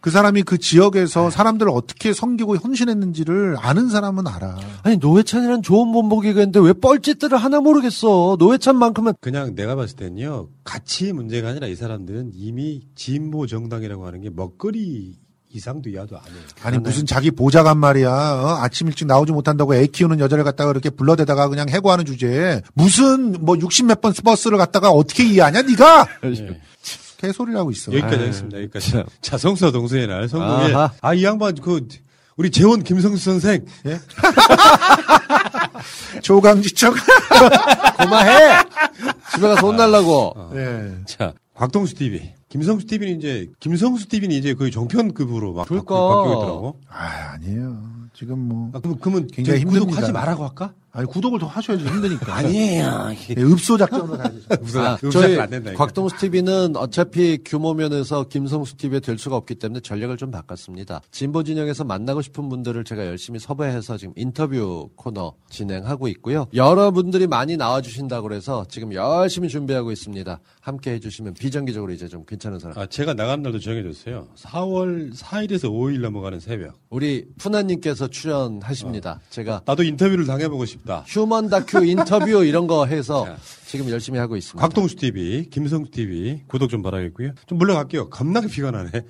사람이 그 지역에서 사람들을 어떻게 섬기고 헌신했는지를 아는 사람은 알아. 아니 노회찬이란 좋은 본보기가 있는데 왜 뻘짓들을 하나 모르겠어. 노회찬만큼은 그냥 내가 봤을 때는요 가치 문제가 아니라 이 사람들은 이미 진보 정당이라고 하는 게 먹거리 이상도 이하도 아니에요. 아니 무슨 자기 보좌관 말이야. 어? 아침 일찍 나오지 못한다고 애 키우는 여자를 갖다가 그렇게 불러대다가 그냥 해고하는 주제에 무슨 뭐 60 몇 번 버스를 갖다가 어떻게 이해하냐 네가 개소리를 하고 있어. 여기까지 하겠습니다. 여기까지. 자 성서 동서의 날 성공일. 아하. 아이 양반 그 우리 재원 김성수 선생. 예? 조강지척. 고마해. 집에 가서 혼날라고. 예. 자 곽동수 TV. 김성수 TV는 이제 김성수 TV는 이제 거의 종편급으로 막 그러니까. 바뀌- 바뀌고 있더라고. 아 아니에요. 지금 뭐 아, 그럼 그러면 굉장히 힘듭니다. 구독하지 말라고 할까? 아니 구독을 더 하셔야지 힘드니까. 아니에요. 예, 읍소 작전으로 가야죠. 아, 저희 곽동수 TV는 어차피 규모 면에서 김성수 TV에 될 수가 없기 때문에 전략을 좀 바꿨습니다. 진보 진영에서 만나고 싶은 분들을 제가 열심히 섭외해서 지금 인터뷰 코너 진행하고 있고요. 여러분들이 많이 나와 주신다고 그래서 지금 열심히 준비하고 있습니다. 함께 해 주시면 비정기적으로 이제 좀 괜찮은 사람. 아 제가 나가는 날도 정해졌어요. 4월 4일에서 5일 넘어가는 새벽. 우리 푸나 님께서 출연하십니다. 제가 나도 인터뷰를 당해 보고 싶 다. 휴먼 다큐 인터뷰 이런 거 해서 지금 열심히 하고 있습니다. 곽동수 TV, 김성수 TV 구독 좀 바라겠고요. 좀 물러갈게요. 겁나게 피가 나네.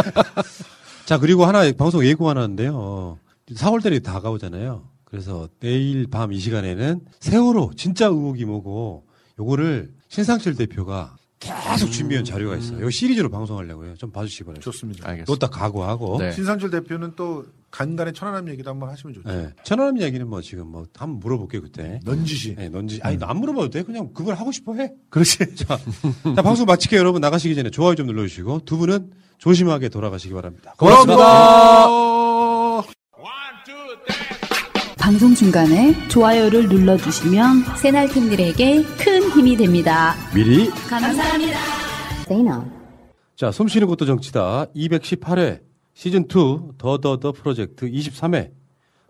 자 그리고 하나 방송 예고 하나 하는데요. 어, 4월달이 다가오잖아요. 그래서 내일 밤 이 시간에는 세월호 진짜 의혹이 뭐고 요거를 신상철 대표가 계속 준비한 자료가 있어요. 이거 시리즈로 방송하려고요. 좀 봐주시기 바랍니다. 좋습니다. 또딱 각오하고. 네. 신상철 대표는 또 간간의 천안함 얘기도 한번 하시면 좋죠. 네. 천안함 이야기는 뭐 지금 뭐 한번 물어볼게요 그때. 넌지시. 네, 넌지. 아니 안 물어봐도 돼. 그냥 그걸 하고 싶어 해. 그렇지. 자, 자 방송 마칠게요 여러분 나가시기 전에 좋아요 좀 눌러주시고 두 분은 조심하게 돌아가시기 바랍니다. 방송 중간에 좋아요를 눌러주시면 새날팀들에게 큰 힘이 됩니다. 미리 감사합니다. 세이나. 자 숨쉬는 것도 정치다 218회 시즌 2 더더더 프로젝트 23회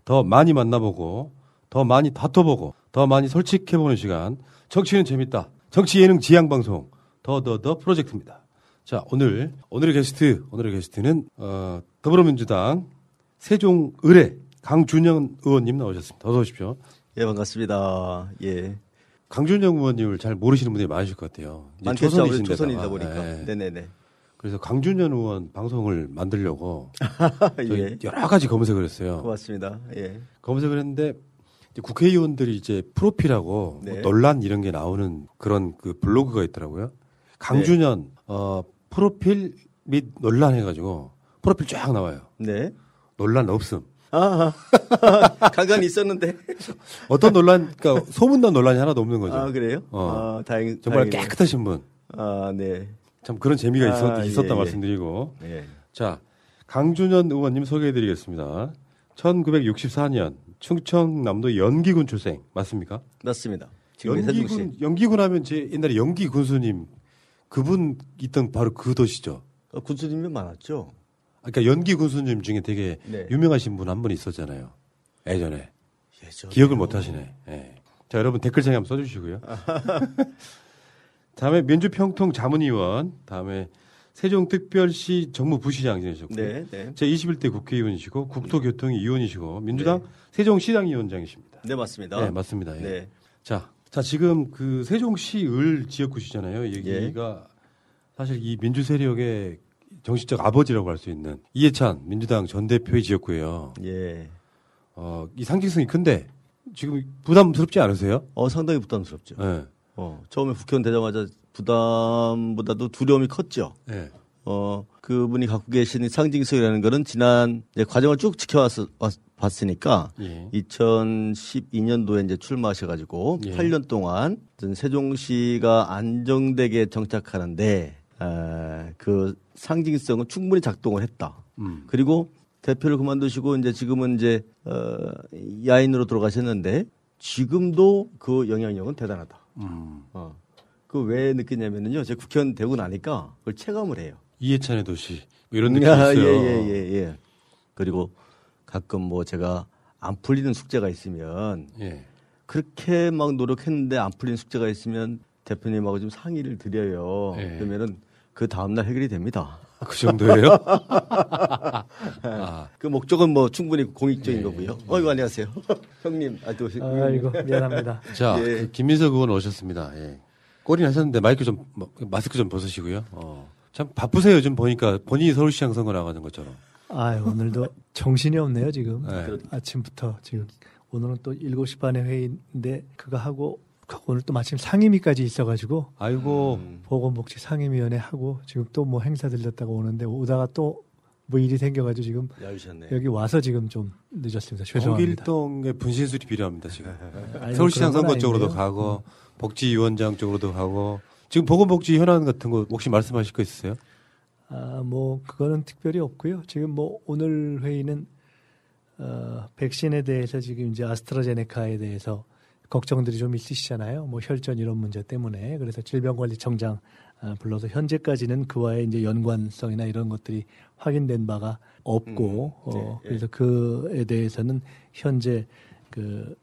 더 많이 만나보고 더 많이 다퉈보고 더 많이 솔직해보는 시간 정치는 재밌다 정치 예능 지향 방송 더더더 프로젝트입니다. 자 오늘 오늘의 게스트 오늘의 게스트는 어, 더불어민주당 세종 의뢰 강준영 의원님 나오셨습니다. 어서 오십시오. 예, 반갑습니다. 예. 강준영 의원님을 잘 모르시는 분들이 많으실 것 같아요. 많겠죠. 초선이신데다가. 초선이다 보니까. 예. 네네네. 그래서 강준현 의원 방송을 만들려고 예. 여러 가지 검색을 했어요. 고맙습니다. 예. 검색을 했는데 국회의원들이 이제 프로필하고 네. 뭐 논란 이런 게 나오는 그런 그 블로그가 있더라고요. 강준현 네. 어 프로필 및 논란 해가지고 프로필 쫙 나와요. 네. 논란 없음. 아, 간간히 있었는데. 어떤 논란, 그러니까 소문난 논란이 하나도 없는 거죠. 아, 그래요? 어. 아, 다행, 정말 다행이네요. 깨끗하신 분. 아, 네. 참 그런 재미가 있었, 아, 있었다 예, 예. 말씀드리고. 예. 자, 강준현 의원님 소개해드리겠습니다. 1964년 충청남도 연기군 출생 맞습니까? 맞습니다. 연기군. 연기군 하면 제 옛날에 연기 군수님 그분 있던 바로 그 도시죠. 어, 군수님이 많았죠. 그러니까 연기 군수님 중에 되게 네. 유명하신 분 한 분 있었잖아요. 예전에. 예전에. 기억을 못 하시네. 예. 자, 여러분 댓글창에 한번 써주시고요. 다음에 민주평통 자문위원, 다음에 세종특별시 정무부시장 지내셨고 네, 네. 제 21대 국회의원이시고 국토교통위원이시고 민주당 세종시당위원장이십니다. 네, 맞습니다. 네, 맞습니다. 예. 네. 자, 자 지금 그 세종시 을 지역구시잖아요. 여기가 사실 이 민주 세력의 정신적 아버지라고 할 수 있는 이해찬 민주당 전 대표의 지역구예요. 예. 어, 이 상징성이 큰데 지금 부담스럽지 않으세요? 어, 상당히 부담스럽죠. 네. 어, 처음에 국회의원 되자마자 부담보다도 두려움이 컸죠. 네. 어, 그분이 갖고 계신 상징성이라는 거는 지난 이제 과정을 쭉 지켜왔 봤으니까 예. 2012년도에 이제 출마하셔가지고 예. 8년 동안 세종시가 안정되게 정착하는데 에, 그 상징성은 충분히 작동을 했다. 음. 그리고 대표를 그만두시고 이제 지금은 이제 어, 야인으로 돌아가셨는데 지금도 그 영향력은 대단하다. 음. 어. 그왜 느끼냐면은요, 제가 국회의원 되고 나니까 그걸 체감을 해요. 이해찬의 도시 뭐 이런 느낌이 아, 있어요. 예, 예, 예, 예. 그리고 가끔 뭐 제가 안 풀리는 숙제가 있으면 예. 그렇게 막 노력했는데 안 풀리는 숙제가 있으면 대표님하고 좀 상의를 드려요. 예. 그러면은 그 다음날 해결이 됩니다. 그 정도예요? 아. 그 목적은 뭐 충분히 공익적인 거고요. 어이구, 안녕하세요. 형님, 아, 또. 아이고, 미안합니다. 자, 예. 그 김민석 의원 오셨습니다. 예. 꼬리 나셨는데 마이크 좀 뭐, 마스크 좀 벗으시고요. 어. 참 바쁘세요. 요즘 보니까 본인이 서울시장 선거 나가는 것처럼. 아 오늘도 정신이 없네요, 지금. 네. 아침부터 지금. 오늘은 또 7시 반에 회의인데 그거 하고 오늘 또 마침 상임위까지 있어가지고 아이고 보건복지 상임위원회 하고 지금 또 뭐 행사 들렸다가 오는데 오다가 또 뭐 일이 생겨가지고 지금 야유셨네. 여기 와서 지금 좀 늦었습니다. 죄송합니다. 홍길동의 분신술이 필요합니다 지금. 아이고, 서울시장 선거 쪽으로도. 가고 복지위원장 쪽으로도 가고 지금 보건복지 현안 같은 거 혹시 말씀하실 거 있으세요? 아, 뭐 그거는 특별히 없고요. 지금 뭐 오늘 회의는 어, 백신에 대해서 지금 이제 아스트라제네카에 대해서 걱정들이 좀 있으시잖아요. 뭐 혈전 이런 문제 때문에 그래서 질병관리청장 아, 불러서 현재까지는 그와의 이제 연관성이나 이런 것들이 확인된 바가 없고 음, 네, 어, 예. 그래서 그에 대해서는 현재 그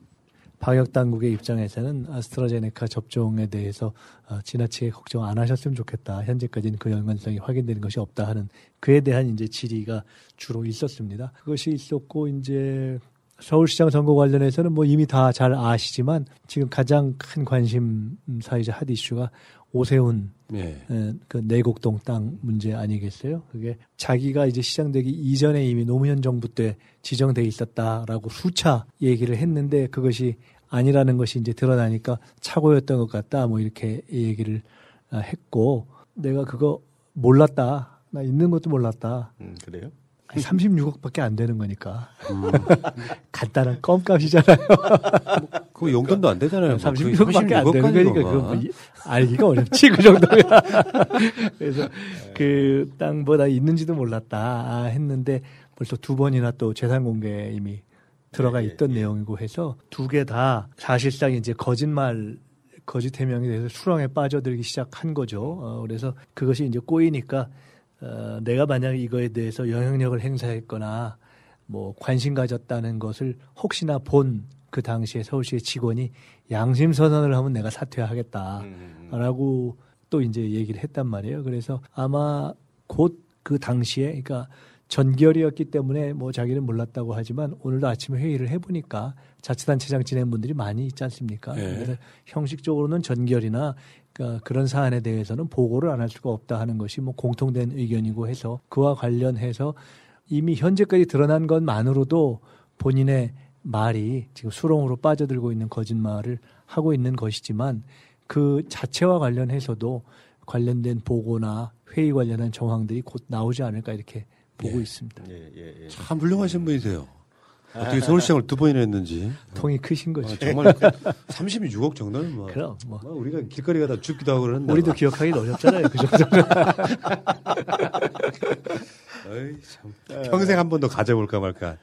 방역 당국의 입장에서는 아스트라제네카 접종에 대해서 어, 지나치게 걱정 안 하셨으면 좋겠다. 현재까지는 그 연관성이 확인되는 것이 없다 하는 그에 대한 이제 질의가 주로 있었습니다. 그것이 있었고 이제 서울시장 선거 관련해서는 뭐 이미 다 잘 아시지만 지금 가장 큰 관심 사이자 핫 이슈가 오세훈 예. 에, 그 내곡동 땅 문제 아니겠어요? 그게 자기가 이제 시장되기 이전에 이미 노무현 정부 때 지정돼 있었다라고 수차 얘기를 했는데 그것이 아니라는 것이 이제 드러나니까 착오였던 것 같다 뭐 이렇게 얘기를 아, 했고 내가 그거 몰랐다 나 있는 것도 몰랐다 음, 그래요? 아니, 36억밖에 안 되는 거니까 간단한 껌값이잖아요. 그거 용돈도 안 되잖아요. 뭐 36억밖에 안 36억 되는 거니까 그거 막. 뭐 이- 알기가 어렵지 그 정도면. 그래서 그 땅보다 있는지도 몰랐다 아, 했는데 벌써 두 번이나 또 재산 공개 이미 들어가 있던 내용이고 해서 두 개 다 사실상 이제 거짓말 거짓 해명이 돼서 수렁에 빠져들기 시작한 거죠. 어, 그래서 그것이 이제 꼬이니까 어, 내가 만약 이거에 대해서 영향력을 행사했거나 뭐 관심 가졌다는 것을 혹시나 본 그 당시에 서울시의 직원이 양심 선언을 하면 내가 사퇴하겠다라고 또 이제 얘기를 했단 말이에요. 그래서 아마 곧 그 당시에 그러니까 전결이었기 때문에 뭐 자기는 몰랐다고 하지만 오늘도 아침에 회의를 해보니까 자치단체장 지낸 분들이 많이 있지 않습니까? 예. 그래서 형식적으로는 전결이나 그러니까 그런 사안에 대해서는 보고를 안 할 수가 없다 하는 것이 뭐 공통된 의견이고 해서 그와 관련해서 이미 현재까지 드러난 것만으로도 본인의 말이 지금 수렁으로 빠져들고 있는 거짓말을 하고 있는 것이지만 그 자체와 관련해서도 관련된 보고나 회의 관련한 정황들이 곧 나오지 않을까 이렇게 보고 있습니다. 예, 참 훌륭하신 분이세요. 어떻게 서울시장을 두 번이나 했는지. 통이 크신 거죠. 아, 정말 그 36억 정도는 뭐. 그럼 뭐. 우리가 길거리 가 다 죽기도 하고 그런다. 우리도 기억하기 어렵잖아요. 그 정도는. 어이, 참. 평생 한 번 더 가져볼까 말까.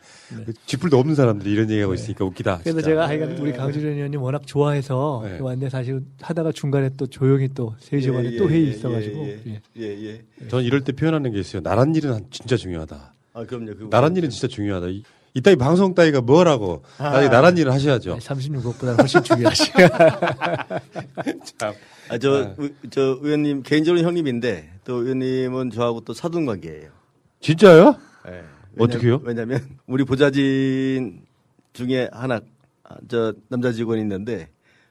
쥐뿔도 없는 사람들이 이런 얘기하고 있으니까 웃기다. 그래서 진짜. 제가 하여간 우리 강주련 의원님 워낙 좋아해서 네. 왔는데 사실 하다가 중간에 또 조용히 또 3시 반에 예, 또 예, 회의 예, 있어가지고 예, 예. 예, 예. 전 이럴 때 표현하는 게 있어요. 나란 일은 진짜 중요하다. 아, 그럼요. 그거 나란 일은 진짜 중요하다. 이, 이따위 방송 따위가 뭐라고 나중에 나란 일을 하셔야죠. 36억보다 훨씬 중요하시. 참. 아, 저, 의- 저 의원님 개인적으로 형님인데 또 의원님은 저하고 또 사돈 관계예요. 진짜요? 예. 어떻게요? 왜냐면 우리 보좌진 중에 하나 아, 저 남자 직원이 있는데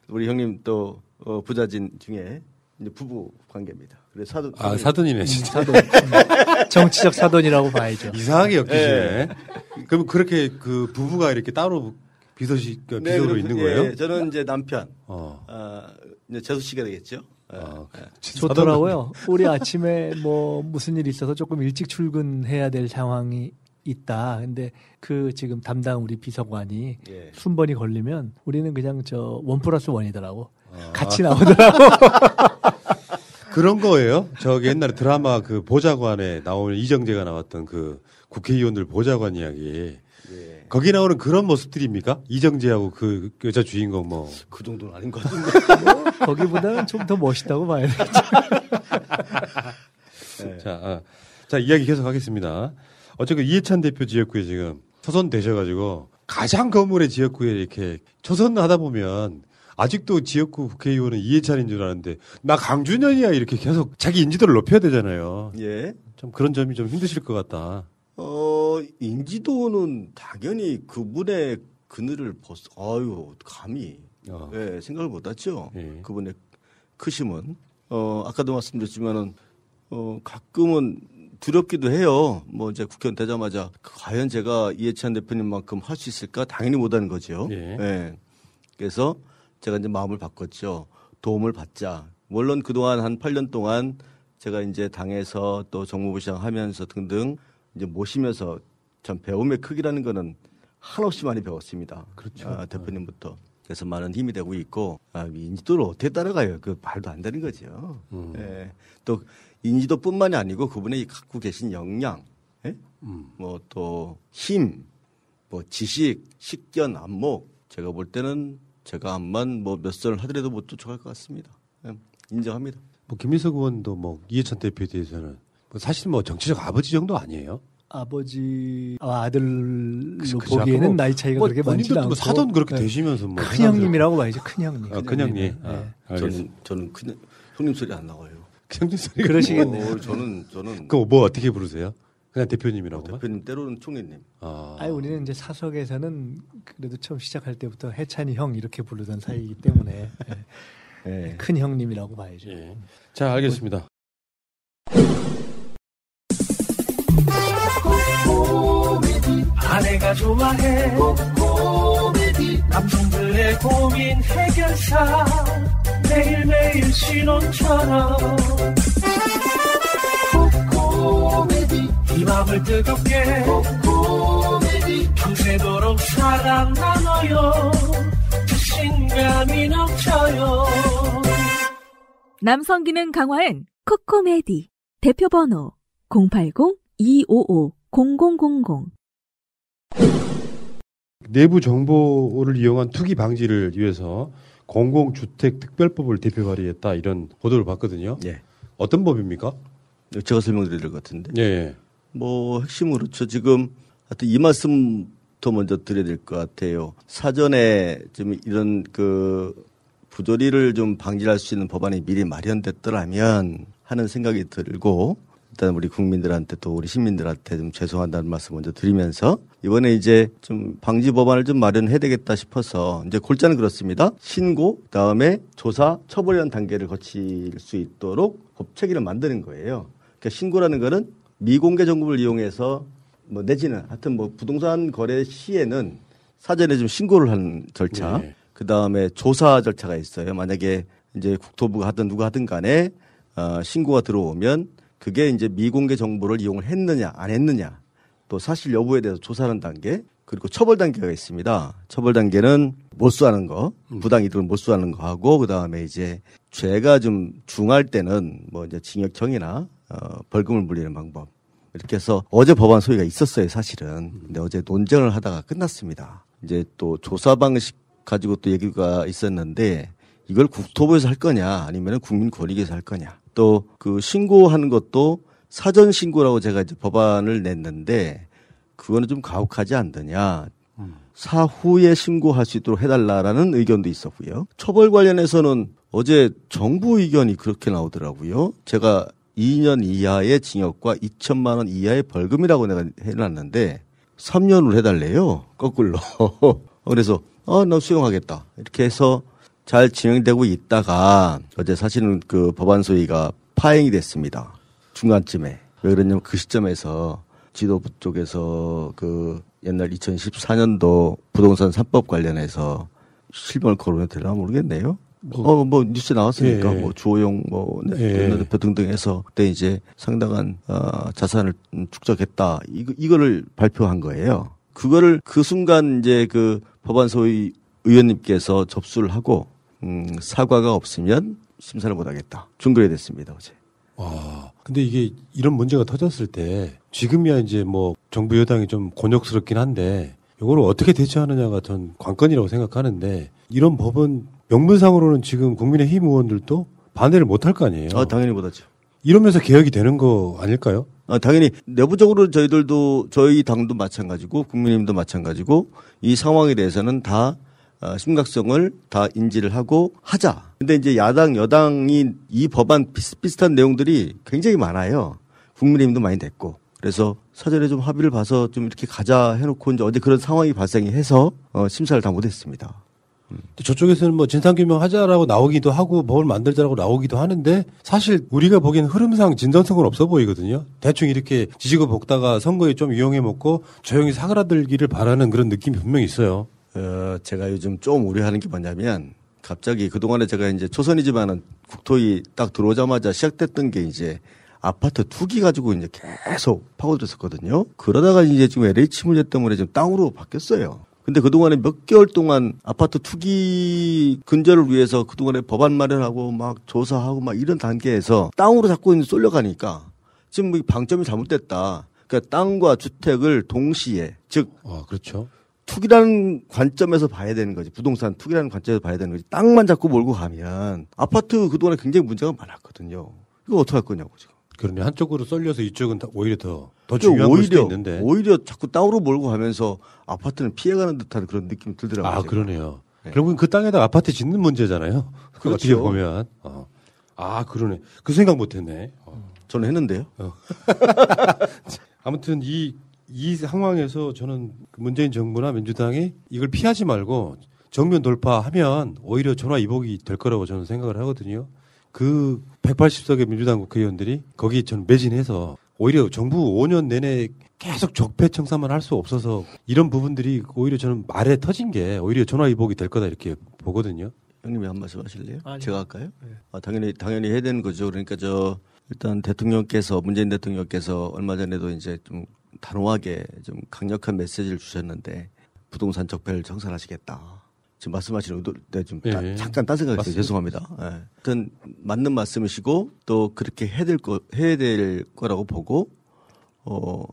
우리 형님 또 어, 부자진 중에 이제 부부 관계입니다. 그래서 사돈 아, 사돈이네, 진짜. 사돈. 정치적 사돈이라고 봐야죠. 이상하게 엮이시네. 예. 그럼 그렇게 그 부부가 이렇게 따로 비서시, 그 네, 비서로 그럼, 있는 예, 거예요? 예, 저는 이제 남편, 어. 아, 이제 재수 씨가 되겠죠. 예. 좋더라고요. 우리 아침에 뭐 무슨 일이 있어서 조금 일찍 출근해야 될 상황이 있다. 근데 그 지금 담당 우리 비서관이 예. 순번이 걸리면 우리는 그냥 저 원 플러스 원이더라고. 아. 같이 나오더라고. 그런 거예요? 저기 옛날에 드라마 그 보좌관에 나오는 이정재가 나왔던 그 국회의원들 보좌관 이야기. 예. 거기 나오는 그런 모습들입니까? 이정재하고 그 여자 주인공 뭐. 그 정도는 아닌 것 같은데. 거기보다는 좀 더 멋있다고 봐야 되겠죠. 네. 자, 아, 자, 이야기 계속 하겠습니다. 어쨌든 이해찬 대표 지역구에 지금 초선 되셔가지고 가장 거물의 지역구에 이렇게 초선 하다 보면 아직도 지역구 국회의원은 이해찬인 줄 아는데 나 강준현이야 이렇게 계속 자기 인지도를 높여야 되잖아요. 예. 좀 그런 점이 좀 힘드실 것 같다. 어, 인지도는 당연히 그분의 그늘을 벗, 아유, 감히, 어. 예, 생각을 못 했죠. 예. 그분의 크심은. 어, 아까도 말씀드렸지만은, 어, 가끔은 두렵기도 해요. 뭐 이제 국회의원 되자마자 과연 제가 이해찬 대표님만큼 할 수 있을까? 당연히 못하는 거죠. 예. 그래서 제가 이제 마음을 바꿨죠. 도움을 받자. 물론 그동안 한 8년 동안 제가 이제 당에서 또 정무부 시장 하면서 등등 이제 모시면서 참 배움의 크기라는 거는 한없이 많이 배웠습니다. 그렇죠. 아, 대표님부터. 그래서 많은 힘이 되고 있고 아, 인지도를 어떻게 따라가요? 그 말도 안 되는 거죠. 예. 또 인지도뿐만이 아니고 그분이 갖고 계신 역량, 예? 뭐또 힘, 뭐 지식, 식견, 안목 제가 볼 때는 제가 암만 뭐 몇 살 하더라도 못 쫓아갈 것 같습니다. 예, 인정합니다. 뭐 김민석 의원도 뭐 이해찬 대표에 대해서는 뭐 사실 뭐 정치적 아버지 정도 아니에요? 아버지와 아들로 그죠. 보기에는 뭐, 나이 차이가 뭐 그렇게 많지 본인도 않고 뭐 사돈 그렇게 네. 되시면서 뭐 큰 형님이라고 봐야죠. 큰 형님. 아, 큰 형님. 네. 아, 저는 알겠습니다. 저는 그냥 형님 소리 안 나와요. 형님 소리 그러시겠네요. 어, 저는 저는 그럼 뭐 어떻게 부르세요? 그냥 대표님이라고? 대표님 때로는 총리님. 아, 아니 우리는 이제 사석에서는 그래도 처음 시작할 때부터 해찬이 형 이렇게 부르던 사이이기 때문에 예. 예. 큰 형님이라고 봐야죠. 자, 알겠습니다. 아내가 좋아해 코미디 남성들의 고민 해결사 매일매일 신혼처럼 코미디. 이 맘을 뜨겁게. 코미디. 밤새도록 사랑 나눠요. 자신감이 넘쳐요. 남성 기능 강화엔 코코메디. 대표 번호 080-255-0000 내부 정보를 이용한 투기 방지를 위해서 공공주택 특별법을 대표 발의했다 이런 보도를 봤거든요. 예. 어떤 법입니까? 제가 설명드릴 것 같은데. 예, 예. 뭐 핵심은 그렇죠. 지금 하여튼 이 말씀부터 먼저 드려야 될 것 같아요. 사전에 좀 이런 그 부조리를 좀 방지할 수 있는 법안이 미리 마련됐더라면 하는 생각이 들고 일단 우리 국민들한테 또 우리 시민들한테 좀 죄송하다는 말씀 먼저 드리면서 이번에 이제 좀 방지 법안을 좀 마련해야 되겠다 싶어서 이제 골자는 그렇습니다. 신고 그다음에 조사 처벌이라는 단계를 거칠 수 있도록 법 체계를 만드는 거예요. 그러니까 신고라는 거는 미공개 정보를 이용해서 뭐 내지는 하여튼 뭐 부동산 거래 시에는 사전에 좀 신고를 하는 절차. 네. 그 다음에 조사 절차가 있어요. 만약에 이제 국토부가 하든 누가 하든 간에 어, 신고가 들어오면 그게 이제 미공개 정보를 이용을 했느냐 안 했느냐 또 사실 여부에 대해서 조사하는 단계 그리고 처벌 단계가 있습니다. 처벌 단계는 몰수하는 거, 부당 이득을 몰수하는 거 하고 그 다음에 이제 죄가 좀 중할 때는 뭐 이제 징역형이나 어, 벌금을 물리는 방법 이렇게 해서 어제 법안 소위가 있었어요 사실은. 근데 어제 논쟁을 하다가 끝났습니다. 이제 또 조사 방식 가지고 또 얘기가 있었는데 이걸 국토부에서 할 거냐 아니면 국민권익위에서 할 거냐 또 그 신고하는 것도 사전 신고라고 제가 이제 법안을 냈는데 그거는 좀 가혹하지 않느냐. 사후에 신고할 수 있도록 해달라라는 의견도 있었고요. 처벌 관련해서는 어제 정부 의견이 그렇게 나오더라고요. 제가 2년 이하의 징역과 2천만 원 이하의 벌금이라고 내가 해놨는데 3년으로 해달래요. 거꾸로. 그래서 아, 나 수용하겠다. 이렇게 해서 잘 진행되고 있다가 어제 사실은 그 법안 소위가 파행이 됐습니다. 중간쯤에. 왜 그러냐면 그 시점에서 지도부 쪽에서 그 옛날 2014년도 부동산 3법 관련해서 실명을 거론해 되나 모르겠네요. 어, 뭐 뉴스에 나왔으니까 예. 뭐 주호영 뭐 예. 네, 대표 등등 해서 그때 이제 상당한 어, 자산을 축적했다. 이거 이거를 발표한 거예요. 그거를 그 순간 이제 그 법안 소위 의원님께서 접수를 하고 음, 사과가 없으면 심사를 못 하겠다. 중결이 됐습니다, 어제. 와, 근데 이게 이런 문제가 터졌을 때 지금이야 이제 뭐 정부 여당이 좀 곤욕스럽긴 한데 이거를 어떻게 대처하느냐가 전 관건이라고 생각하는데 이런 법은 명분상으로는 지금 국민의힘 의원들도 반대를 못 할 거 아니에요. 아, 당연히 못하죠. 이러면서 개혁이 되는 거 아닐까요? 아, 당연히 내부적으로 저희들도 저희 당도 마찬가지고 국민의힘도 마찬가지고 이 상황에 대해서는 다 어, 심각성을 다 인지를 하고 하자. 근데 이제 야당 여당이 이 법안 비슷비슷한 내용들이 굉장히 많아요. 국민의힘도 많이 됐고. 그래서 사전에 좀 합의를 봐서 좀 이렇게 가자 해놓고 이제 어제 그런 상황이 발생이 해서 어, 심사를 다 못했습니다. 저쪽에서는 뭐 진상규명 하자라고 나오기도 하고 법을 만들자라고 나오기도 하는데 사실 우리가 보기엔 흐름상 진전성은 없어 보이거든요. 대충 이렇게 지지고 볶다가 선거에 좀 이용해 먹고 조용히 사그라들기를 바라는 그런 느낌이 분명히 있어요. 어, 제가 요즘 좀 우려하는 게 뭐냐면 갑자기 그동안에 제가 이제 초선이지만은 국토위 딱 들어오자마자 시작됐던 게 이제 아파트 투기 가지고 이제 계속 파고들었었거든요. 그러다가 이제 지금 LH 문제 때문에 지금 땅으로 바뀌었어요. 근데 그동안에 몇 개월 동안 아파트 투기 근절을 위해서 그동안에 법안 마련하고 막 조사하고 막 이런 단계에서 땅으로 자꾸 쏠려가니까 지금 이 방점이 잘못됐다. 그러니까 땅과 주택을 동시에 즉 아, 그렇죠. 투기라는 관점에서 봐야 되는 거지. 부동산 투기라는 관점에서 봐야 되는 거지. 땅만 자꾸 몰고 가면 아파트 그동안에 굉장히 문제가 많았거든요. 이거 어떻게 할 거냐고 지금. 그러네 한쪽으로 쏠려서 이쪽은 다 오히려 더, 더 그러니까 중요한 오히려 있는데. 오히려 자꾸 땅으로 몰고 가면서 아파트는 피해가는 듯한 그런 느낌이 들더라고요. 아, 제가. 그러네요. 결국은 그 땅에다 아파트 짓는 문제잖아요. 그렇죠. 어떻게 보면. 어. 아, 그러네. 그 생각 못 했네. 어. 저는 했는데요. 아무튼 이, 이 상황에서 저는 그 문재인 정부나 민주당이 이걸 피하지 말고 정면 돌파하면 오히려 전화 이복이 될 거라고 저는 생각을 하거든요. 그 180석의 민주당 국회의원들이 거기 전 매진해서 오히려 정부 5년 내내 계속 적폐 청산만 할 수 없어서 이런 부분들이 오히려 저는 말에 터진 게 오히려 전화 이복이 될 거다 이렇게 보거든요. 형님이 한 말씀 하실래요? 아니요. 제가 할까요? 네. 아, 당연히 당연히 해야 되는 거죠. 그러니까 저 일단 대통령께서 문재인 대통령께서 얼마 전에도 이제 좀 단호하게 좀 강력한 메시지를 주셨는데 부동산 적폐를 청산하시겠다. 지금 말씀하시는 의도 네, 좀 따- 예. 잠깐 딴 생각했어요. 맞습니다. 죄송합니다. 예. 하여튼 맞는 말씀이시고 또 그렇게 해야 될 거, 해야 될 거라고 보고 어,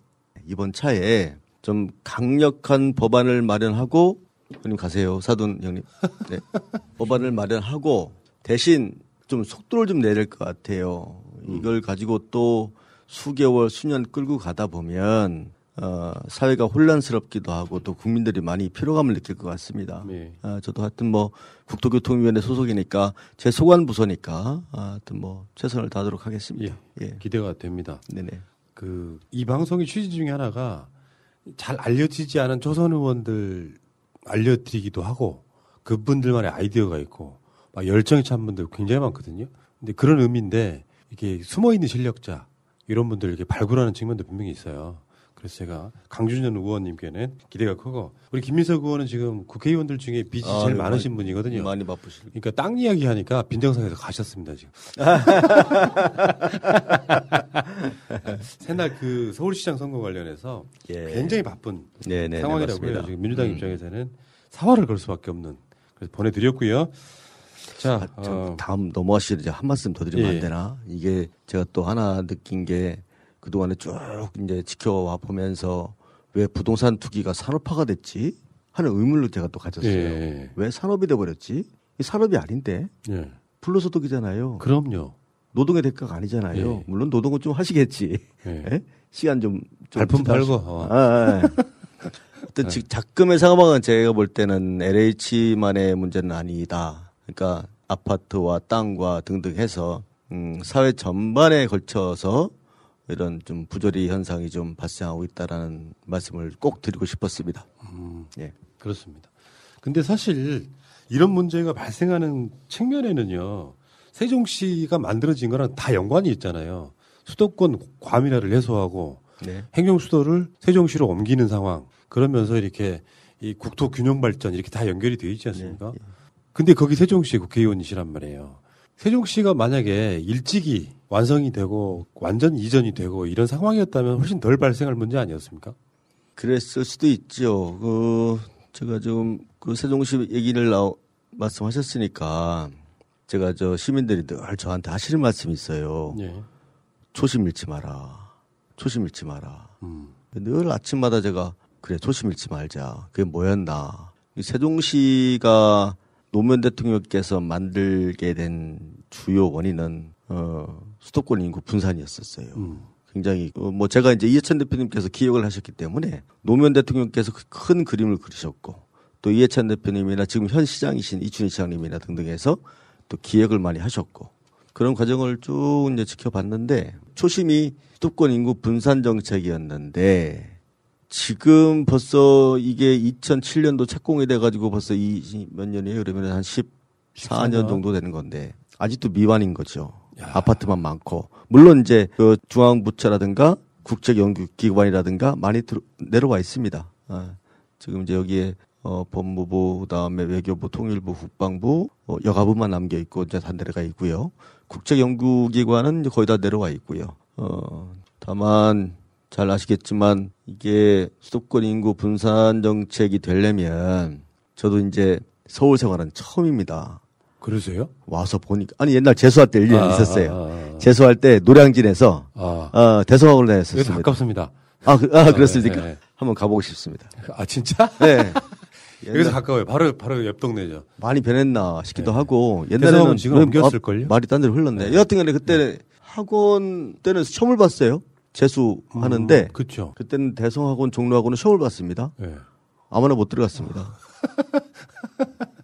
이번 차에 좀 강력한 법안을 마련하고 형님 가세요. 사돈 형님. 네. 법안을 마련하고 대신 좀 속도를 좀 내야 될 것 같아요. 이걸 가지고 또 수개월, 수년 끌고 가다 보면 어, 사회가 혼란스럽기도 하고 또 국민들이 많이 피로감을 느낄 것 같습니다. 네. 아, 저도 하여튼 뭐 국토교통위원회 소속이니까 제 소관 부서니까 아, 하여튼 뭐 최선을 다하도록 하겠습니다. 예. 기대가 됩니다. 네네. 그 이 방송의 취지 중에 하나가 잘 알려지지 않은 조선 의원들 알려드리기도 하고 그분들만의 아이디어가 있고 막 열정이 찬 분들 굉장히 많거든요. 근데 그런 의미인데 이게 숨어 있는 실력자 이런 분들 이렇게 발굴하는 측면도 분명히 있어요. 그래서 제가 강준현 의원님께는 기대가 크고 우리 김민석 의원은 지금 국회의원들 중에 빚이 아, 제일 네, 많으신 많이- 분이거든요. 많이 바쁘실. 그러니까 땅 이야기 하니까 빈정상에서 가셨습니다 지금. 새날 그 서울시장 선거 관련해서 예. 굉장히 바쁜 네, 네, 상황이라고 네, 맞습니다. 해요. 지금 민주당 음. 입장에서는 사활을 걸 수밖에 없는 그래서 보내드렸고요. 자, 아, 저 어, 다음 넘어가시죠. 이제 한 말씀 더 드리면 예. 안 되나? 이게 제가 또 하나 느낀 게 그동안에 쭉 이제 지켜와 보면서 왜 부동산 투기가 산업화가 됐지? 하는 의문을 제가 또 가졌어요. 예. 왜 산업이 돼버렸지? 이 산업이 아닌데 예. 불로소득이잖아요. 그럼요. 노동의 대가가 아니잖아요. 예. 물론 노동은 좀 하시겠지. 예. 예? 시간 좀, 좀 발품 팔고, 어. 아, 아. 어떤 즉 작금의 상황은 제가 볼 때는 LH만의 문제는 아니다. 그러니까 아파트와 땅과 등등 해서 음, 사회 전반에 걸쳐서 이런 좀 부조리 현상이 좀 발생하고 있다라는 말씀을 꼭 드리고 싶었습니다. 예. 그렇습니다. 근데 사실 이런 문제가 발생하는 측면에는요. 세종시가 만들어진 거랑 다 연관이 있잖아요. 수도권 과밀화를 해소하고 네. 행정 수도를 세종시로 옮기는 상황. 그러면서 이렇게 이 국토 균형 발전 이렇게 다 연결이 되어 있지 않습니까? 근데 거기 세종시 국회의원이시란 말이에요. 세종시가 만약에 일찍이 완성이 되고 완전 이전이 되고 이런 상황이었다면 훨씬 덜 발생할 문제 아니었습니까? 그랬을 수도 있죠. 그 제가 좀 그 세종시 얘기를 나오, 말씀하셨으니까 제가 저 시민들이 늘 저한테 하시는 말씀이 있어요. 예. 초심 잃지 마라. 초심 잃지 마라. 음. 늘 아침마다 제가 그래 초심 잃지 말자. 그게 뭐였나? 이 세종시가 노무현 대통령께서 만들게 된 주요 원인은 어, 수도권 인구 분산이었었어요. 굉장히 어, 뭐 제가 이제 이해찬 대표님께서 기억을 하셨기 때문에 노무현 대통령께서 그큰 그림을 그리셨고 또 이해찬 대표님이나 지금 현 시장이신 이춘희 시장님이나 등등해서 또 기획을 많이 하셨고 그런 과정을 쭉 이제 지켜봤는데 초심이 수도권 인구 분산 정책이었는데 지금 벌써 이게 2007년도 착공이 돼가지고 벌써 이 몇 년이에요? 그러면 한 14년 정도 되는 건데 아직도 미완인 거죠. 아파트만 많고 물론 이제 그 중앙부처라든가 국책연구기관이라든가 많이 들어, 내려와 있습니다. 아, 지금 이제 여기에 어, 법무부 그다음에 외교부, 통일부, 국방부, 어, 여가부만 남겨 있고 이제 다 내려가 있고요. 국책연구기관은 거의 다 내려와 있고요. 어, 다만 잘 아시겠지만 이게 수도권 인구 분산 정책이 되려면 저도 이제 서울 생활은 처음입니다. 그러세요? 와서 보니까 아니 옛날 재수할 때 1년 아, 있었어요. 아, 아. 재수할 때 노량진에서 아. 어, 대성학을 다녔었습니다. 여기서 가깝습니다. 아, 그, 아 아, 그렇습니까? 네, 네. 한번 가보고 싶습니다. 아 진짜? 네. 여기서 가까워요. 바로 바로 옆 동네죠. 많이 변했나 싶기도 하고 대성학은 옛날에는 지금 왜 옮겼을 걸요? 마- 말이 딴 데로 흘렀네. 여하튼간에 그때 학원 때는 시험을 봤어요. 재수 하는데 그렇죠. 그때는 대성학원 종로학원은 시험을 봤습니다. 네. 아무나 못 들어갔습니다.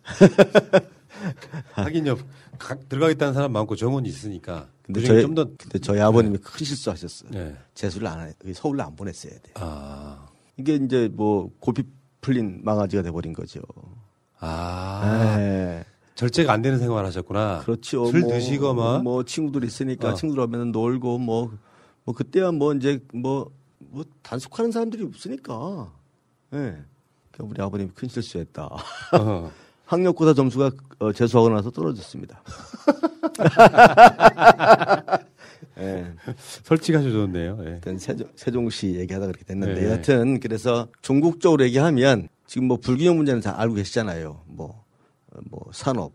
하긴요. 각 들어가겠다는 사람 많고 정원이 있으니까. 근데 저희 좀 더. 근데 저희 아버님이 큰 실수하셨어요. 네. 재수를 안 해- 서울로 안 보냈어야 돼. 아. 이게 이제 뭐 고삐 풀린 망아지가 돼버린 거죠. 아. 네. 절제가 안 되는 생활 하셨구나. 그렇죠. 술 뭐, 드시고 막. 뭐 친구들 있으니까 어. 친구들 하면 놀고 뭐, 뭐 그때야 뭐 이제 뭐, 뭐 단속하는 사람들이 없으니까. 예. 네. 우리 아버님이 큰 실수했다. 어. 학력고사 점수가 어, 재수하고 나서 떨어졌습니다. 예. 솔직하셔 좋네요. 예. 일단 세종, 세종시 얘기하다 그렇게 됐는데 네. 여하튼 그래서 전국적으로 얘기하면 지금 뭐 불균형 문제는 다 알고 계시잖아요. 뭐, 어, 뭐 산업,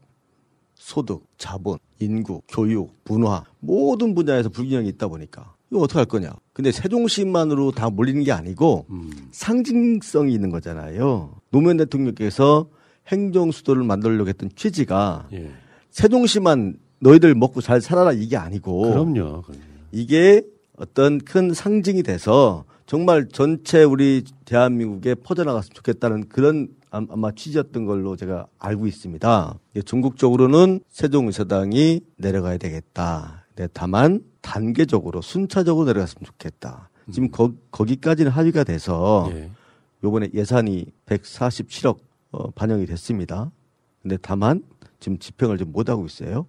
소득, 자본, 인구, 교육, 문화 모든 분야에서 불균형이 있다 보니까 이거 어떻게 할 거냐. 근데 세종시만으로 다 몰리는 게 아니고 상징성이 있는 거잖아요. 노무현 대통령께서 행정 수도를 만들려고 했던 취지가 예. 세종시만 너희들 먹고 잘 살아라 이게 아니고 그럼요. 이게 어떤 큰 상징이 돼서 정말 전체 우리 대한민국에 퍼져나갔으면 좋겠다는 그런 아- 아마 취지였던 걸로 제가 알고 있습니다. 이게 전국적으로는 세종의사당이 내려가야 되겠다. 네, 다만 단계적으로 순차적으로 내려갔으면 좋겠다. 지금 거, 거기까지는 합의가 돼서 예. 요번에 예산이 147억 어, 반영이 됐습니다. 근데 다만 지금 집행을 좀 못하고 있어요.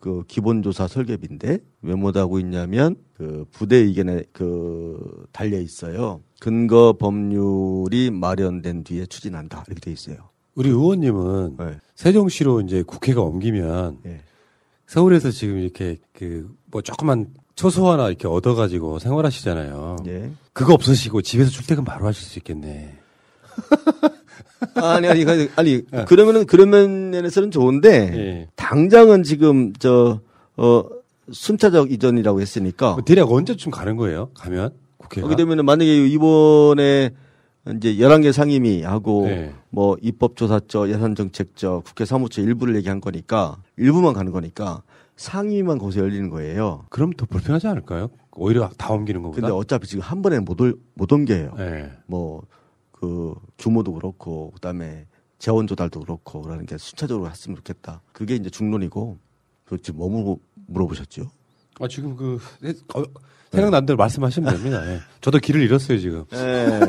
그 기본조사 설계비인데 왜 못하고 있냐면 그 부대 의견에 그 달려 있어요. 근거 법률이 마련된 뒤에 추진한다 이렇게 돼 있어요. 우리 의원님은 세종시로 이제 국회가 옮기면 네. 서울에서 지금 이렇게 그 뭐 조그만 초소 하나 이렇게 얻어가지고 생활하시잖아요. 예. 그거 없으시고 집에서 출퇴근 바로 하실 수 있겠네. 아니 아니 아니, 아니 그러면은 그런 면에서는 좋은데 예. 당장은 지금 저어 순차적 이전이라고 했으니까 대략 언제쯤 가는 거예요? 가면 국회가? 그렇게 되면은 만약에 이번에 이제 11개 상임위 하고 네. 뭐 입법조사처, 예산정책처, 국회 사무처 일부를 얘기한 거니까 일부만 가는 거니까 상임위만 거기서 열리는 거예요. 그럼 더 불편하지 않을까요? 오히려 다 옮기는 것보다. 근데 어차피 지금 한 번에 못, 올- 못 옮겨요. 네. 뭐, 그, 규모도 그렇고, 그 다음에 재원 조달도 그렇고, 그러는 게 순차적으로 했으면 좋겠다. 그게 이제 중론이고, 그 지금 뭐 물어, 물어보셨죠? 아 지금 그 어, 생각난 대로 말씀하시면 됩니다. 예. 저도 길을 잃었어요 지금. 예.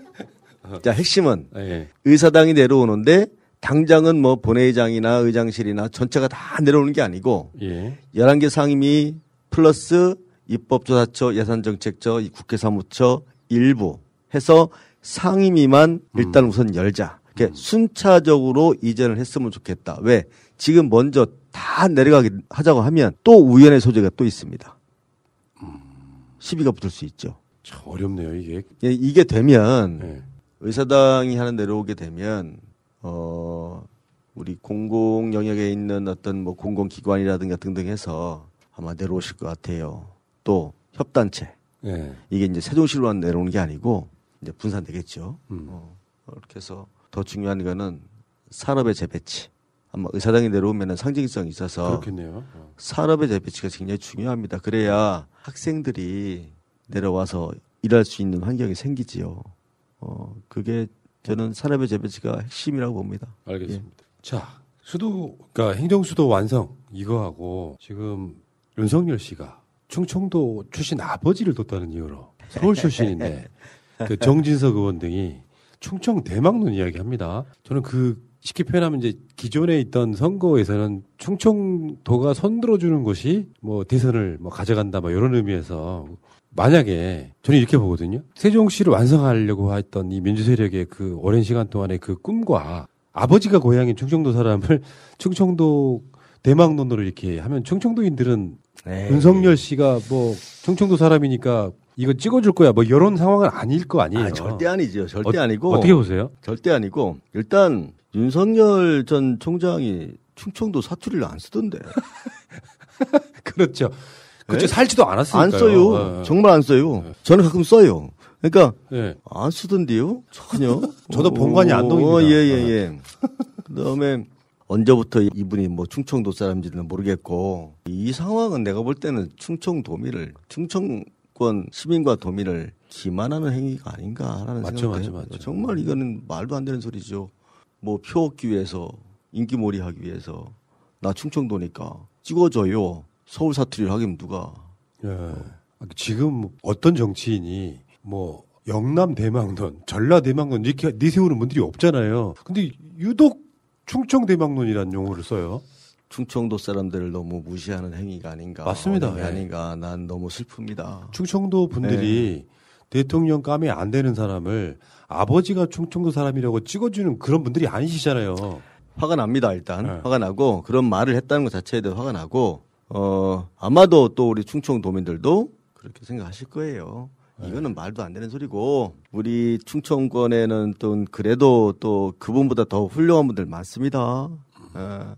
자, 핵심은 예. 의사당이 내려오는데 당장은 뭐 본회의장이나 의장실이나 전체가 다 내려오는 게 아니고 예. 11개 상임위 플러스 입법조사처, 예산정책처, 이 국회사무처 일부 해서 상임위만 일단 우선 열자. 이렇게 순차적으로 이전을 했으면 좋겠다. 왜? 지금 먼저 다 내려가게 하자고 하면 또 우연의 소재가 또 있습니다. 시비가 붙을 수 있죠. 참 어렵네요 이게. 예, 이게 되면 네. 의사당이 하나 내려오게 되면 어 우리 공공 영역에 있는 어떤 뭐 공공기관이라든가 등등 해서 아마 내려오실 것 같아요. 또 협단체 예. 이게 이제 세종시로만 내려오는 게 아니고 이제 분산되겠죠. 음. 어, 그렇게 해서 더 중요한 거는 산업의 재배치. 아마 의사당이 내려오면은 상징성이 있어서 그렇겠네요. 어. 산업의 재배치가 굉장히 중요합니다. 그래야 학생들이 내려와서 일할 수 있는 환경이 생기지요. 어, 그게 저는 산업의 재배치가 핵심이라고 봅니다. 알겠습니다. 자, 수도, 그러니까 행정수도 완성 이거하고 지금 윤석열 씨가 충청도 출신 아버지를 뒀다는 이유로 서울 출신인데 그 정진석 의원 등이 충청 대망론 이야기합니다. 저는 그 쉽게 표현하면 이제 기존에 있던 선거에서는 충청도가 손들어주는 것이 뭐 대선을 뭐 가져간다 뭐 이런 의미에서 만약에 저는 이렇게 보거든요. 세종시를 완성하려고 했던 이 민주 세력의 그 오랜 시간 동안의 그 꿈과 아버지가 고향인 충청도 사람을 충청도 대망론으로 이렇게 하면 충청도인들은 에이. 윤석열 씨가 뭐 충청도 사람이니까 이거 찍어줄 거야 뭐 이런 상황은 아닐 거 아니에요. 아, 절대 아니죠. 절대 어, 아니고. 어떻게 보세요? 절대 아니고. 일단 윤석열 전 총장이 충청도 사투리를 안 쓰던데. 그렇죠. 그렇죠. 네? 살지도 않았으니까요. 안 써요. 어, 어. 정말 안 써요. 저는 가끔 써요. 그러니까 예. 안 쓰던데요. 전혀. 저도 본관이 안동입니다. 어, 예, 예, 예. 그다음에 언제부터 이분이 뭐 충청도 사람인지는 모르겠고 이 상황은 내가 볼 때는 충청도민을 충청 권 시민과 도민을 기만하는 행위가 아닌가라는 맞죠, 생각이 맞죠, 맞죠. 정말 이거는 말도 안 되는 소리죠. 뭐 표 얻기 위해서 인기몰이 하기 위해서 나 충청도니까 찍어줘요. 서울 사투리를 하기면 누가 예. 지금 어떤 정치인이 뭐 영남 대망론, 전라 대망론 이렇게 내세우는 분들이 없잖아요. 근데 유독 충청 대망론이라는 용어를 써요. 충청도 사람들을 너무 무시하는 행위가 아닌가. 맞습니다. 예. 아닌가. 난 너무 슬픕니다. 충청도 분들이 대통령 감에 안 되는 사람을 아버지가 충청도 사람이라고 찍어주는 그런 분들이 아니시잖아요. 화가 납니다, 일단. 네. 화가 나고, 그런 말을 했다는 것 자체에 대해 화가 나고, 어, 아마도 또 우리 충청도민들도 그렇게 생각하실 거예요. 네. 이거는 말도 안 되는 소리고, 우리 충청권에는 또 그래도 또 그분보다 더 훌륭한 분들 많습니다. 어,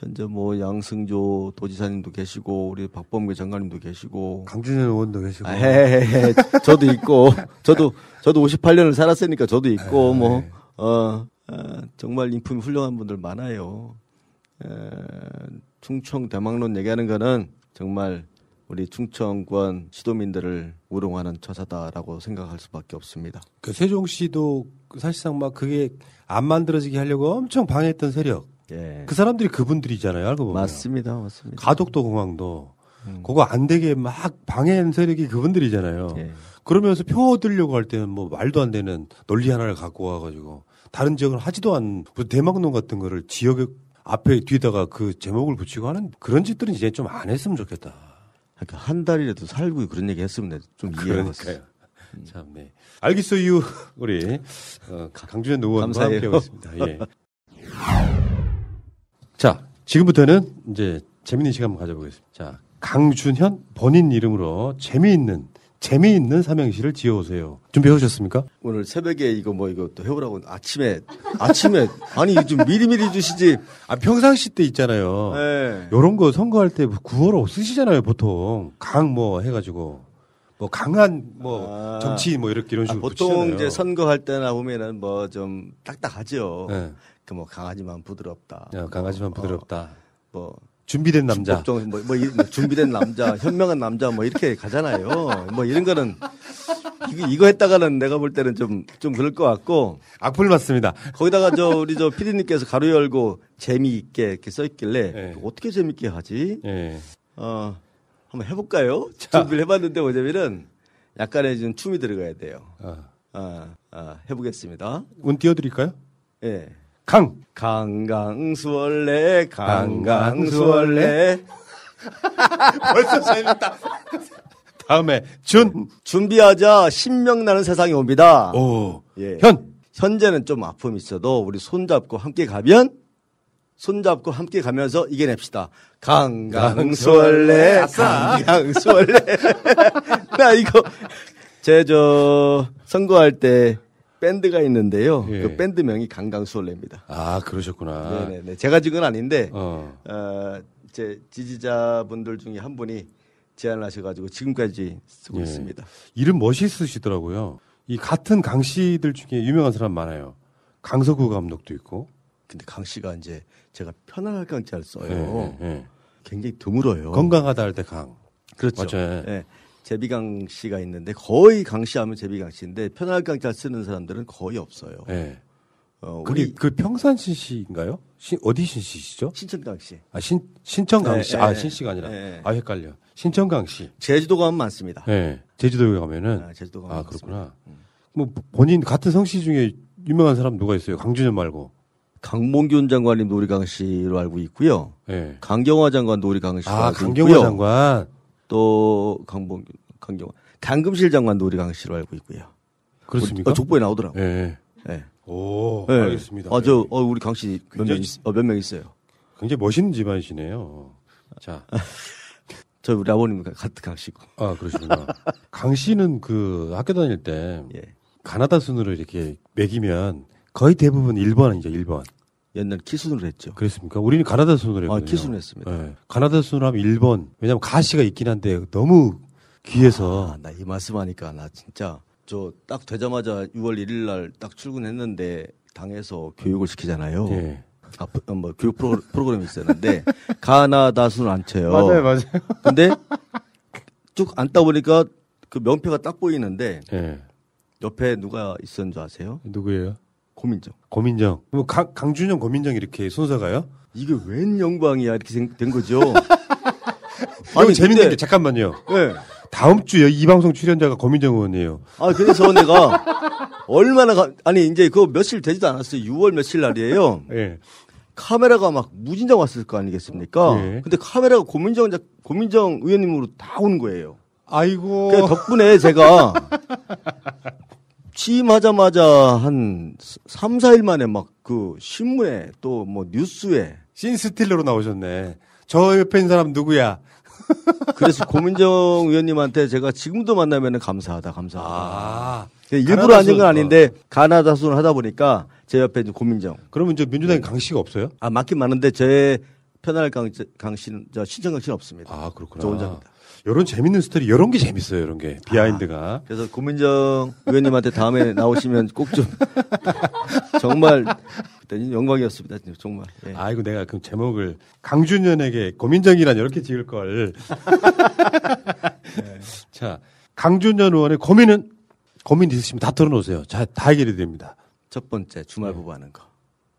현재 뭐 양승조 도지사님도 계시고, 우리 박범계 장관님도 계시고, 강준현 의원도 계시고. 아, 헤헤헤. 저도 있고, 저도, 저도 58년을 살았으니까 저도 네. 있고, 뭐, 어, 어, 정말 인품이 훌륭한 분들 많아요. 에, 충청 대망론 얘기하는 거는 정말 우리 충청권 시도민들을 우롱하는 처사다라고 생각할 수밖에 없습니다. 그 세종시도 사실상 막 그게 안 만들어지게 하려고 엄청 방해했던 세력. 예. 그 사람들이 그분들이잖아요. 알고 보면. 맞습니다, 맞습니다. 가덕도 공항도 음. 그거 안 되게 막 방해한 세력이 그분들이잖아요. 예. 그러면서 표 얻으려고 할 때는 뭐 말도 안 되는 논리 하나를 갖고 와가지고 다른 지역을 하지도 않은 무슨 대망론 같은 거를 지역 앞에 뒤에다가 그 제목을 붙이고 하는 그런 짓들은 이제 좀 안 했으면 좋겠다. 그러니까 한 달이라도 살고 그런 얘기 했으면 좀 이해가 그러니까요. 참, 네. 알겠어요. 우리, 어, 강준현 의원과. 함께하고 있습니다. 예. 자, 지금부터는 이제 재미있는 시간 한번 가져보겠습니다. 자, 강준현 본인 이름으로 재미있는, 재미있는 삼행시를 지어오세요. 준비해 오셨습니까? 오늘 새벽에 이거 뭐 이거 또 해오라고 아침에, 아침에, 아니 좀 미리미리 주시지. 아, 평상시 때 있잖아요. 네. 요런 거 선거할 때 구호로 쓰시잖아요, 보통. 강 뭐 해가지고. 뭐 강한 뭐 정치인 뭐 이렇게 이런 아, 식으로 보통 붙이잖아요. 이제 선거할 때나 보면은 뭐 좀 딱딱하죠. 네. 그 뭐 강하지만 부드럽다. 야, 강하지만 어, 부드럽다. 뭐 준비된 남자. 법정 뭐, 뭐, 이- 뭐 준비된 남자, 현명한 남자 뭐 이렇게 가잖아요. 뭐 이런 거는 이거, 이거 했다가는 내가 볼 때는 좀 좀 그럴 것 같고 악플 맞습니다. 거기다가 저 우리 저 피디님께서 가로 열고 재미있게 이렇게 써 있길래 네. 어떻게 재밌게 하지? 예. 어 한번 해볼까요? 준비를 해봤는데 뭐냐면은 약간의 좀 춤이 들어가야 돼요. 어. 아, 아, 해보겠습니다. 운 띄워드릴까요? 예. 강. 강강수월래, 강강수월래. 벌써 재밌다. 다음에 준. 준비하자 신명 나는 세상이 옵니다. 오. 예. 현. 현재는 좀 아픔이 있어도 우리 손잡고 함께 가면 손잡고 함께 가면서 이겨냅시다. 강강수월래. 강강수월래. 나 이거 제 저 선거할 때 밴드가 있는데요. 예. 그 밴드 명이 강강수월래입니다. 아 그러셨구나. 네네네. 제가 지은 건 아닌데 어. 어, 제 지지자분들 중에 한 분이 제안을 하셔가지고 지금까지 쓰고 예. 있습니다. 이름 멋있으시더라고요. 이 같은 강 씨들 중에 유명한 사람 많아요. 강서구 감독도 있고. 근데 강 씨가 이제 제가 편안할 강자를 써요. 예, 예. 굉장히 드물어요. 건강하다 할 때 강. 그렇죠. 맞아요. 예. 제비강 씨가 있는데 거의 강 씨 하면 제비강 씨인데 편안할 강자 쓰는 사람들은 거의 없어요. 예. 어, 그게 우리 그 평산신 씨인가요? 신, 어디 신 씨시죠? 신천강 씨. 아, 신, 신천강 네, 씨. 네, 아, 네. 신 씨가 아니라. 네. 아, 헷갈려. 신천강 씨. 제주도 가면 많습니다. 예. 제주도에 가면은. 아, 제주도 가면 아. 그렇구나. 뭐, 본인 같은 성씨 중에 유명한 사람 누가 있어요? 강준현 말고. 강봉균 장관님도 우리 강 씨로 알고 있고요. 예. 강경화 장관도 우리 강 씨로 아, 알고 강경화 있고요. 장관. 또 강봉균, 강경화, 강금실 장관도 우리 강 씨로 알고 있고요. 그렇습니까? 어, 족보에 나오더라고요. 예. 네. 오, 네. 알겠습니다. 아, 저, 어, 우리 강씨 몇 명, 어, 몇 명 있어요. 굉장히 멋있는 집안이시네요. 자. 저 우리 아버님 같은 강 씨고. 아, 그러시구나. 강 씨는 그 학교 다닐 때 예. 가나다 순으로 이렇게 매기면 거의 대부분 1번 아니죠, 1번. 옛날 키순으로 했죠. 그랬습니까? 우리는 가나다 순으로 했거든요. 아, 키순 했습니다. 예. 가나다 순으로 하면 1번. 왜냐면 가시가 있긴 한데 너무 귀해서 아, 나이 말씀 하니까 나 진짜 저 딱 되자마자 6월 1일 날 딱 출근했는데 당에서 교육을 시키잖아요. 예. 아, 프- 뭐 교육 프로, 프로그램이 있었는데 가나다 순을 안 쳐요. 맞아요, 맞아요. 근데 쭉 앉다 보니까 그 명패가 딱 보이는데 예. 옆에 누가 있었는 줄 아세요? 누구예요? 고민정. 고민정. 뭐 강, 강준영, 고민정 이렇게 순서가요? 이게 웬 영광이야 이렇게 생- 된 거죠. 아니 재밌는 근데- 게 잠깐만요. 예. 다음 주에 이 방송 출연자가 고민정 의원이에요. 아, 그래서 내가 얼마나 가, 아니 이제 그거 며칠 되지도 않았어요. 6월 며칠 날이에요. 예. 카메라가 막 무진장 왔을 거 아니겠습니까? 예. 근데 카메라가 고민정 작- 고민정 의원님으로 다 온 거예요. 아이고. 그 덕분에 제가 취임하자마자 한 3, 4일 만에 막 그 신문에 또 뭐 뉴스에 신스틸러로 나오셨네. 저 옆에 있는 사람 누구야? 그래서 고민정 의원님한테 제가 지금도 만나면 감사하다, 감사하다. 아. 일부러 가나다 앉은 건 순, 아닌데 가나다 순을 하다 보니까 제 옆에 이제 고민정. 그러면 이제 민주당에 강 씨가 없어요? 아 맞긴 많은데 제 편할 강, 강 씨는 저 신청 강 씨는 없습니다. 아, 그렇구나. 저 혼자입니다. 이런 재밌는 스토리, 이런 게 재밌어요, 이런 게. behind가. 그래서 고민정 의원님한테 다음에 나오시면 꼭 좀 정말 그때는 영광이었습니다. 정말. 예. 아이고, 내가 그 제목을 강준현에게 고민정이란 이렇게 지을 걸. 네. 자, 강준현 의원의 고민은 고민 있으시면 다 털어놓으세요. 자, 다 해결이 됩니다. 첫 번째 주말 부부하는 거.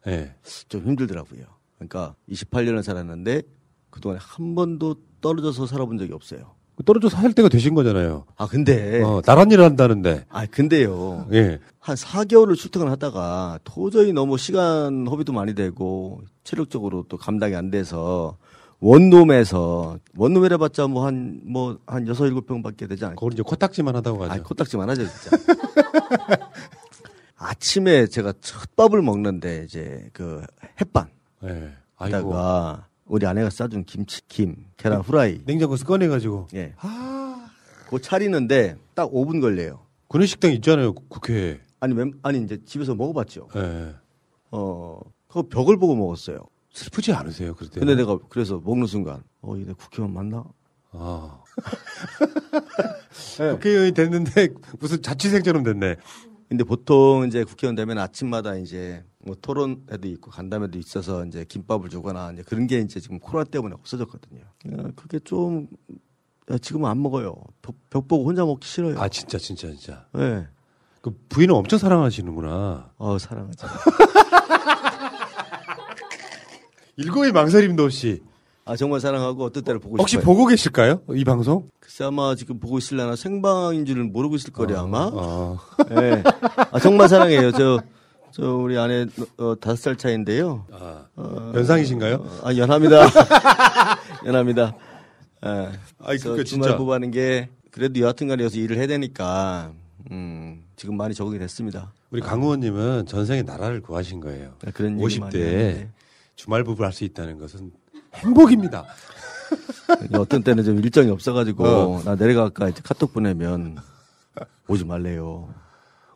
예. 좀 힘들더라고요. 그러니까 28년을 살았는데 그동안에 한 번도 떨어져서 살아본 적이 없어요. 떨어져서 살 때가 되신 거잖아요. 아 근데 어, 나란 일을 한다는데. 아 근데요. 예. 한 4개월을 출퇴근 하다가 도저히 너무 시간 허비도 많이 되고 체력적으로 또 감당이 안 돼서 원룸에서 원룸에 해봤자 뭐 한 뭐 한 여섯 일곱 평밖에 되지 않고 그걸 이제 코딱지만 하다고 가죠. 아 코딱지만 하죠 진짜. 아침에 제가 첫 밥을 먹는데 이제 그 햇반 예. 아이고. 우리 아내가 싸준 김치, 김, 계란 후라이. 냉장고에서 꺼내가지고. 예. 그거 차리는데 딱 5분 걸려요. 구내식당 있잖아요, 국회에. 아니, 멤- 아니 이제 집에서 먹어봤죠. 예. 어, 그 벽을 보고 먹었어요. 슬프지 않으세요, 그럴 때? 근데 내가 그래서 먹는 순간, 어, 이내 국회의원 맞나? 아. 국회의원이 됐는데 무슨 자취생처럼 됐네. 근데 보통 이제 국회의원 되면 아침마다 이제 뭐 토론회도 있고 간담회도 있어서 이제 김밥을 주거나 이제 그런 게 이제 지금 코로나 때문에 없어졌거든요. 야, 그게 좀 야, 지금은 안 먹어요. 벽, 벽 보고 혼자 먹기 싫어요. 아 진짜 진짜 진짜. 네. 그 부인은 엄청 사랑하시는구나. 어 사랑하죠. 일거의 망설임도 없이. 아 정말 사랑하고 어떤 때를 보고 혹시 싶어요. 보고 계실까요? 이 방송? 글쎄 아마 지금 보고 있을려나 생방인 줄은 모르고 있을 거래 아마. 어. 네. 아 정말 사랑해요. 저, 저 우리 아내 어, 다섯 살 차인데요. 어, 연상이신가요? 어, 아 연합니다. 연합니다. 예. 아이, 저 그거 주말 진짜. 부부하는 게 그래도 여하튼간에 여기서 일을 해야 되니까 음, 지금 많이 적응이 됐습니다. 우리 강 의원님은 전생에 나라를 구하신 거예요. 네, 그런 얘기 많이 50대에 하는데. 주말 부부를 할수 있다는 것은 행복입니다. 어떤 때는 좀 일정이 없어가지고 어. 나 내려갈까 이제 카톡 보내면 오지 말래요.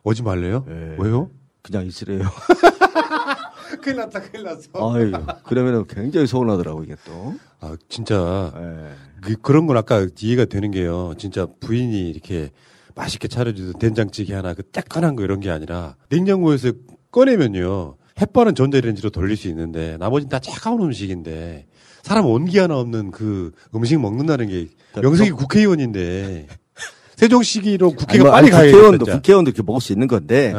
오지 말래요? 네. 왜요? 그냥 있으래요. 큰일 났다, 큰일 났어. 아유, 그러면 굉장히 서운하더라고 이게 또. 아, 진짜. 네. 그, 그런 건 아까 이해가 되는 게요. 진짜 부인이 이렇게 맛있게 차려주던 된장찌개 하나 그 따끈한 거 이런 게 아니라 냉장고에서 꺼내면요. 햇반은 전자레인지로 돌릴 수 있는데 나머지는 다 차가운 음식인데 사람 온기 하나 없는 그 음식 먹는다는 게 명색이 국회의원인데 세종 시기로 국회가 뭐, 빨리 가야 국회의원도 진짜. 국회의원도 이렇게 먹을 수 있는 건데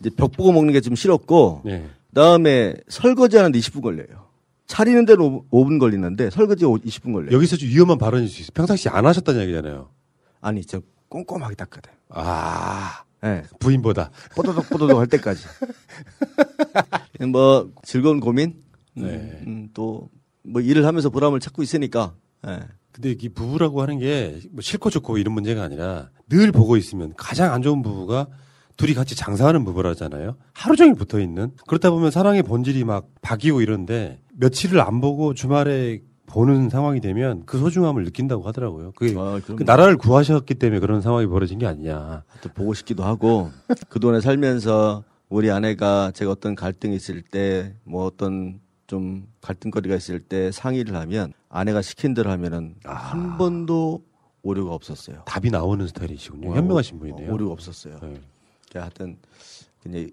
이제 벽 보고 먹는 게 좀 싫었고 네. 그다음에 설거지 하는데 20분 걸려요. 차리는 데는 5분 걸리는데 설거지 20분 걸려요. 여기서 좀 위험한 발언일 수 있어요. 평상시 안 하셨다는 얘기잖아요. 아니 저 꼼꼼하게 닦거든. 아, 네. 부인보다. 뽀도독 뽀도독 할 때까지. 뭐 즐거운 고민. 음, 네. 음, 또뭐 일을 하면서 보람을 찾고 있으니까. 예. 근데 이 부부라고 하는 게 뭐 싫고 좋고 이런 문제가 아니라 늘 보고 있으면 가장 안 좋은 부부가 둘이 같이 장사하는 부부라잖아요. 하루 종일 붙어 있는. 그렇다 보면 사랑의 본질이 막 바뀌고 이런데 며칠을 안 보고 주말에 보는 상황이 되면 그 소중함을 느낀다고 하더라고요. 그게 아, 그 나라를 구하셨기 때문에 그런 상황이 벌어진 게 아니냐. 또 보고 싶기도 하고 그동안에 살면서 우리 아내가 제가 어떤 갈등이 있을 때 뭐 어떤 좀 갈등거리가 있을 때 상의를 하면 아내가 시킨 대로 하면은 한 번도 오류가 없었어요. 답이 나오는 스타일이시군요. 어, 현명하신 어, 분이네요. 오류가 없었어요. 네. 그러니까 하여튼 그냥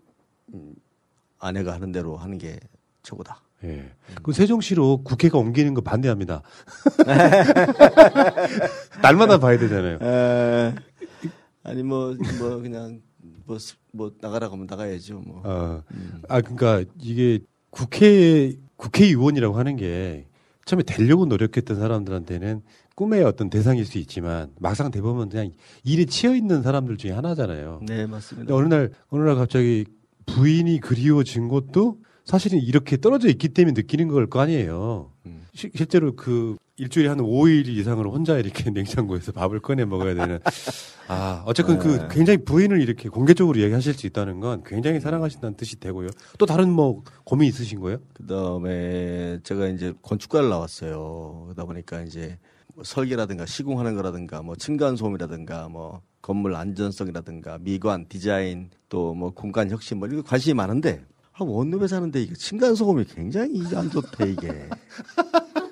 음, 아내가 하는 대로 하는 게 최고다. 예. 그 세종시로 국회가 옮기는 거 반대합니다. 날마다 봐야 되잖아요. 에, 아니 뭐뭐 그냥 뭐, 스- 뭐 나가라고 하면 나가야죠. 뭐. 어. 아, 그러니까 이게 국회 국회의원이라고 하는 게 처음에 되려고 노력했던 사람들한테는 꿈의 어떤 대상일 수 있지만 막상 돼보면 그냥 일에 치여 있는 사람들 중에 하나잖아요. 네 맞습니다. 어느 날 어느 날 갑자기 부인이 그리워진 것도 사실은 이렇게 떨어져 있기 때문에 느끼는 걸 거 아니에요. 음. 시- 실제로 그 일주일에 한 5일 이상을 혼자 이렇게 냉장고에서 밥을 꺼내 먹어야 되는 아 어쨌든 그 네. 굉장히 부인을 이렇게 공개적으로 얘기하실 수 있다는 건 굉장히 사랑하신다는 뜻이 되고요. 또 다른 뭐 고민 있으신 거예요? 그 다음에 제가 이제 건축가를 나왔어요. 그러다 보니까 이제 뭐 설계라든가 시공하는 거라든가 뭐 층간 소음이라든가 뭐 건물 안전성이라든가 미관 디자인 또 뭐 공간 혁신 뭐 이런 거 관심이 많은데 아 원룸에 사는데 이게 층간 소음이 굉장히 안 좋대 이게.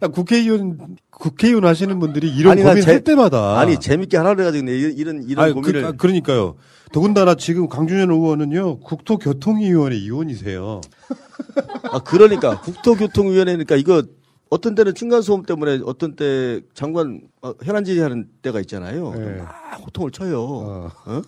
나 국회의원 국회의원 하시는 분들이 이런 아니, 나 고민할 제- 때마다 아니 재밌게 하라 그래가지고 내 이런 이런, 아니, 고민을 그, 아, 그러니까요. 더군다나 지금 강준현 의원은요 국토교통위원회 의원이세요. 아 그러니까 국토교통위원회니까 이거 어떤 때는 층간 소음 때문에 어떤 때 장관 어, 혈안 질의하는 때가 있잖아요. 네. 막 호통을 쳐요. 어?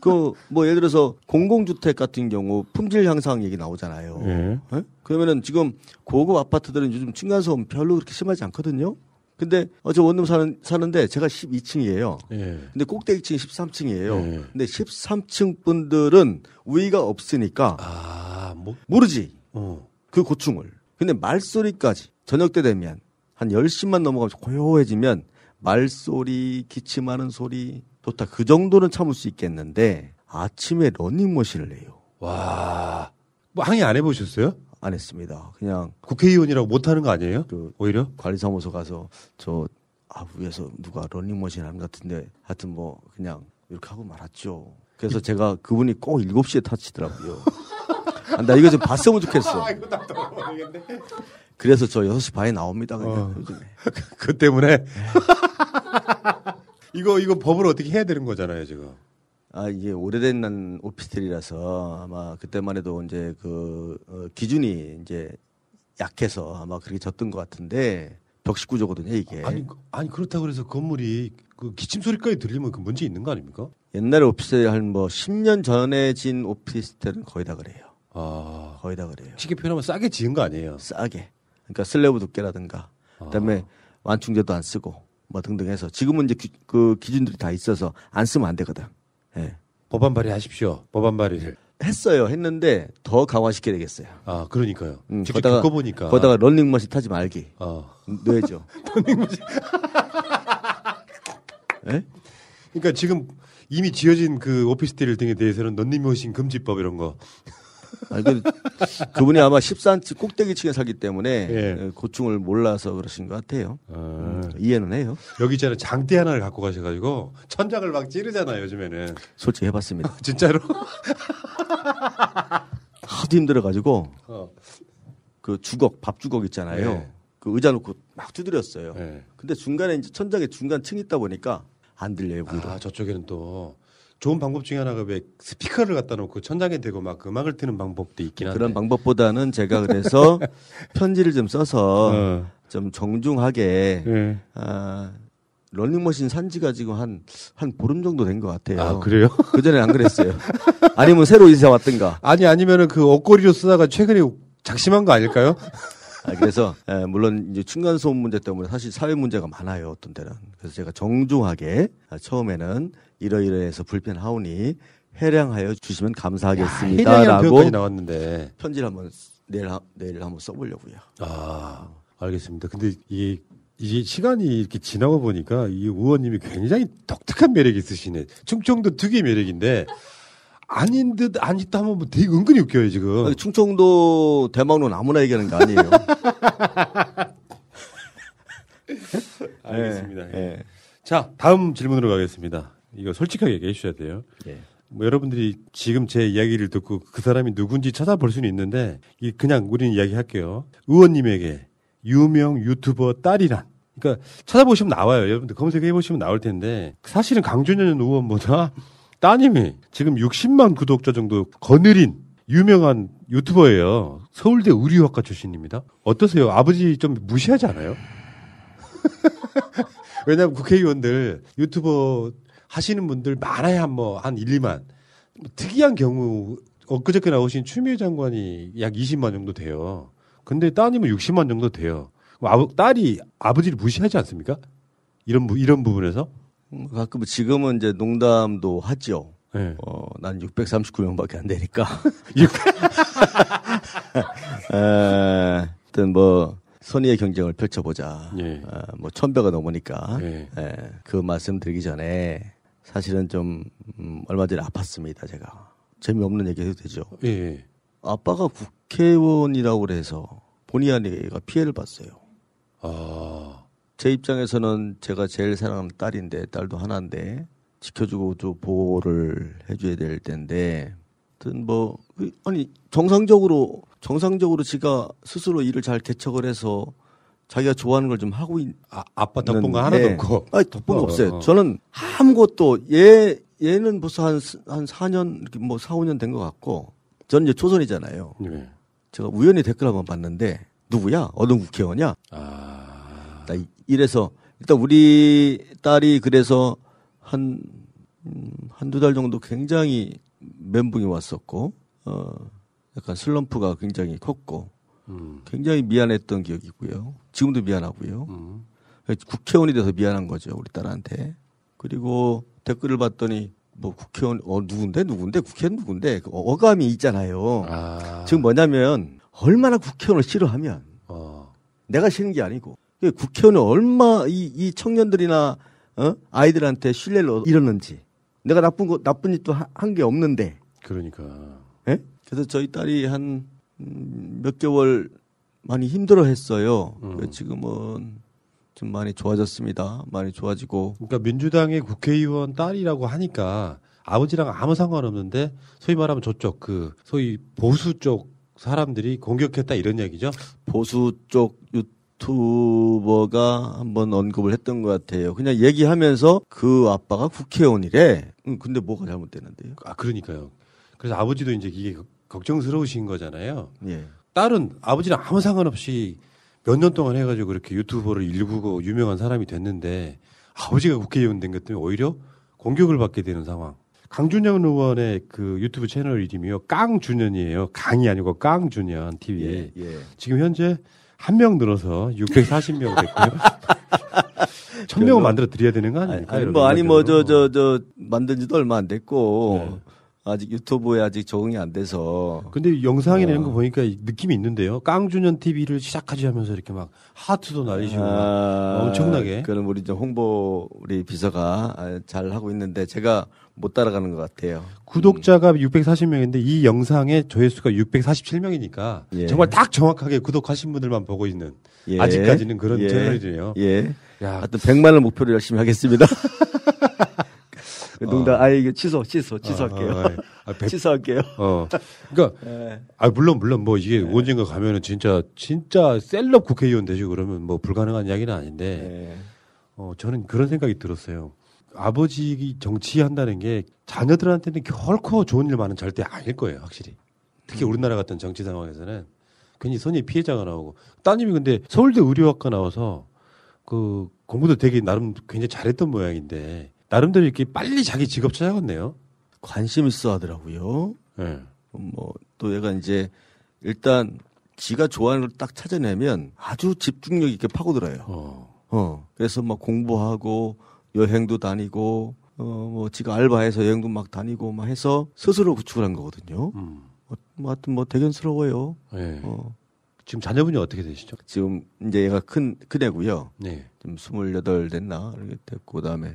그뭐 예를 들어서 공공주택 같은 경우 품질 향상 얘기 나오잖아요. 네. 어? 그러면은 지금 고급 아파트들은 요즘 층간 소음 별로 그렇게 심하지 않거든요. 근데 어저 원룸 사는 사는데 제가 12층이에요. 예. 근데 꼭대기층이 13층이에요. 네. 근데 13층 분들은 우위가 없으니까 아, 뭐, 모르지. 어. 그 고충을. 근데 말소리까지 저녁 때 되면 한 10시만 넘어가면서 고요해지면 말소리, 기침하는 소리 좋다. 그 정도는 참을 수 있겠는데 아침에 러닝머신을 해요. 와. 뭐 항의 안 해보셨어요? 안 했습니다. 그냥 국회의원이라고 못하는 거 아니에요? 그 오히려? 관리사무소 가서 저 아, 위에서 누가 러닝머신 하는 것 같은데 하여튼 뭐 그냥 이렇게 하고 말았죠. 그래서 제가 그분이 꼭 7시에 타치더라고요. 아, 나 이거 좀 봤으면 좋겠어. 그래서 저 6시 반에 나옵니다. 그냥 어. 요즘에. 그 때문에 이거 이거 법을 어떻게 해야 되는 거잖아요 지금. 아 이게 오래된 난 오피스텔이라서 아마 그때만 해도 이제 그 어, 기준이 이제 약해서 아마 그렇게 졌던 것 같은데 벽식 구조거든요 이게. 아니, 그- 아니 그렇다고 그래서 건물이 그 기침 소리까지 들리면 그 문제 있는 거 아닙니까? 옛날에 오피스텔 한 뭐 10년 전에 진 오피스텔은 거의 다 그래요. 아, 거의 다 그래요. 쉽게 표현하면 싸게 지은 거 아니에요? 싸게. 그러니까 슬래브 두께라든가 그다음에 완충제도 안 쓰고 뭐 등등 해서 지금은 이제 기, 그 기준들이 다 있어서 안 쓰면 안 되거든. 예. 법안 발의하십시오. 법안 발의를. 했어요. 했는데 더 강화시켜야 되겠어요. 아, 그러니까요. 음, 직접 거기다가- 겪어보니까. 거기다가 런닝머신 타지 말기. 어. 뇌죠. 예? 그러니까 지금 이미 지어진 그 오피스텔 등에 대해서는 런닝머신 금지법 이런 거. 아니, 그, 그분이 아마 14인치 꼭대기층에 살기 때문에 예. 고충을 몰라서 그러신 것 같아요. 음, 이해는 해요. 여기 있잖아요. 장대 하나를 갖고 가셔가지고 천장을 막 찌르잖아요. 요즘에는. 솔직히 해봤습니다. 진짜로? 하도 힘들어가지고 어. 그 주걱 밥 주걱 있잖아요. 네. 그 의자 놓고 막 두드렸어요. 네. 근데 중간에 이제 천장에 중간 층 있다 보니까 안 들려요. 위로. 아, 저쪽에는 또 좋은 방법 중에 하나가 왜 스피커를 갖다 놓고 천장에 대고 막 음악을 트는 방법도 있긴 한데. 그런 방법보다는 제가 그래서 편지를 좀 써서 어. 좀 정중하게 네. 아, 런닝머신 산지가 지금 한, 한 보름 정도 된 것 같아요. 아, 그래요? 그 전에 안 그랬어요. 아니면 새로 이사 왔든가. 아니 아니면은 그 옷걸이로 쓰다가 최근에 작심한 거 아닐까요? 아, 그래서 에, 물론 이제 층간 소음 문제 때문에 사실 사회 문제가 많아요 어떤 때는 그래서 제가 정중하게 아, 처음에는 이러이러해서 불편하오니 해량하여 주시면 감사하겠습니다라고 나왔는데. 편지를 한번 내일 하- 내일 한번 써보려고요. 아, 알겠습니다. 근데 이게 이게 시간이 이렇게 지나고 보니까 이 의원님이 굉장히 독특한 매력이 있으시네. 충청도 특유의 매력인데 아닌 듯 아닌 듯 하면 뭐 되게 은근히 웃겨요 지금. 아니, 충청도 대망론 아무나 얘기하는 거 아니에요. 알겠습니다. 예, 예. 자, 다음 질문으로 가겠습니다. 이거 솔직하게 얘기해 주셔야 돼요. 예. 뭐 여러분들이 지금 제 이야기를 듣고 그 사람이 누군지 찾아볼 수는 있는데 이 그냥 우리는 이야기할게요. 의원님에게 유명 유튜버 딸이란 그러니까 찾아보시면 나와요. 여러분들 검색해 보시면 나올 텐데 사실은 강준현 의원보다 따님이 지금 60만 구독자 정도 거느린 유명한 유튜버예요. 서울대 의류학과 출신입니다. 어떠세요? 아버지 좀 무시하지 않아요? 왜냐하면 국회의원들 유튜버 하시는 분들 많아야 뭐한 1, 2만. 뭐 특이한 경우 엊그저께 나오신 추미애 장관이 약 20만 정도 돼요. 근데 따님은 60만 정도 돼요. 아버, 딸이 아버지를 무시하지 않습니까? 이런 부, 이런 부분에서? 음, 가끔 지금은 이제 농담도 하죠. 네. 어, 난 639명밖에 안 되니까. 에, 하여튼 뭐 선의의 경쟁을 펼쳐보자. 예. 어, 뭐 천배가 넘으니까. 예. 에, 그 말씀 드리기 전에 사실은 좀 음, 얼마 전에 아팠습니다. 제가 재미없는 얘기 해도 되죠. 예, 예. 아빠가 국회의원이라고 그래서 본의 아니가 피해를 봤어요. 아, 제 입장에서는 제가 제일 사랑하는 딸인데 딸도 하나인데 지켜주고 좀 보호를 해줘야 될 텐데 뭐 그, 아니 정상적으로 정상적으로 지가 스스로 일을 잘 개척을 해서 자기가 좋아하는 걸 좀 하고 있. 아, 아빠 덕분 거 하나도 없고. 아니 덕분 어, 없어요. 어. 저는 아무것도 얘 얘는 벌써 한한 4년 이렇게 뭐 4, 5년 된 것 같고 저는 이제 초선이잖아요. 네. 제가 우연히 댓글 한번 봤는데 누구야? 어느 국회의원이야? 아. 나 이- 이래서 일단 우리 딸이 그래서 한 음, 한두 달 정도 굉장히 멘붕이 왔었고 어 약간 슬럼프가 굉장히 컸고 음. 굉장히 미안했던 기억이 있고요. 지금도 미안하고요. 음. 국회의원이 돼서 미안한 거죠, 우리 딸한테. 그리고 댓글을 봤더니 뭐 국회의원 어 누군데 누군데 국회의원 누군데 그 어감이 있잖아요. 지금 뭐냐면 얼마나 국회의원을 싫어하면 어. 내가 싫은 게 아니고 그 국회의원은 얼마 이, 이 청년들이나 어? 아이들한테 신뢰를 얻- 잃었는지 내가 나쁜 거 나쁜 짓도 한 게 없는데 그러니까. 예? 그래서 저희 딸이 한 음, 몇 개월 많이 힘들어했어요. 그래서 지금은 좀 많이 좋아졌습니다. 많이 좋아지고 그러니까 민주당의 국회의원 딸이라고 하니까 아버지랑 아무 상관없는데 소위 말하면 저쪽 그 소위 보수 쪽 사람들이 공격했다 이런 얘기죠. 보수 쪽 유 튜버가 한번 언급을 했던 것 같아요. 그냥 얘기하면서 그 아빠가 국회의원이래. 음, 근데 뭐가 잘못되는데요? 아 그러니까요. 그래서 아버지도 이제 이게 걱정스러우신 거잖아요. 예. 딸은 아버지랑 아무 상관없이 몇 년 동안 해가지고 그렇게 유튜버를 일구고 유명한 사람이 됐는데 아버지가 국회의원 된 것 때문에 오히려 공격을 받게 되는 상황. 강준현 의원의 그 유튜브 채널 이름이요. 깡준현이에요. 강이 아니고 깡준현 TV. 예, 예. 지금 현재 한 명 늘어서 640명 됐고요. 천 명은 만들어 드려야 되는 거 아닙니까? 아니 뭐 아니 뭐 저 저 저 만든 지도 얼마 안 됐고 아직 유튜브에 아직 적응이 안 돼서 근데 영상이나 이런 어. 거 보니까 느낌이 있는데요. 깡준현 TV를 시작하지 하면서 이렇게 막 하트도 날리시고 막 아, 엄청나게. 그럼 우리 좀 홍보 우리 비서가 아, 잘 하고 있는데 제가 못 따라가는 것 같아요. 구독자가 640명인데 이 영상의 조회수가 647명이니까 예. 정말 딱 정확하게 구독하신 분들만 보고 있는 예. 아직까지는 그런 예. 채널이네요. 예. 야. 하여튼 100만을 목표로 열심히 하겠습니다. 농담, 아, 이게 취소, 취소, 취소할게요. 어, 어, 아, 백- 취소할게요. 어. 그러니까 예. 아 물론 물론 뭐 이게 언젠가 가면은 진짜 진짜 셀럽 국회의원 되시고 그러면 뭐 불가능한 이야기는 아닌데 예. 어 저는 그런 생각이 들었어요. 아버지 정치한다는 게 자녀들한테는 결코 좋은 일만은 절대 아닐 거예요, 확실히. 특히 우리나라 같은 정치 상황에서는 괜히 손이 피해자가 나오고 따님이 근데 서울대 의료학과 나와서 그 공부도 되게 나름 굉장히 잘했던 모양인데 나름대로 이렇게 빨리 자기 직업 찾아갔네요. 관심 있어 하더라고요. 네. 뭐, 또 얘가 이제 일단 지가 좋아하는 걸 딱 찾아내면 아주 집중력 있게 파고들어요. 어. 그래서 막 공부하고 여행도 다니고, 어, 뭐 지가 알바해서 여행도 막 다니고 막 해서 스스로 구축을 한 거거든요. 음. 어, 뭐 하여튼 뭐 대견스러워요. 네. 어. 지금 자녀분이 어떻게 되시죠? 지금 이제 얘가 큰, 큰 애고요. 네. 지금 스물여덟 됐나? 이렇게 됐고, 그 다음에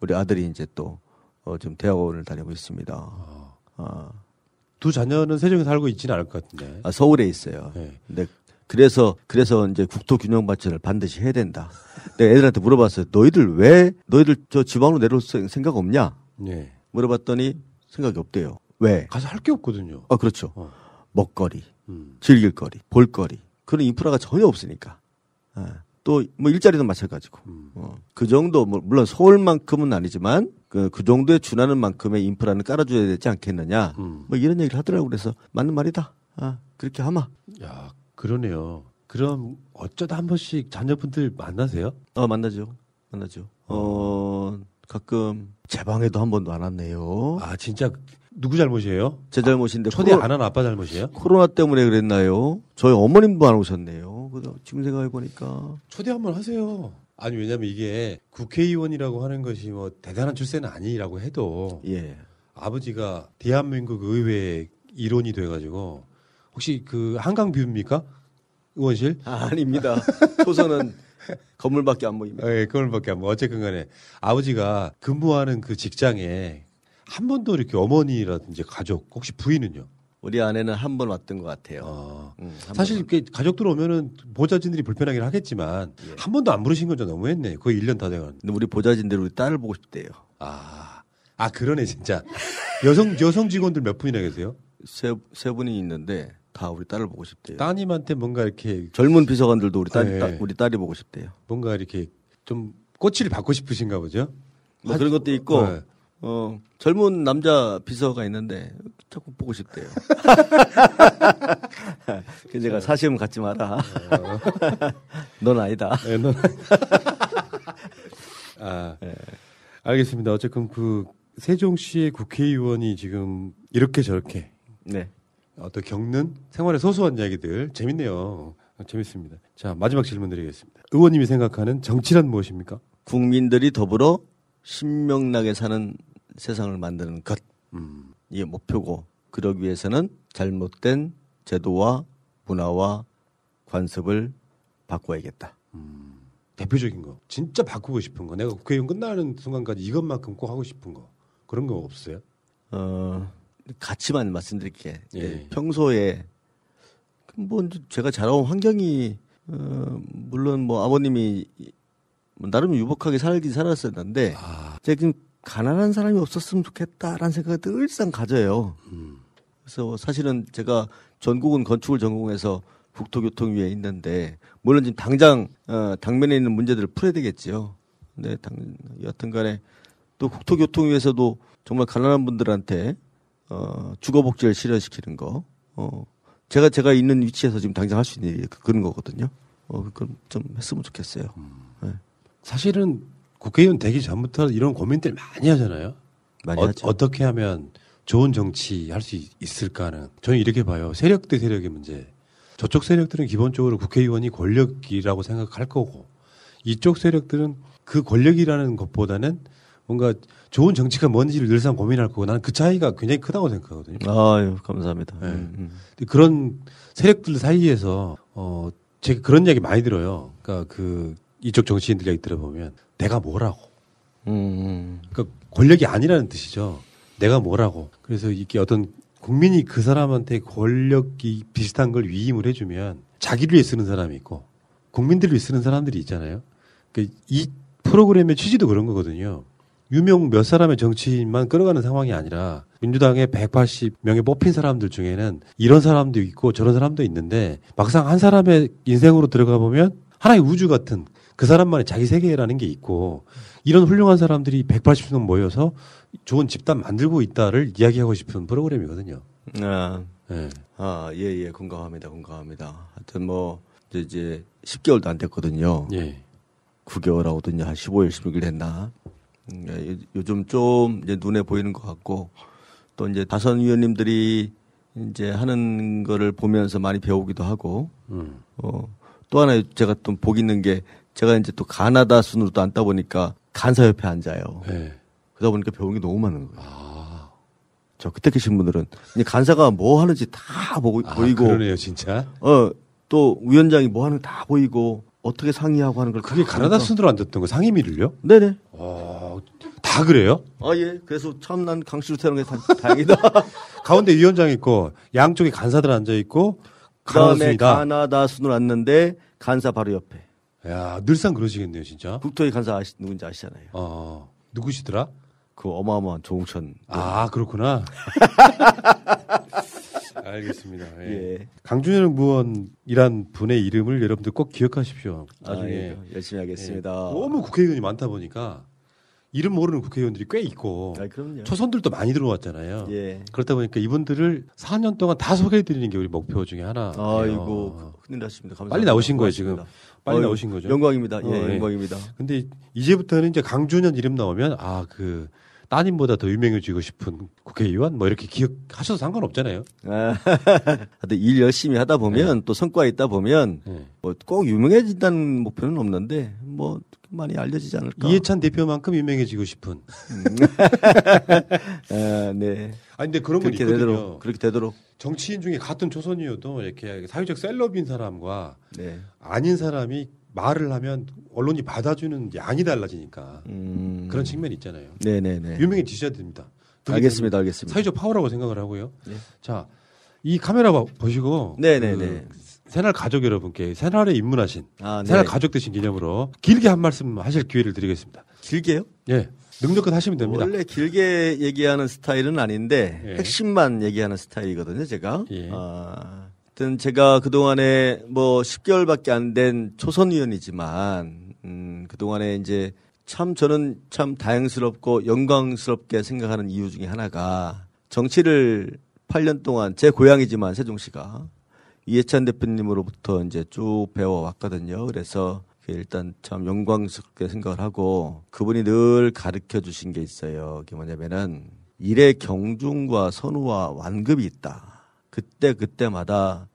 우리 아들이 이제 또, 어, 지금 대학원을 다니고 있습니다. 아. 두 자녀는 세종에 살고 있지는 않을 것 같은데. 아, 서울에 있어요. 네. 근데 그래서 그래서 이제 국토 균형 발전을 반드시 해야 된다. 내가 애들한테 물어봤어요. 너희들 왜 너희들 저 지방으로 내려올 생- 생각 없냐? 네. 물어봤더니 생각이 없대요. 왜? 가서 할 게 없거든요. 아 그렇죠. 어. 먹거리, 음. 즐길거리, 볼거리 그런 인프라가 전혀 없으니까. 또뭐 일자리도 마찬가지고. 음. 어, 그 정도 뭐 물론 서울만큼은 아니지만 그, 그 정도에 준하는 만큼의 인프라는 깔아줘야 되지 않겠느냐. 음. 뭐 이런 얘기를 하더라고 그래서 맞는 말이다. 아 그렇게 하마. 야, 그러네요. 그럼 어쩌다 한 번씩 자녀분들 만나세요? 어 만나죠. 만나죠. 어 가끔 제 방에도 한 번도 안 왔네요. 아, 진짜 누구 잘못이에요? 제 잘못인데 초대 코로- 안한 아빠 잘못이에요? 코로나 때문에 그랬나요? 저희 어머님도 안 오셨네요. 지금 생각해 보니까 초대 한 번 하세요. 아니 왜냐면 이게 국회의원이라고 하는 것이 뭐 대단한 출세는 아니라고 해도 예. 아버지가 대한민국 의회 일원이 돼가지고 혹시 그 한강 뷰입니까 의원실? 아, 아닙니다. 초선은 건물밖에 안 보입니다. 예, 그걸밖에 안 보. 어쨌든 간에 아버지가 근무하는 그 직장에 한 번도 이렇게 어머니라든지 가족 혹시 부인은요? 우리 아내는 한 번 왔던 것 같아요. 음, 한 사실 이렇게 가족들 오면은 보좌진들이 불편하긴 하겠지만 한 번도 안 부르신 건좀 너무했네. 거의 1년 다 돼가는. 근데 우리 보좌진들 우리 딸을 보고 싶대요. 아, 아 그러네 진짜. 여성 여성 직원들 몇 분이나 계세요? 세, 세 분이 있는데 다 우리 딸을 보고 싶대요. 따님한테 뭔가 이렇게 젊은 비서관들도 우리 딸, 네. 딸- 우리 딸이 보고 싶대요. 뭔가 이렇게 좀 꼬치를 받고 싶으신가 보죠? 뭐 그런 것도 있고 네. 어, 젊은 남자 비서가 있는데 자꾸 보고 싶대요. 그래서 제가 사시험 갖지 마라. 넌 아니다. 네, 넌 아, 알겠습니다. 어쨌든 그 세종시의 국회의원이 지금 이렇게 저렇게 네. 어떤 겪는 생활의 소소한 이야기들 재밌네요. 아, 재밌습니다. 자 마지막 질문 드리겠습니다. 의원님이 생각하는 정치란 무엇입니까? 국민들이 더불어 신명나게 사는 세상을 만드는 것. 음. 이게 목표고 그러기 위해서는 잘못된 제도와 문화와 관습을 바꿔야겠다. 대표적인 거, 진짜 바꾸고 싶은 거, 내가 국회의원 끝나는 순간까지 이것만큼 꼭 하고 싶은 거 그런 거 없어요? 어, 가치만 말씀드릴게. 예. 평소에 뭐 제가 자라온 환경이 어, 물론 뭐 아버님이 뭐 나름 유복하게 살긴 살았었는데 제가 좀 가난한 사람이 없었으면 좋겠다라는 생각을 늘상 가져요. 그래서 사실은 제가 전국은 건축을 전공해서 국토교통위에 있는데 물론 지금 당장 어, 당면에 있는 문제들을 풀어야 되겠지요. 네, 당 여튼간에 또 국토교통위에서도 정말 가난한 분들한테 어, 주거복지를 실현시키는 거. 어, 제가 제가 있는 위치에서 지금 당장 할 수 있는 일이 그런 거거든요. 어, 그건 좀 했으면 좋겠어요. 네. 사실은 국회의원 되기 전부터 이런 고민들 많이 하잖아요. 많이 어, 하죠. 어떻게 하면 좋은 정치 할 수 있을까는 저는 이렇게 봐요. 세력 대 세력의 문제. 저쪽 세력들은 기본적으로 국회의원이 권력이라고 생각할 거고 이쪽 세력들은 그 권력이라는 것보다는 뭔가 좋은 정치가 뭔지를 늘상 고민할 거고 나는 그 차이가 굉장히 크다고 생각하거든요. 아유, 감사합니다. 네. 음, 음. 그런 세력들 사이에서 어 제가 그런 이야기 많이 들어요. 그러니까 그 이쪽 정치인들 이야기 들어보면 내가 뭐라고. 음, 그러니까 권력이 아니라는 뜻이죠. 내가 뭐라고. 그래서 이게 어떤 국민이 그 사람한테 권력이 비슷한 걸 위임을 해주면 자기를 위해 쓰는 사람이 있고 국민들을 위해 쓰는 사람들이 있잖아요. 그러니까 이 프로그램의 취지도 그런 거거든요. 유명 몇 사람의 정치인만 끌어가는 상황이 아니라 민주당의 180명의 뽑힌 사람들 중에는 이런 사람도 있고 저런 사람도 있는데 막상 한 사람의 인생으로 들어가 보면 하나의 우주 같은 그 사람만의 자기 세계라는 게 있고 이런 훌륭한 사람들이 180명 모여서 좋은 집단 만들고 있다를 이야기하고 싶은 프로그램이거든요. 아, 네. 아, 예, 예, 공감합니다, 공감합니다. 하여튼 뭐, 이제, 이제 10개월도 안 됐거든요. 예. 9개월하고 든요, 한 15일, 16일 했나. 음, 예, 요- 요즘 좀 이제 눈에 보이는 것 같고, 또 이제 다선 위원님들이 이제 하는 거를 보면서 많이 배우기도 하고, 음. 어, 또 하나 제가 또 복 있는 게, 제가 이제 또 가나다 순으로 또 앉다 보니까 간사 옆에 앉아요. 네. 그러다 보니까 배우는 게 너무 많은 거예요. 저 그때 계신 분들은 이제 간사가 뭐 하는지 다 보고 아, 보이고 그러네요, 진짜. 어 또 위원장이 뭐 하는 거 다 보이고 어떻게 상의하고 하는 걸 그게 다 가나다. 순으로 앉았던 거 상임위를요? 네네. 어, 다 그래요? 아 예. 그래서 참 난 강씨로 태어난 게 다, 다행이다. 가운데 위원장 있고 양쪽에 간사들 앉아 있고 그다음에. 가나다 순으로 앉는데 간사 바로 옆에. 야 늘상 그러시겠네요, 진짜. 국토위 간사 아시, 누군지 아시잖아요. 어 누구시더라? 그 어마어마한 조홍천. 아 그렇구나. 알겠습니다. 예. 예. 강준현 무원이란 분의 이름을 여러분들 꼭 기억하십시오. 나중에 아, 예. 열심히 하겠습니다. 예. 너무 국회의원이 많다 보니까 이름 모르는 국회의원들이 꽤 있고 아. 초선들도 많이 들어왔잖아요. 예. 그렇다 보니까 이분들을 4년 동안 다 소개해드리는 게 우리 목표 중에 하나. 아이고 큰일 났습니다. 감사합니다. 빨리 나오신 거예요 지금. 빨리 어휴, 나오신 거죠. 영광입니다. 예, 어, 영광입니다. 근데 이제부터는 이제 강준현 이름 나오면 아그 따님보다 더 유명해지고 싶은 국회의원 뭐 이렇게 기억하셔도 상관없잖아요. 아, 하여튼 일 열심히 하다 보면 또 성과 있다 보면 뭐꼭 유명해진다는 목표는 없는데 뭐 많이 알려지지 않을까. 이해찬 대표만큼 유명해지고 싶은. 아, 네. 아니 근데 그런 건 그렇게 있거든요. 되도록 그렇게 되도록. 정치인 중에 같은 초선이어도 이렇게 사회적 celeb인 사람과 네. 아닌 사람이 말을 하면 언론이 받아주는 양이 달라지니까 그런 측면이 있잖아요. 음. 네네네. 유명해지셔야 됩니다. 알겠습니다, 알겠습니다. 사회적 파워라고 생각을 하고요. 네. 자, 이 카메라 봐- 보시고 네네네. 그 새날 가족 여러분께 새날에 입문하신 아, 네. 새날 가족 되신 기념으로 길게 한 말씀 하실 기회를 드리겠습니다. 길게요? 예. 능력껏 하시면 됩니다. 원래 길게 얘기하는 스타일은 아닌데 예. 핵심만 얘기하는 스타일이거든요, 제가. 예. 아, 하여튼 제가 그동안에 뭐 10개월밖에 안 된 초선 위원이지만 음, 그동안에 이제 참 저는 참 다행스럽고 영광스럽게 생각하는 이유 중에 하나가 정치를 8년 동안 제 고향이지만 세종시가 이해찬 대표님으로부터 이제 쭉 배워왔거든요. 그래서 일단 참 영광스럽게 생각을 하고 그분이 늘 가르쳐 주신 게 있어요. 그게 뭐냐면은 일의 경중과 선우와 완급이 있다. 그때 그때마다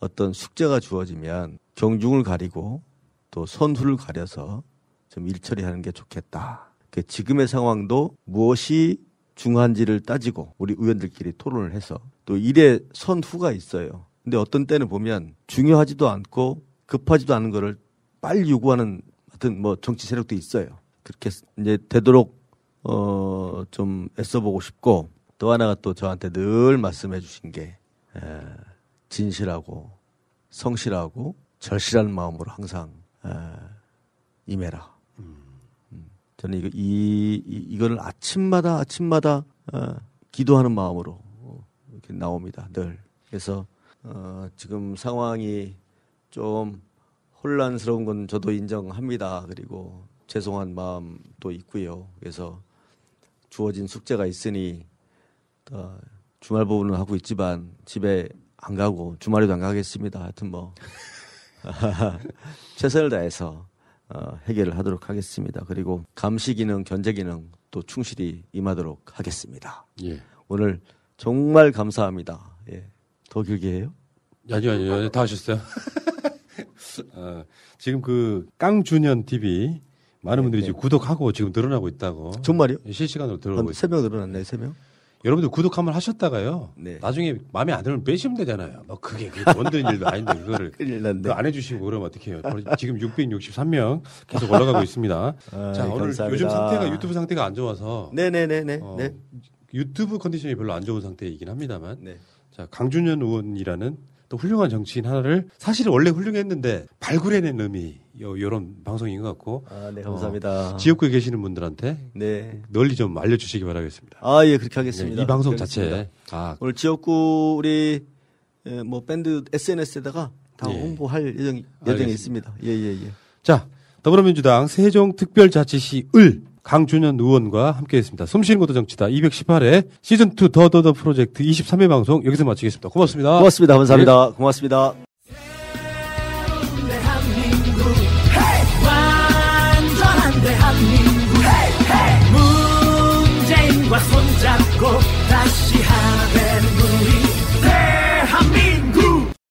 어떤 숙제가 주어지면 경중을 가리고 또 선후를 가려서 좀 일처리하는 게 좋겠다. 그 지금의 상황도 무엇이 중요한지를 따지고 우리 의원들끼리 토론을 해서 또 일의 선후가 있어요. 근데 어떤 때는 보면 중요하지도 않고 급하지도 않은 거를 빨리 요구하는 하여튼 뭐 정치 세력도 있어요. 그렇게 이제 되도록 어 좀 애써보고 싶고 또 하나가 또 저한테 늘 말씀해 주신 게 에, 진실하고 성실하고 절실한 마음으로 항상 에, 임해라. 음, 저는 이거 이, 이 이거를 아침마다 아침마다 어, 기도하는 마음으로 어, 이렇게 나옵니다. 늘 그래서 어, 지금 상황이 좀 혼란스러운 건 저도 인정합니다. 그리고 죄송한 마음도 있고요. 그래서 주어진 숙제가 있으니 어, 주말 부분은 하고 있지만 집에 안 가고 주말에도 안 가겠습니다. 하여튼 뭐 최선을 다해서 어, 해결을 하도록 하겠습니다. 그리고 감시 기능, 견제 기능 또 충실히 임하도록 하겠습니다. 예. 오늘 정말 감사합니다. 예. 더 길게 해요? 아니요, 아니요. 다 하셨어요. 어, 지금 그 깡준현 TV 많은 분들이 지금 구독하고 지금 늘어나고 있다고. 네, 정말요? 실시간으로 들어오고 한 있어요. 세명 늘어났네, 세 명? 여러분들 구독 한번 하셨다가요. 네. 나중에 마음에 안 들면 빼시면 되잖아요. 뭐 그게 그게 돈 드는 일도 아닌데 그거를 큰일 났네. 그거 안 해주시고 그러면 어떡해요. 지금 663명 계속 올라가고 있습니다. 아, 자 오늘 감사합니다. 요즘 상태가 유튜브 상태가 안 좋아서 네네네네. 어, 네. 유튜브 컨디션이 별로 안 좋은 상태이긴 합니다만 네. 자 강준현 의원이라는 또 훌륭한 정치인 하나를 사실 원래 훌륭했는데 발굴해낸 의미 요, 요런 방송인 것 같고 아, 네, 감사합니다. 어, 지역구에 계시는 분들한테 네. 널리 좀 알려주시기 바라겠습니다. 아, 예, 그렇게 하겠습니다. 네, 이 방송 하겠습니다. 아, 오늘 지역구 우리 예, 뭐 밴드 SNS에다가 다 예. 홍보할 예정 예정이 알겠습니다. 있습니다. 예, 예, 예. 자, 더불어민주당 세종특별자치시 을 강준현 의원과 함께했습니다. 숨쉬는 것도 정치다 218회 시즌 2 더더더 프로젝트 23회 방송 여기서 마치겠습니다. 고맙습니다. 고맙습니다. 감사합니다. 고맙습니다.